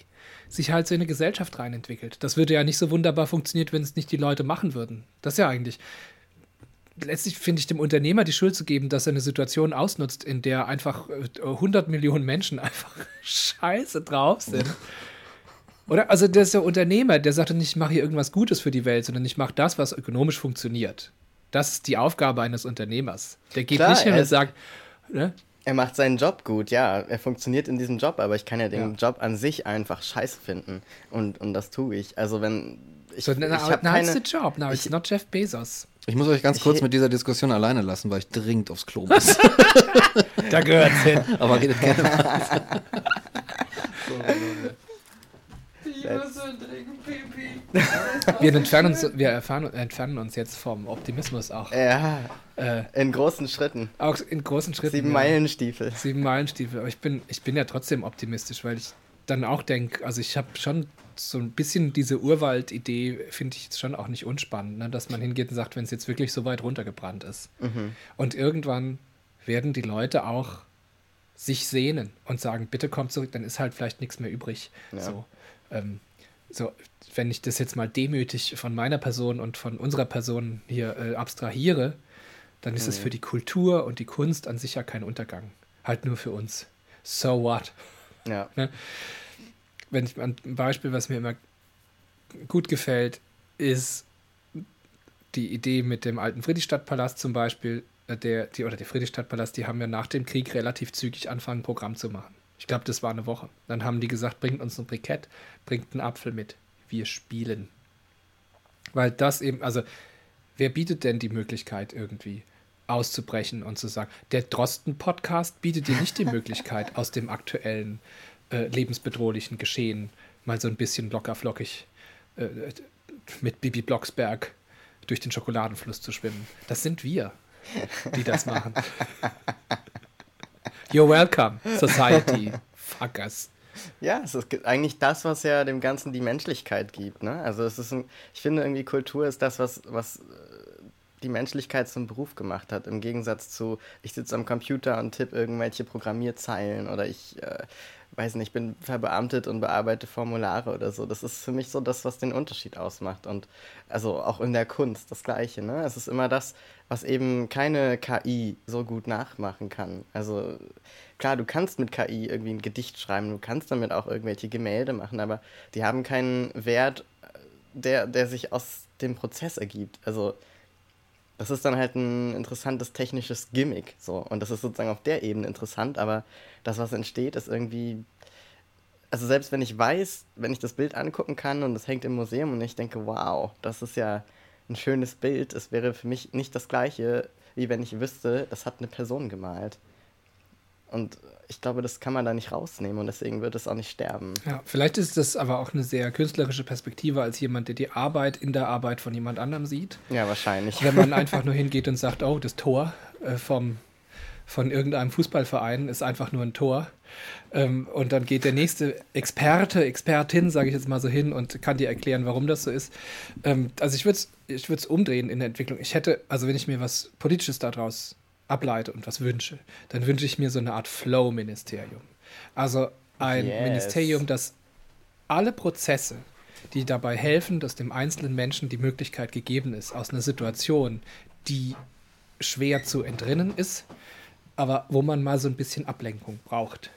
sich halt so in eine Gesellschaft reinentwickelt. Das würde ja nicht so wunderbar funktionieren, wenn es nicht die Leute machen würden. Das ist ja eigentlich letztlich finde ich dem Unternehmer die Schuld zu geben, dass er eine Situation ausnutzt, in der einfach 100 äh, Millionen Menschen einfach scheiße drauf sind. Oder? Also der ist der Unternehmer, der sagt nicht, ich mache hier irgendwas Gutes für die Welt, sondern ich mache das, was ökonomisch funktioniert. Das ist die Aufgabe eines Unternehmers. Der geht Klar, nicht hin und sagt, ne? Er macht seinen Job gut, ja. Er funktioniert in diesem Job, aber ich kann ja den ja. Job an sich einfach scheiße finden. Und, und das tue ich. Also wenn. Ich, so, now, ich now keine, it's the job. Now ich, it's not Jeff Bezos. Ich muss euch ganz kurz mit dieser Diskussion alleine lassen, weil ich dringend aufs Klo muss. da gehört's hin. Aber redet gerne weiter. ich muss so dringend Pipi. Wir, entfernen uns, wir erfahren, entfernen uns jetzt vom Optimismus auch. Ja. Äh, in großen Schritten. Auch in großen Schritten. Sieben Meilenstiefel. Sieben Meilenstiefel. Aber ich bin, ich bin ja trotzdem optimistisch, weil ich dann auch denke, also ich habe schon so ein bisschen diese Urwald-Idee finde ich jetzt schon auch nicht unspannend, ne? dass man hingeht und sagt, wenn es jetzt wirklich so weit runtergebrannt ist. Mhm. Und irgendwann werden die Leute auch sich sehnen und sagen, bitte kommt zurück, dann ist halt vielleicht nichts mehr übrig. Ja. So, ähm, so, wenn ich das jetzt mal demütig von meiner Person und von unserer Person hier äh, abstrahiere, dann ist mhm. es für die Kultur und die Kunst an sich ja kein Untergang. Halt nur für uns. So what? Ja. Ne? Wenn ich ein Beispiel, was mir immer gut gefällt, ist die Idee mit dem alten Friedrichstadtpalast zum Beispiel, äh, der, die, oder der Friedrichstadtpalast, die haben ja nach dem Krieg relativ zügig angefangen, ein Programm zu machen. Ich glaube, das war eine Woche. Dann haben die gesagt, bringt uns ein Brikett, bringt einen Apfel mit. Wir spielen. Weil das eben, also, wer bietet denn die Möglichkeit irgendwie auszubrechen und zu sagen, der Drosten-Podcast bietet dir nicht die Möglichkeit, aus dem aktuellen äh, lebensbedrohlichen Geschehen mal so ein bisschen lockerflockig äh, mit Bibi Blocksberg durch den Schokoladenfluss zu schwimmen. Das sind wir, die das machen. You're welcome, Society. Fuckers. Ja, es ist eigentlich das, was ja dem Ganzen die Menschlichkeit gibt. Ne? Also es ist ein, ich finde irgendwie Kultur ist das, was, was äh, die Menschlichkeit zum Beruf gemacht hat. Im Gegensatz zu, ich sitze am Computer und tippe irgendwelche Programmierzeilen oder ich äh, weiß nicht, ich bin verbeamtet und bearbeite Formulare oder so. Das ist für mich so das, was den Unterschied ausmacht. Und also auch in der Kunst das Gleiche. Ne? Es ist immer das, was eben keine KI so gut nachmachen kann. Also klar, du kannst mit KI irgendwie ein Gedicht schreiben, du kannst damit auch irgendwelche Gemälde machen, aber die haben keinen Wert, der, der sich aus dem Prozess ergibt. Also das ist dann halt ein interessantes technisches Gimmick. So. Und das ist sozusagen auf der Ebene interessant, aber das, was entsteht, ist irgendwie. Also selbst wenn ich weiß, wenn ich das Bild angucken kann und es hängt im Museum und ich denke, wow, das ist ja ein schönes Bild, es wäre für mich nicht das gleiche, wie wenn ich wüsste, das hat eine Person gemalt. Und ich glaube, das kann man da nicht rausnehmen und deswegen wird es auch nicht sterben. Ja, vielleicht ist das aber auch eine sehr künstlerische Perspektive als jemand, der die Arbeit in der Arbeit von jemand anderem sieht. Ja, wahrscheinlich. Wenn man einfach nur hingeht und sagt, oh, das Tor äh, vom von irgendeinem Fußballverein ist einfach nur ein Tor. Ähm, und dann geht der nächste Experte, Expertin, sage ich jetzt mal so hin und kann dir erklären, warum das so ist. Ähm, also ich würde es ich würd's umdrehen in der Entwicklung. Ich hätte, also wenn ich mir was Politisches daraus ableite und was wünsche, dann wünsche ich mir so eine Art Flow-Ministerium. Also ein yes. Ministerium, das alle Prozesse, die dabei helfen, dass dem einzelnen Menschen die Möglichkeit gegeben ist, aus einer Situation, die schwer zu entrinnen ist, aber wo man mal so ein bisschen Ablenkung braucht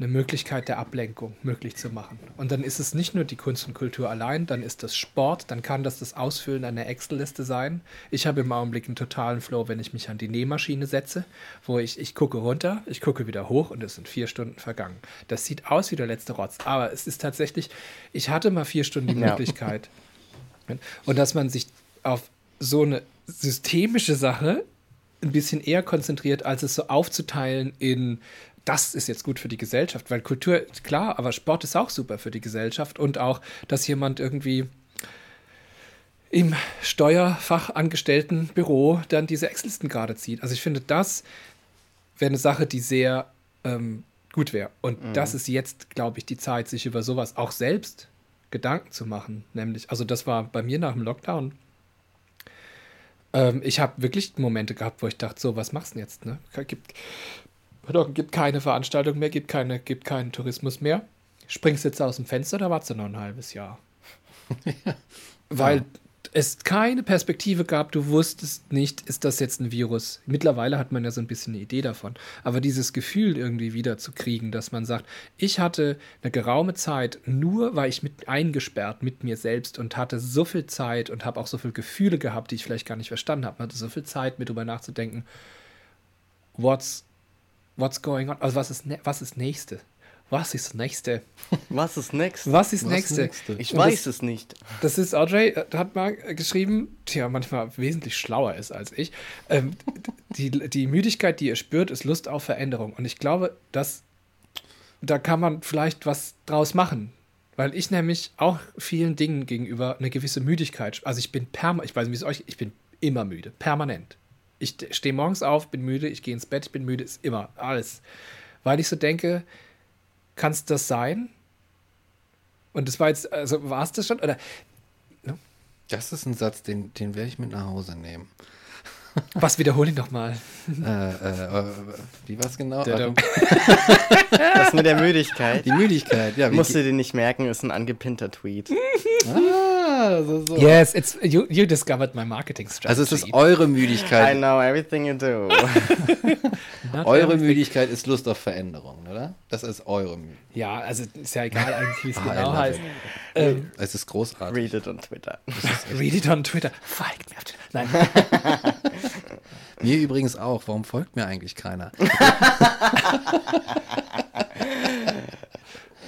eine Möglichkeit der Ablenkung möglich zu machen. Und dann ist es nicht nur die Kunst und Kultur allein, dann ist das Sport, dann kann das das Ausfüllen einer Excel-Liste sein. Ich habe im Augenblick einen totalen Flow, wenn ich mich an die Nähmaschine setze, wo ich, ich gucke runter, ich gucke wieder hoch und es sind vier Stunden vergangen. Das sieht aus wie der letzte Rotz, aber es ist tatsächlich, ich hatte mal vier Stunden die ja. Möglichkeit. Und dass man sich auf so eine systemische Sache ein bisschen eher konzentriert, als es so aufzuteilen in das ist jetzt gut für die Gesellschaft, weil Kultur, klar, aber Sport ist auch super für die Gesellschaft und auch, dass jemand irgendwie im Steuerfachangestelltenbüro dann diese Excel-Listen gerade zieht. Also ich finde, das wäre eine Sache, die sehr ähm, gut wäre. Und mhm. das ist jetzt, glaube ich, die Zeit, sich über sowas auch selbst Gedanken zu machen. Nämlich, also das war bei mir nach dem Lockdown. Ähm, ich habe wirklich Momente gehabt, wo ich dachte, so, was machst du denn jetzt? Ne? Gibt, Pardon, gibt keine Veranstaltung mehr, gibt, keine, gibt keinen Tourismus mehr. Springst du jetzt aus dem Fenster oder wartest du noch ein halbes Jahr? Weil ja. es keine Perspektive gab, du wusstest nicht, ist das jetzt ein Virus. Mittlerweile hat man ja so ein bisschen eine Idee davon. Aber dieses Gefühl irgendwie wieder zu kriegen, dass man sagt, ich hatte eine geraume Zeit, nur war ich mit eingesperrt mit mir selbst und hatte so viel Zeit und habe auch so viele Gefühle gehabt, die ich vielleicht gar nicht verstanden habe. Man hatte so viel Zeit, mir darüber nachzudenken, what's what's going on? Also was ist, ne was ist nächste? Was ist nächste? Was ist nächste? Was ist was nächste? nächste? Ich weiß das, es nicht. Das ist Audrey, äh, hat mal geschrieben, der manchmal wesentlich schlauer ist als ich. Ähm, die, die Müdigkeit, die ihr spürt, ist Lust auf Veränderung. Und ich glaube, dass da kann man vielleicht was draus machen. Weil ich nämlich auch vielen Dingen gegenüber eine gewisse Müdigkeit, also ich bin permanent, ich weiß nicht, wie es euch, ich bin immer müde, permanent. Ich stehe morgens auf, bin müde, ich gehe ins Bett, ich bin müde, ist immer alles. Weil ich so denke, kann es das sein? Und das war jetzt, also war es das schon? Oder, ne? Das ist ein Satz, den, den werde ich mit nach Hause nehmen. Was wiederhole ich nochmal? Äh, äh, wie war es genau? das mit der Müdigkeit. Die Müdigkeit, ja. Musst du dir nicht merken, ist ein angepinnter Tweet. ah, so, so. Yes, it's, you, you discovered my marketing strategy. Also es ist eure Müdigkeit. I know everything you do. eure everything. Müdigkeit ist Lust auf Veränderung, oder? Das ist eure Müdigkeit. Ja, also ist ja egal eigentlich, wie es ah, genau heißt. Ähm, es ist großartig. Read it on Twitter. Read it on Twitter. Folgt mir auf Twitter. Nein. mir übrigens auch. Warum folgt mir eigentlich keiner?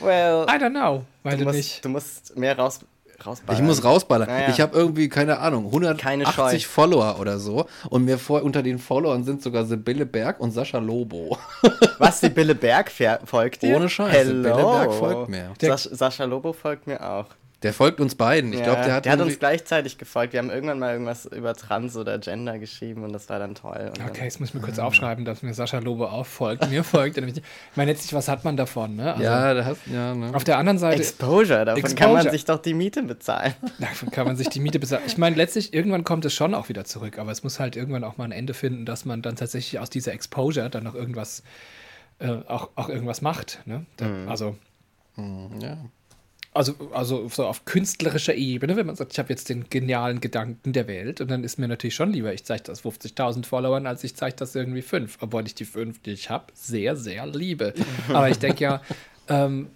well, I don't know. Weil du, du musst, nicht. Du musst mehr raus, rausballern. Ich muss rausballern. Naja. Ich habe irgendwie, keine Ahnung, 180 Follower oder so. Und mir vor, unter den Followern sind sogar Sibylle Berg und Sascha Lobo. Was, Sibylle Berg folgt dir? Ohne Scheiß. Hello. Sibylle Berg folgt mir. Sas Sascha Lobo folgt mir auch. Der folgt uns beiden. Ich ja, glaube, der hat. Der hat uns gleichzeitig gefolgt. Wir haben irgendwann mal irgendwas über Trans oder Gender geschrieben und das war dann toll. Und okay, jetzt muss ich mir kurz aufschreiben, dass mir Sascha Lobo auch folgt. Mir folgt. Ich meine, letztlich, was hat man davon, ne? Also, ja, da hast, ja ne? Auf der anderen Seite. Exposure, davon Exposure. kann man sich doch die Miete bezahlen. Davon kann man sich die Miete bezahlen. Ich meine, letztlich, irgendwann kommt es schon auch wieder zurück, aber es muss halt irgendwann auch mal ein Ende finden, dass man dann tatsächlich aus dieser Exposure dann noch irgendwas, äh, auch, auch irgendwas macht. Ne? Da, mhm. Also. Mhm, ja. Also, also so auf künstlerischer Ebene, wenn man sagt, ich habe jetzt den genialen Gedanken der Welt und dann ist mir natürlich schon lieber, ich zeige das 50.000 Followern, als ich zeige das irgendwie fünf. Obwohl ich die fünf, die ich habe, sehr, sehr liebe. Aber ich denke ja, ähm,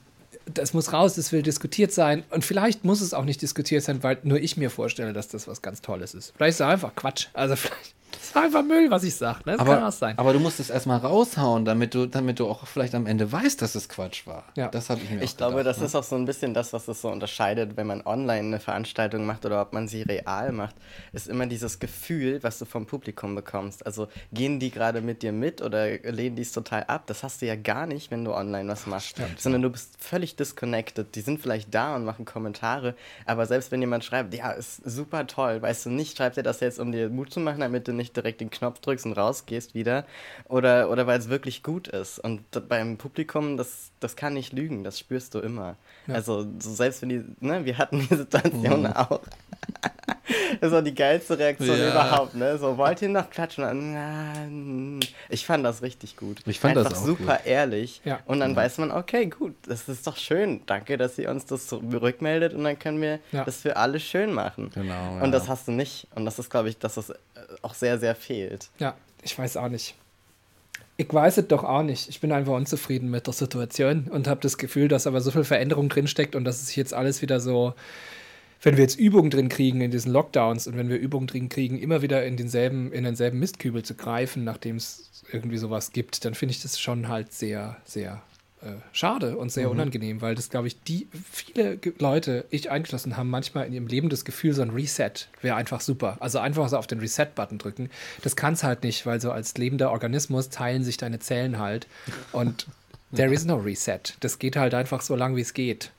das muss raus, das will diskutiert sein. Und vielleicht muss es auch nicht diskutiert sein, weil nur ich mir vorstelle, dass das was ganz Tolles ist. Vielleicht ist es einfach Quatsch. Also vielleicht das ist einfach Müll, was ich sage. Ne? Das aber, kann auch sein. Aber du musst es erstmal raushauen, damit du, damit du auch vielleicht am Ende weißt, dass es Quatsch war. Ja. Das habe ich mir Ich glaube, gedacht, das ne? ist auch so ein bisschen das, was es so unterscheidet, wenn man online eine Veranstaltung macht oder ob man sie real macht, ist immer dieses Gefühl, was du vom Publikum bekommst. Also gehen die gerade mit dir mit oder lehnen die es total ab? Das hast du ja gar nicht, wenn du online was machst. Stimmt, sondern du bist völlig disconnected. Die sind vielleicht da und machen Kommentare, aber selbst wenn jemand schreibt, ja, ist super toll, weißt du nicht, schreibt er das jetzt, um dir Mut zu machen, damit du nicht direkt den Knopf drückst und rausgehst wieder oder, oder weil es wirklich gut ist. Und beim Publikum, das, das kann nicht lügen, das spürst du immer. Ja. Also so selbst wenn die, ne, wir hatten die Situation mhm. auch. das war die geilste Reaktion ja. überhaupt, ne? So, wollt ihr noch klatschen? Ich fand das richtig gut. Ich fand Einfach das auch super gut. ehrlich. Ja. Und dann weiß man, okay, gut, das ist doch schön. Danke, dass ihr uns das zurückmeldet und dann können wir das für alle schön machen. Genau. Und das hast du nicht. Und das ist, glaube ich, dass das auch sehr, sehr fehlt. Ja, ich weiß auch nicht. Ich weiß es doch auch nicht. Ich bin einfach unzufrieden mit der Situation und habe das Gefühl, dass aber so viel Veränderung drinsteckt und dass es jetzt alles wieder so wenn wir jetzt Übungen drin kriegen in diesen Lockdowns und wenn wir Übungen drin kriegen, immer wieder in denselben, in denselben Mistkübel zu greifen, nachdem es irgendwie sowas gibt, dann finde ich das schon halt sehr, sehr äh, schade und sehr mhm. unangenehm, weil das, glaube ich, die viele Leute, ich eingeschlossen, haben manchmal in ihrem Leben das Gefühl, so ein Reset wäre einfach super. Also einfach so auf den Reset-Button drücken. Das kann es halt nicht, weil so als lebender Organismus teilen sich deine Zellen halt und there is no reset. Das geht halt einfach so lang, wie es geht.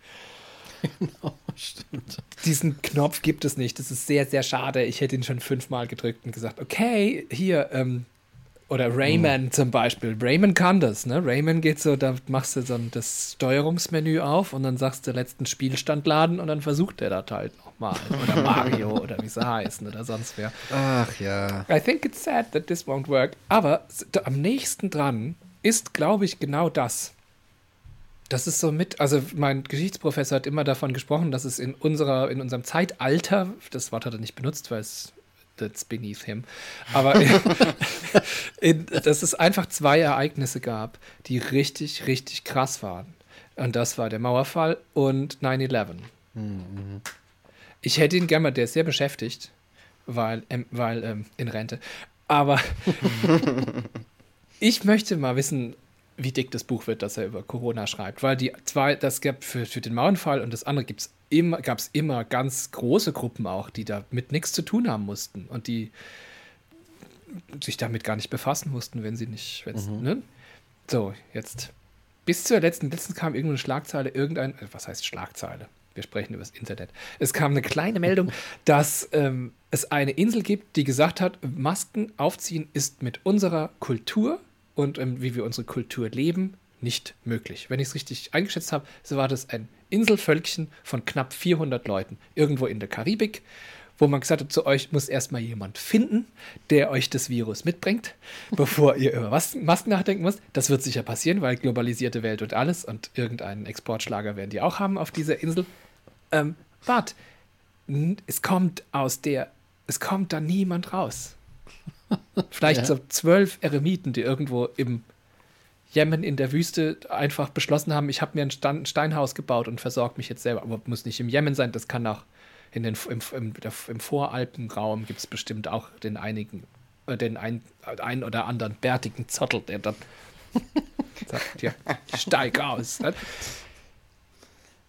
Genau, stimmt. Diesen Knopf gibt es nicht. Das ist sehr, sehr schade. Ich hätte ihn schon fünfmal gedrückt und gesagt, okay, hier, ähm, oder Rayman hm. zum Beispiel. Rayman kann das, ne? Rayman geht so, da machst du so das Steuerungsmenü auf und dann sagst du letzten Spielstand laden und dann versucht er das halt nochmal. Oder Mario oder wie sie heißen oder sonst wer. Ach ja. I think it's sad that this won't work. Aber am nächsten dran ist, glaube ich, genau das. Das ist so mit, also mein Geschichtsprofessor hat immer davon gesprochen, dass es in unserer, in unserem Zeitalter, das Wort hat er nicht benutzt, weil es that's beneath him, aber in, dass es einfach zwei Ereignisse gab, die richtig, richtig krass waren. Und das war der Mauerfall und 9-11. Mhm. Ich hätte ihn gerne mal, der ist sehr beschäftigt, weil, ähm, weil ähm, in Rente. Aber ich möchte mal wissen, wie dick das Buch wird, das er über Corona schreibt. Weil die zwei, das gab für, für den Mauernfall und das andere gibt's immer, gab es immer ganz große Gruppen auch, die da mit nichts zu tun haben mussten und die sich damit gar nicht befassen mussten, wenn sie nicht, mhm. ne? So, jetzt. Bis zur letzten, letzten kam irgendeine Schlagzeile, irgendein, äh, was heißt Schlagzeile? Wir sprechen über das Internet. Es kam eine kleine Meldung, dass ähm, es eine Insel gibt, die gesagt hat, Masken aufziehen ist mit unserer Kultur und ähm, wie wir unsere Kultur leben, nicht möglich. Wenn ich es richtig eingeschätzt habe, so war das ein Inselvölkchen von knapp 400 Leuten irgendwo in der Karibik, wo man gesagt hat, zu euch muss erstmal jemand finden, der euch das Virus mitbringt, bevor ihr über Masken nachdenken müsst. Das wird sicher passieren, weil globalisierte Welt und alles und irgendeinen Exportschlager werden die auch haben auf dieser Insel. Ähm, wart, es kommt aus der, es kommt da niemand raus. Vielleicht ja. so zwölf Eremiten, die irgendwo im Jemen in der Wüste einfach beschlossen haben, ich habe mir ein Steinhaus gebaut und versorge mich jetzt selber. Aber muss nicht im Jemen sein, das kann auch in den, im, im, im Voralpenraum gibt es bestimmt auch den einigen, äh, den ein, ein oder anderen bärtigen Zottel, der dann sagt, ja, steig aus. Ne?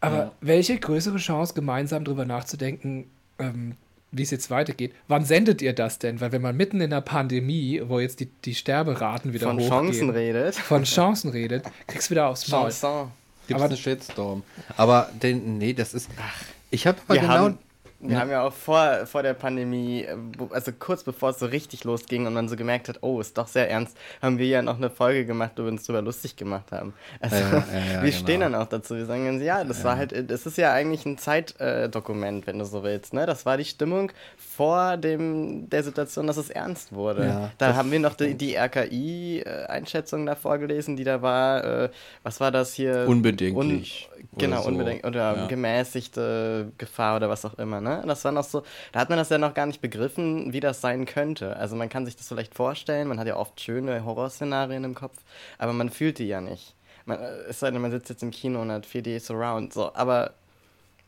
Aber ja. welche größere Chance, gemeinsam darüber nachzudenken, ähm, wie es jetzt weitergeht. Wann sendet ihr das denn? Weil wenn man mitten in der Pandemie, wo jetzt die, die Sterberaten wieder von hochgehen, Chancen redet, von Chancen redet, kriegst du wieder aufs Maul. Chanson. Gibt es eine Shitstorm. Aber den, nee, das ist. Ach, ich habe genau haben, wir ja. haben ja auch vor, vor der Pandemie, äh, also kurz bevor es so richtig losging und man so gemerkt hat, oh, ist doch sehr ernst, haben wir ja noch eine Folge gemacht, wo wir uns darüber lustig gemacht haben. Also ja, ja, wir genau. stehen dann auch dazu. Wir sagen ganz, ja, das war halt, das ist ja eigentlich ein Zeitdokument, wenn du so willst. Ne? Das war die Stimmung vor dem, der Situation, dass es ernst wurde. da haben wir noch die, die RKI-Einschätzung da vorgelesen, die da war, äh, was war das hier? Unbedenklich. Un genau, so. unbedingt. Oder gemäßigte Gefahr oder was auch immer. Ne? Ne? Das war noch so, da hat man das ja noch gar nicht begriffen, wie das sein könnte. Also man kann sich das vielleicht vorstellen, man hat ja oft schöne Horrorszenarien im Kopf, aber man fühlt die ja nicht. Man, äh, es sei denn, man sitzt jetzt im Kino und hat 4D Surround, so, aber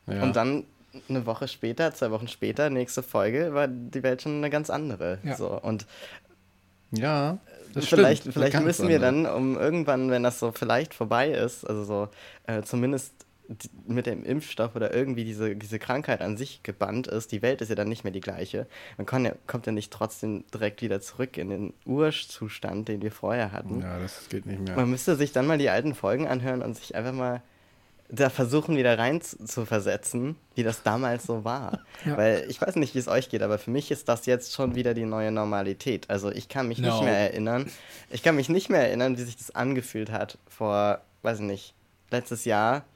ja. und dann eine Woche später, zwei Wochen später, nächste Folge, war die Welt schon eine ganz andere. Ja. So, und ja, das vielleicht, stimmt. vielleicht müssen wir dann, um irgendwann, wenn das so vielleicht vorbei ist, also so äh, zumindest mit dem Impfstoff oder irgendwie diese, diese Krankheit an sich gebannt ist, die Welt ist ja dann nicht mehr die gleiche. Man kann ja, kommt ja nicht trotzdem direkt wieder zurück in den Urzustand, den wir vorher hatten. Ja, das geht nicht mehr. Man müsste sich dann mal die alten Folgen anhören und sich einfach mal da versuchen, wieder rein zu versetzen, wie das damals so war. Ja. Weil ich weiß nicht, wie es euch geht, aber für mich ist das jetzt schon wieder die neue Normalität. Also ich kann mich no. nicht mehr erinnern. Ich kann mich nicht mehr erinnern, wie sich das angefühlt hat vor, weiß ich nicht, letztes Jahr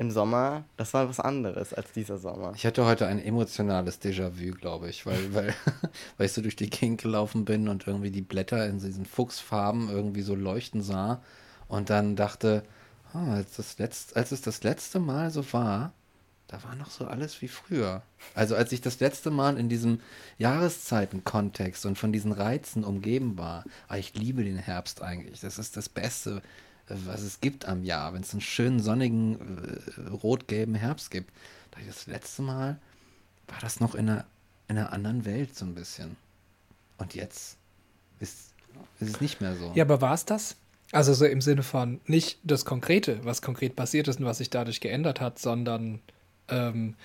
im Sommer, das war was anderes als dieser Sommer. Ich hatte heute ein emotionales Déjà-vu, glaube ich, weil, weil, weil ich so durch die Gegend gelaufen bin und irgendwie die Blätter in diesen Fuchsfarben irgendwie so leuchten sah und dann dachte, oh, als, das letzt, als es das letzte Mal so war, da war noch so alles wie früher. Also als ich das letzte Mal in diesem Jahreszeitenkontext und von diesen Reizen umgeben war, ah, ich liebe den Herbst eigentlich. Das ist das Beste, was es gibt am Jahr, wenn es einen schönen sonnigen äh, rot-gelben Herbst gibt. Das letzte Mal war das noch in einer, in einer anderen Welt so ein bisschen. Und jetzt ist, ist es nicht mehr so. Ja, aber war es das? Also so im Sinne von nicht das Konkrete, was konkret passiert ist und was sich dadurch geändert hat, sondern ähm,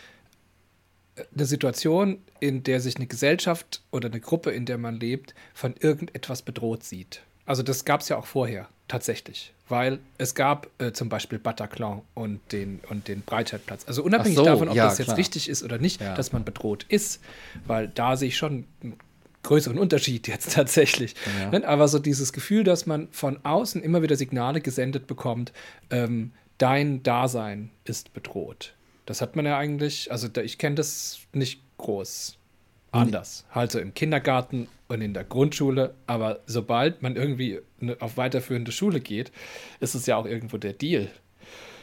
eine Situation, in der sich eine Gesellschaft oder eine Gruppe, in der man lebt, von irgendetwas bedroht sieht. Also das gab es ja auch vorher tatsächlich, weil es gab äh, zum Beispiel Bataclan und den, und den Breitscheidplatz. Also unabhängig so, davon, ob ja, das jetzt klar. richtig ist oder nicht, ja. dass man bedroht ist, weil da sehe ich schon einen größeren Unterschied jetzt tatsächlich. Ja. Ne, aber so dieses Gefühl, dass man von außen immer wieder Signale gesendet bekommt, ähm, dein Dasein ist bedroht. Das hat man ja eigentlich, also ich kenne das nicht groß anders. Halt so im Kindergarten und in der Grundschule, aber sobald man irgendwie auf weiterführende Schule geht, ist es ja auch irgendwo der Deal,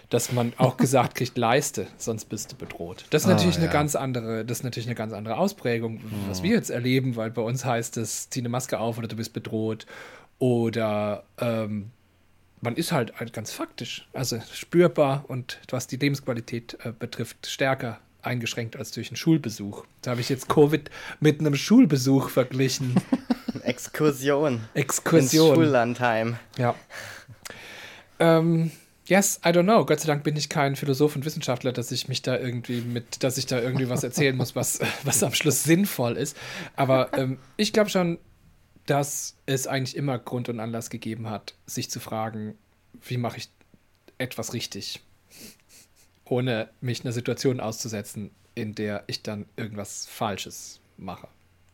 dass man auch gesagt kriegt, leiste, sonst bist du bedroht. Das ist ah, natürlich ja. eine ganz andere, das ist natürlich eine ganz andere Ausprägung, was mhm. wir jetzt erleben, weil bei uns heißt es, zieh eine Maske auf oder du bist bedroht oder ähm, man ist halt, halt ganz faktisch, also spürbar und was die Lebensqualität äh, betrifft, stärker eingeschränkt als durch einen Schulbesuch. Da habe ich jetzt Covid mit einem Schulbesuch verglichen. Exkursion. Exkursion. Ins Schullandheim. Ja. Ähm, yes, I don't know. Gott sei Dank bin ich kein Philosoph und Wissenschaftler, dass ich mich da irgendwie mit, dass ich da irgendwie was erzählen muss, was, was am Schluss sinnvoll ist. Aber ähm, ich glaube schon, dass es eigentlich immer Grund und Anlass gegeben hat, sich zu fragen, wie mache ich etwas richtig? Ohne mich einer Situation auszusetzen, in der ich dann irgendwas Falsches mache.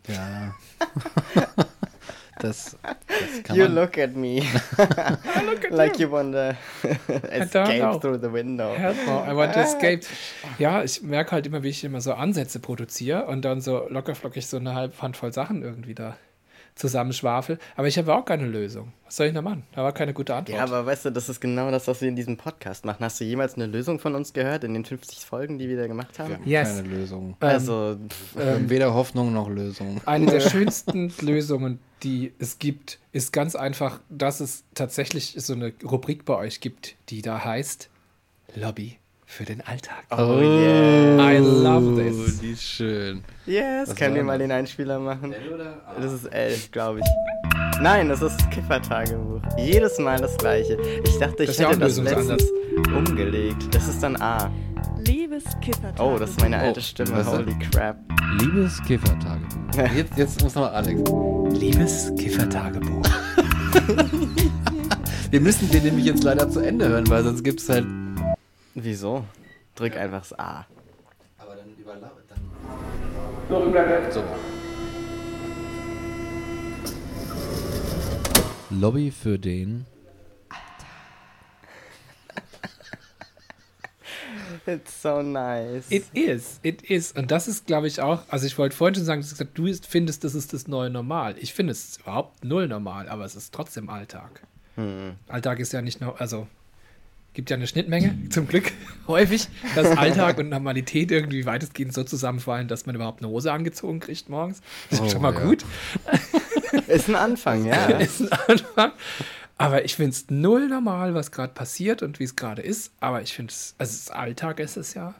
Ja. das, das kann you man. look at me. look at like you, you want to escape through the window. I want to escape. Ja, ich merke halt immer, wie ich immer so Ansätze produziere und dann so lockerflockig so eine halbe Handvoll Sachen irgendwie da zusammenschwafel. Aber ich habe auch keine Lösung. Was soll ich noch machen? Da war keine gute Antwort. Ja, aber weißt du, das ist genau das, was wir in diesem Podcast machen. Hast du jemals eine Lösung von uns gehört in den 50 Folgen, die wir da gemacht haben? Wir haben yes. keine Lösung. Ähm, also, ähm, weder Hoffnung noch Lösung. Eine der schönsten Lösungen, die es gibt, ist ganz einfach, dass es tatsächlich so eine Rubrik bei euch gibt, die da heißt Lobby für den Alltag. Oh, oh yeah. I love this. Die ist schön. Yes, Was können wir mal den Einspieler machen? L oder A? Das ist L, glaube ich. Nein, das ist das Kiffertagebuch. Jedes Mal das gleiche. Ich dachte, ich das hätte das letztens umgelegt. Das ist dann A. Liebes Kiffertagebuch. Oh, das ist meine alte Stimme. Was Holy crap. Liebes Kiffertagebuch. Jetzt, jetzt muss nochmal Alex. Liebes Kiffertagebuch. wir müssen den nämlich jetzt leider zu Ende hören, weil sonst gibt es halt Wieso? Drück ja. einfach das A. Aber dann überlappe dann. So. Lobby für den. It's so nice. It is, it is. Und das ist, glaube ich, auch, also ich wollte vorhin schon sagen, du findest, das ist das neue Normal. Ich finde es überhaupt null normal, aber es ist trotzdem Alltag. Hm. Alltag ist ja nicht nur, also gibt ja eine Schnittmenge, zum Glück häufig, dass Alltag und Normalität irgendwie weitestgehend so zusammenfallen, dass man überhaupt eine Hose angezogen kriegt morgens. Das ist oh, schon mal ja. gut. Ist ein Anfang, ja. Ist ein Anfang. Aber ich finde es null normal, was gerade passiert und wie es gerade ist. Aber ich finde es, also Alltag ist es ja.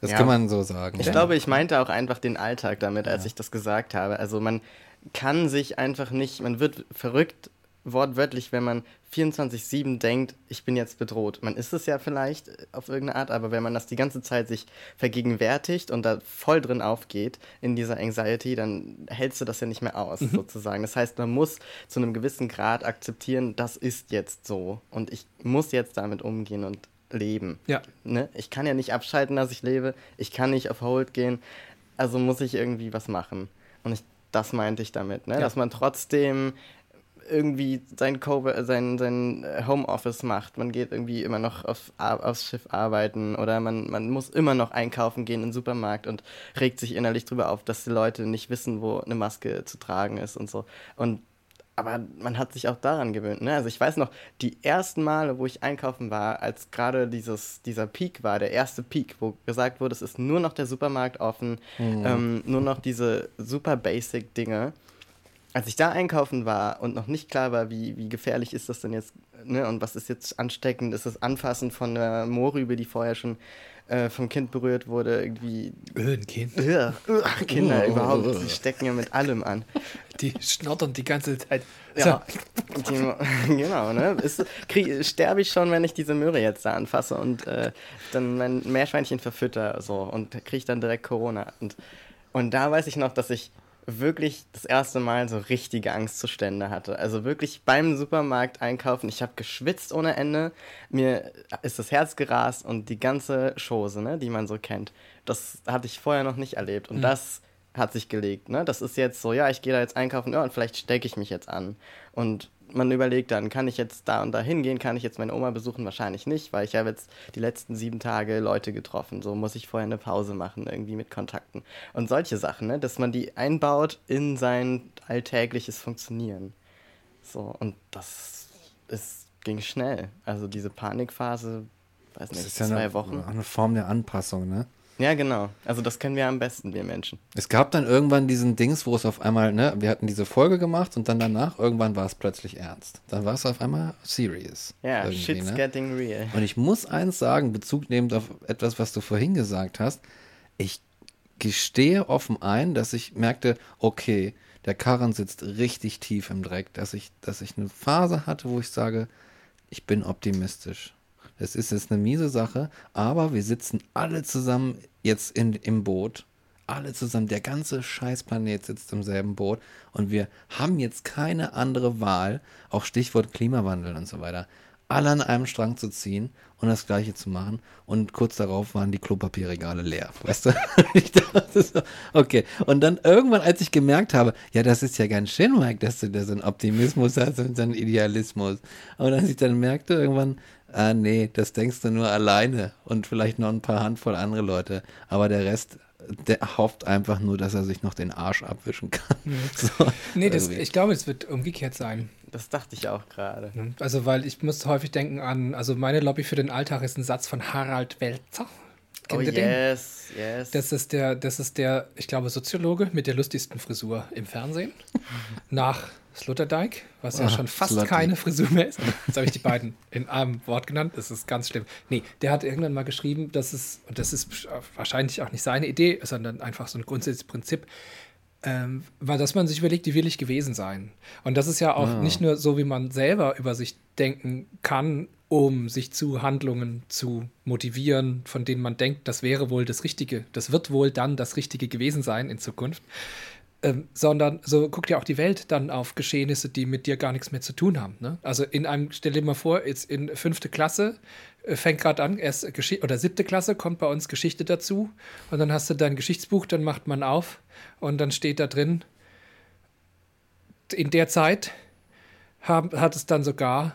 Das ja. kann man so sagen. Ich ja. glaube, ich meinte auch einfach den Alltag damit, als ich das gesagt habe. Also man kann sich einfach nicht, man wird verrückt wortwörtlich, wenn man 24-7 denkt, ich bin jetzt bedroht. Man ist es ja vielleicht äh, auf irgendeine Art, aber wenn man das die ganze Zeit sich vergegenwärtigt und da voll drin aufgeht in dieser Anxiety, dann hältst du das ja nicht mehr aus, mhm. sozusagen. Das heißt, man muss zu einem gewissen Grad akzeptieren, das ist jetzt so und ich muss jetzt damit umgehen und leben. Ja. Ne? Ich kann ja nicht abschalten, dass ich lebe. Ich kann nicht auf Hold gehen. Also muss ich irgendwie was machen. Und ich, das meinte ich damit, ne? Ja. dass man trotzdem irgendwie sein, sein, sein Homeoffice macht. Man geht irgendwie immer noch auf, aufs Schiff arbeiten oder man, man muss immer noch einkaufen gehen im Supermarkt und regt sich innerlich drüber auf, dass die Leute nicht wissen, wo eine Maske zu tragen ist und so. Und aber man hat sich auch daran gewöhnt. Ne? Also ich weiß noch, die ersten Male, wo ich einkaufen war, als gerade dieses, dieser Peak war, der erste Peak, wo gesagt wurde, es ist nur noch der Supermarkt offen, mhm. ähm, nur noch diese super basic Dinge als ich da einkaufen war und noch nicht klar war, wie, wie gefährlich ist das denn jetzt, ne, und was ist jetzt ansteckend, ist das Anfassen von der Moorrübe, die vorher schon äh, vom Kind berührt wurde, irgendwie. Ein Kind. Ja, Kinder oh, überhaupt, die stecken ja mit allem an. Die schnottern die ganze Zeit. Ja, so. die, genau, ne? sterbe ich schon, wenn ich diese Möhre jetzt da anfasse und äh, dann mein Meerschweinchen verfütter so und kriege dann direkt Corona. Und, und da weiß ich noch, dass ich wirklich das erste Mal so richtige Angstzustände hatte. Also wirklich beim Supermarkt einkaufen. Ich habe geschwitzt ohne Ende. Mir ist das Herz gerast und die ganze Chose, ne, die man so kennt, das hatte ich vorher noch nicht erlebt. Und mhm. das hat sich gelegt. Ne? Das ist jetzt so, ja, ich gehe da jetzt einkaufen ja, und vielleicht stecke ich mich jetzt an. Und man überlegt dann, kann ich jetzt da und da hingehen, kann ich jetzt meine Oma besuchen? Wahrscheinlich nicht, weil ich habe jetzt die letzten sieben Tage Leute getroffen. So muss ich vorher eine Pause machen, irgendwie mit Kontakten. Und solche Sachen, ne? dass man die einbaut in sein alltägliches Funktionieren. So, und das ist, ging schnell. Also diese Panikphase, weiß nicht, das ist ja zwei eine, Wochen. Eine Form der Anpassung, ne? Ja, genau. Also das können wir am besten, wir Menschen. Es gab dann irgendwann diesen Dings, wo es auf einmal, ne, wir hatten diese Folge gemacht und dann danach, irgendwann war es plötzlich ernst. Dann war es auf einmal serious. Ja, shit's ne? getting real. Und ich muss eins sagen, Bezug nehmend auf etwas, was du vorhin gesagt hast, ich gestehe offen ein, dass ich merkte, okay, der Karren sitzt richtig tief im Dreck, dass ich, dass ich eine Phase hatte, wo ich sage, ich bin optimistisch. Es ist jetzt eine miese Sache, aber wir sitzen alle zusammen jetzt in, im Boot. Alle zusammen, der ganze Scheißplanet sitzt im selben Boot und wir haben jetzt keine andere Wahl, auch Stichwort Klimawandel und so weiter, alle an einem Strang zu ziehen und das Gleiche zu machen. Und kurz darauf waren die Klopapierregale leer. Weißt du? ich dachte so, okay. Und dann irgendwann, als ich gemerkt habe, ja, das ist ja ganz schön, Mike, dass du da so einen Optimismus hast und so einen Idealismus. Und als ich dann merkte, irgendwann, ah, nee, das denkst du nur alleine und vielleicht noch ein paar Handvoll andere Leute. Aber der Rest der hofft einfach nur, dass er sich noch den Arsch abwischen kann. Mhm. So, nee, das, ich glaube, es wird umgekehrt sein. Das dachte ich auch gerade. Also, weil ich muss häufig denken an, also meine Lobby für den Alltag ist ein Satz von Harald Welzer. Kennt oh, yes, den? yes. Das ist der, das ist der, ich glaube, Soziologe mit der lustigsten Frisur im Fernsehen. Nach Sloterdijk, was ja oh, schon fast Slotty. keine Frisur mehr ist. Jetzt habe ich die beiden in einem Wort genannt. Das ist ganz schlimm. Nee, der hat irgendwann mal geschrieben, dass es, und das ist wahrscheinlich auch nicht seine Idee, sondern einfach so ein grundsätzliches Prinzip, ähm, war, dass man sich überlegt, wie will ich gewesen sein? Und das ist ja auch ah. nicht nur so, wie man selber über sich denken kann, um sich zu Handlungen zu motivieren, von denen man denkt, das wäre wohl das Richtige, das wird wohl dann das Richtige gewesen sein in Zukunft, ähm, sondern so guckt ja auch die Welt dann auf Geschehnisse, die mit dir gar nichts mehr zu tun haben. Ne? Also in einem, stell dir mal vor, jetzt in fünfte Klasse äh, fängt gerade an, erst Geschichte oder siebte Klasse kommt bei uns Geschichte dazu und dann hast du dein Geschichtsbuch, dann macht man auf und dann steht da drin, in der Zeit hab, hat es dann sogar,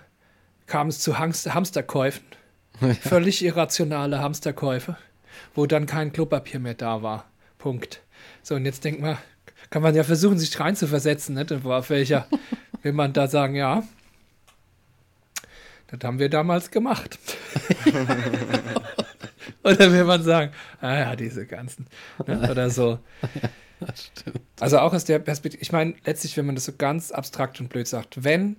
kam es zu Hamster Hamsterkäufen, völlig irrationale Hamsterkäufe, wo dann kein Klopapier mehr da war. Punkt. So, und jetzt denkt man, kann man ja versuchen, sich reinzuversetzen, ne? auf welcher will man da sagen, ja, das haben wir damals gemacht. oder will man sagen, ah ja, diese ganzen, ne? oder so. Also auch aus der Perspektive, ich meine, letztlich, wenn man das so ganz abstrakt und blöd sagt, wenn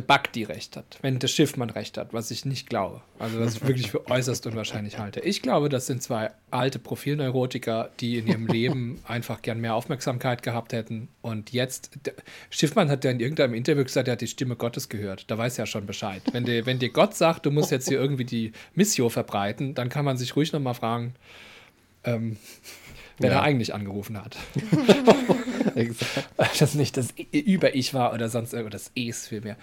der Bugdi recht hat, wenn der Schiffmann recht hat, was ich nicht glaube. Also was ich wirklich für äußerst unwahrscheinlich halte. Ich glaube, das sind zwei alte Profilneurotiker, die in ihrem Leben einfach gern mehr Aufmerksamkeit gehabt hätten. Und jetzt, der, Schiffmann hat ja in irgendeinem Interview gesagt, er hat die Stimme Gottes gehört. Da weiß er ja schon Bescheid. Wenn, die, wenn dir Gott sagt, du musst jetzt hier irgendwie die Mission verbreiten, dann kann man sich ruhig nochmal fragen, ähm, wer ja. da eigentlich angerufen hat. das nicht das Über-Ich war oder sonst irgendwas, das Es vielmehr.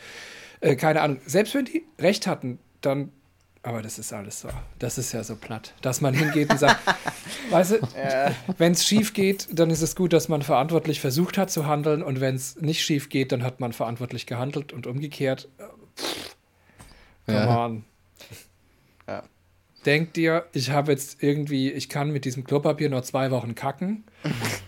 Äh, keine Ahnung. Selbst wenn die recht hatten, dann Aber das ist alles so. Das ist ja so platt, dass man hingeht und sagt, weißt du, ja. wenn es schief geht, dann ist es gut, dass man verantwortlich versucht hat zu handeln und wenn es nicht schief geht, dann hat man verantwortlich gehandelt und umgekehrt. Pff, come ja. on. Ja. Denkt dir, ich habe jetzt irgendwie, ich kann mit diesem Klopapier nur zwei Wochen kacken.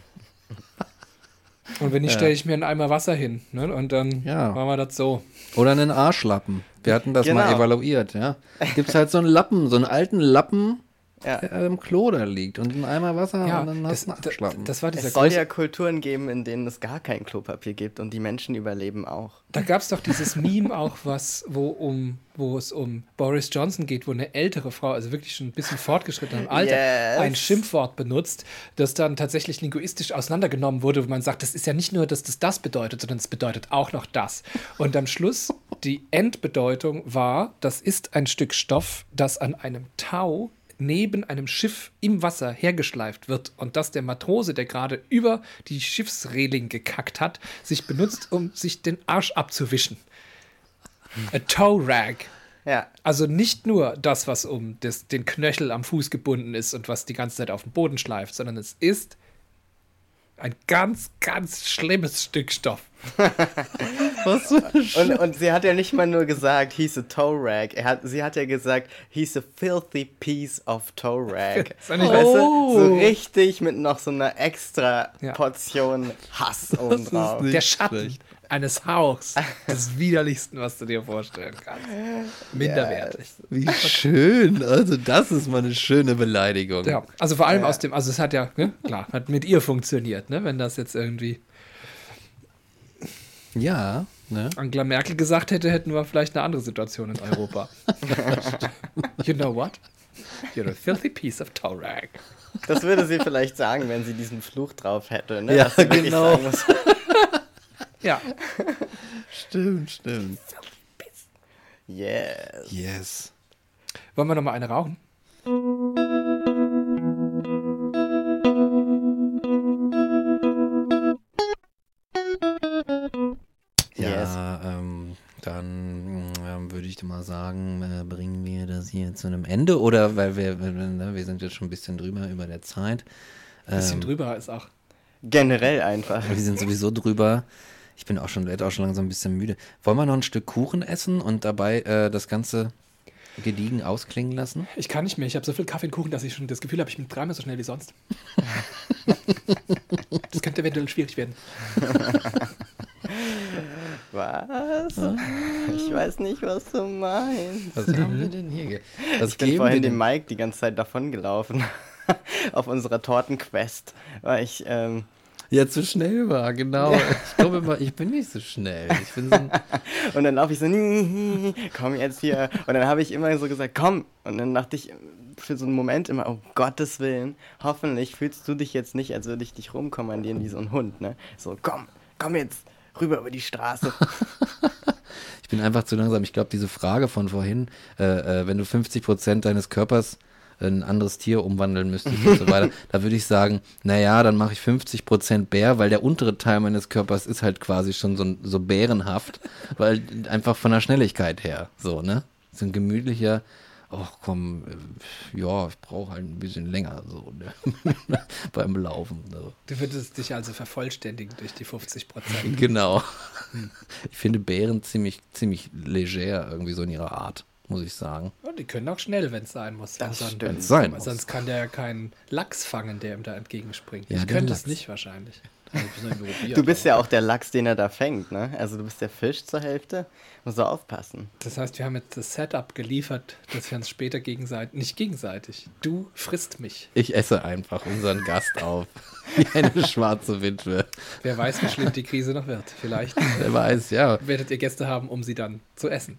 Und wenn nicht, ja. stelle ich mir einen Eimer Wasser hin. Ne? Und dann ja. machen wir das so. Oder einen Arschlappen. Wir hatten das genau. mal evaluiert, ja. Gibt es halt so einen Lappen, so einen alten Lappen, ja. der im Klo da liegt und ein Eimer Wasser ja, und dann hast du einen Arschlappen. Das, das war dieser es soll ja Kulturen geben, in denen es gar kein Klopapier gibt und die Menschen überleben auch. Da gab es doch dieses Meme auch, was, wo um wo es um Boris Johnson geht, wo eine ältere Frau, also wirklich schon ein bisschen fortgeschritten im Alter, yes. ein Schimpfwort benutzt, das dann tatsächlich linguistisch auseinandergenommen wurde, wo man sagt, das ist ja nicht nur, dass das das bedeutet, sondern es bedeutet auch noch das. Und am Schluss, die Endbedeutung war, das ist ein Stück Stoff, das an einem Tau neben einem Schiff im Wasser hergeschleift wird und dass der Matrose, der gerade über die Schiffsreling gekackt hat, sich benutzt, um sich den Arsch abzuwischen. A toe rag. Ja. Also nicht nur das, was um das, den Knöchel am Fuß gebunden ist und was die ganze Zeit auf dem Boden schleift, sondern es ist ein ganz, ganz schlimmes Stück Stoff. Was und, und sie hat ja nicht mal nur gesagt, he's a toe rag. Er hat, sie hat ja gesagt, he's a filthy piece of toe rag. oh. weißt du, so richtig mit noch so einer extra Portion ja. Hass obendrauf. Der Schatten eines Hauchs des widerlichsten, was du dir vorstellen kannst. Minderwertig. Yes. Wie schön. Also, das ist mal eine schöne Beleidigung. Ja, also vor allem ja. aus dem, also es hat ja, ne, klar, hat mit ihr funktioniert, ne, wenn das jetzt irgendwie. Ja, ne? Angela Merkel gesagt hätte, hätten wir vielleicht eine andere Situation in Europa. you know what? You're a filthy piece of Torag. Das würde sie vielleicht sagen, wenn sie diesen Fluch drauf hätte. Ne? Ja, genau. Ja. stimmt, stimmt. Yes. Yes. Wollen wir noch mal eine rauchen? Ja, ähm, dann ähm, würde ich mal sagen, äh, bringen wir das hier zu einem Ende oder weil wir, ne, wir sind jetzt schon ein bisschen drüber über der Zeit. Ein bisschen ähm, drüber ist auch. Generell einfach. Wir sind sowieso drüber. Ich bin auch schon, auch schon langsam ein bisschen müde. Wollen wir noch ein Stück Kuchen essen und dabei äh, das Ganze gediegen ausklingen lassen? Ich kann nicht mehr. Ich habe so viel Kaffee und Kuchen, dass ich schon das Gefühl habe, ich bin dreimal so schnell wie sonst. das könnte eventuell schwierig werden. Was? Ich weiß nicht, was du meinst. Was haben wir denn hier? Was ich bin vorhin dem Mike die ganze Zeit davon gelaufen. auf unserer Tortenquest, weil ich ähm, ja, zu schnell war, genau. Ja. Ich glaube immer, ich bin nicht so schnell. Ich bin so und dann laufe ich so, komm jetzt hier. Und dann habe ich immer so gesagt, komm. Und dann dachte ich für so einen Moment immer, um Gottes Willen, hoffentlich fühlst du dich jetzt nicht, als würde ich dich rumkommandieren wie so ein Hund, ne? So, komm, komm jetzt rüber über die Straße. ich bin einfach zu langsam. Ich glaube, diese Frage von vorhin, äh, äh, wenn du 50 Prozent deines Körpers ein anderes Tier umwandeln müsstest und so weiter, da würde ich sagen, naja, dann mache ich 50% Bär, weil der untere Teil meines Körpers ist halt quasi schon so, so bärenhaft, weil einfach von der Schnelligkeit her, so, ne? So ein gemütlicher, ach komm, äh, ja, ich brauche halt ein bisschen länger so ne? beim Laufen. So. Du würdest dich also vervollständigen durch die 50% Genau. Ich finde Bären ziemlich, ziemlich leger irgendwie so in ihrer Art muss ich sagen. Und die können auch schnell, wenn es sein muss. Das also, stimmt. Sein muss. Sonst kann der ja keinen Lachs fangen, der ihm da entgegenspringt. Ja, ich könnte es nicht wahrscheinlich. du bist ja auch der Lachs, den er da fängt, ne? Also du bist der Fisch zur Hälfte. Muss du aufpassen. Das heißt, wir haben jetzt das Setup geliefert, dass wir uns später gegenseitig, nicht gegenseitig, du frisst mich. Ich esse einfach unseren Gast auf. Wie eine schwarze Witwe. Wer weiß, wie schlimm die Krise noch wird. Vielleicht. Wer weiß, ja. Werdet ihr Gäste haben, um sie dann zu essen.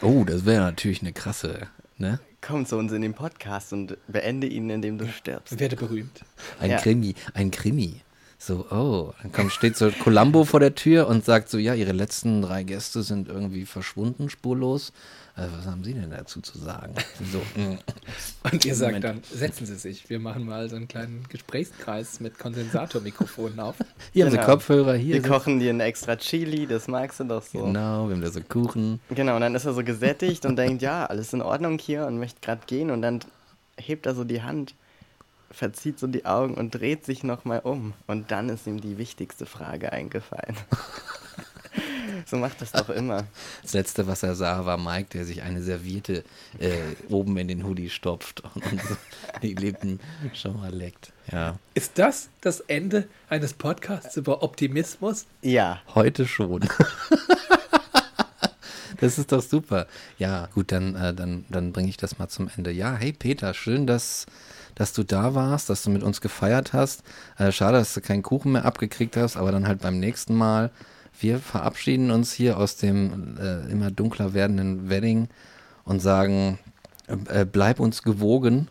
Oh, das wäre natürlich eine krasse, ne? Komm zu uns in den Podcast und beende ihn, indem du stirbst. Werde berühmt. Ein ja. Krimi, ein Krimi. So, oh, dann kommt, steht so Columbo vor der Tür und sagt so, ja, ihre letzten drei Gäste sind irgendwie verschwunden, spurlos. Äh, was haben Sie denn dazu zu sagen? So, mm. und ihr sagt dann, setzen Sie sich, wir machen mal so einen kleinen Gesprächskreis mit Kondensatormikrofonen auf. Hier genau. haben Sie Kopfhörer, hier. Wir kochen dir ein extra Chili, das magst du doch so. Genau, wir haben da so Kuchen. Genau, und dann ist er so gesättigt und denkt, ja, alles in Ordnung hier und möchte gerade gehen und dann hebt er so die Hand verzieht so die Augen und dreht sich nochmal um. Und dann ist ihm die wichtigste Frage eingefallen. so macht das doch immer. Das letzte, was er sah, war Mike, der sich eine Serviette äh, oben in den Hoodie stopft und, und so die Lippen schon mal leckt. Ja. Ist das das Ende eines Podcasts über Optimismus? Ja. Heute schon. das ist doch super. Ja, gut, dann, äh, dann, dann bringe ich das mal zum Ende. Ja, hey Peter, schön, dass dass du da warst, dass du mit uns gefeiert hast. Äh, schade, dass du keinen Kuchen mehr abgekriegt hast, aber dann halt beim nächsten Mal. Wir verabschieden uns hier aus dem äh, immer dunkler werdenden Wedding und sagen, äh, bleib uns gewogen,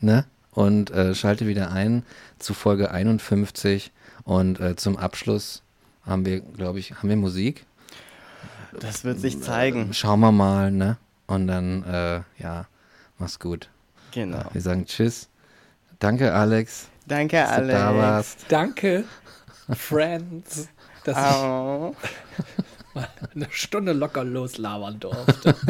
ne? Und äh, schalte wieder ein zu Folge 51 und äh, zum Abschluss haben wir, glaube ich, haben wir Musik? Das wird sich zeigen. Schauen wir mal, ne? Und dann, äh, ja, mach's gut. Genau. Wir sagen Tschüss. Danke, Alex. Danke, dass Alex. Du da warst. Danke, Friends, dass oh. ich mal eine Stunde locker loslabern durfte.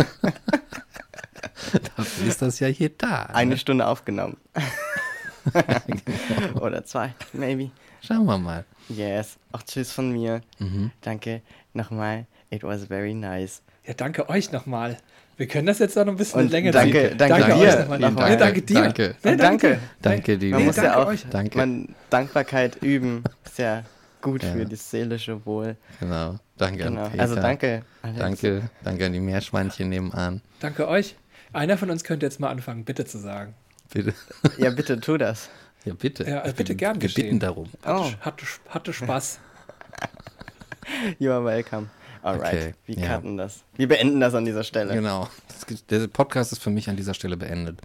Dafür ist das ja hier da. Eine ne? Stunde aufgenommen. genau. Oder zwei, maybe. Schauen wir mal. Yes. Auch Tschüss von mir. Mhm. Danke nochmal. It was very nice. Ja, danke euch nochmal. Wir können das jetzt noch ein bisschen und länger danke, ziehen. Danke, danke dir. Danke, danke, danke dir. Danke. Nee, danke. Danke, dir. Man muss ja auch danke. Man Dankbarkeit üben. Ist ja gut ja. für das seelische Wohl. Genau. Danke genau. an Peter. Also danke. Alex. Danke. Danke an die Meerschweinchen nebenan. Danke euch. Einer von uns könnte jetzt mal anfangen, bitte zu sagen. Bitte. Ja, bitte tu das. Ja, bitte. Ja, also bitte gern Wir bitten darum. Oh. Hatte, hatte Spaß. you are welcome. Alright, okay, wir ja. cutten das. Wir beenden das an dieser Stelle. Genau. der Podcast ist für mich an dieser Stelle beendet.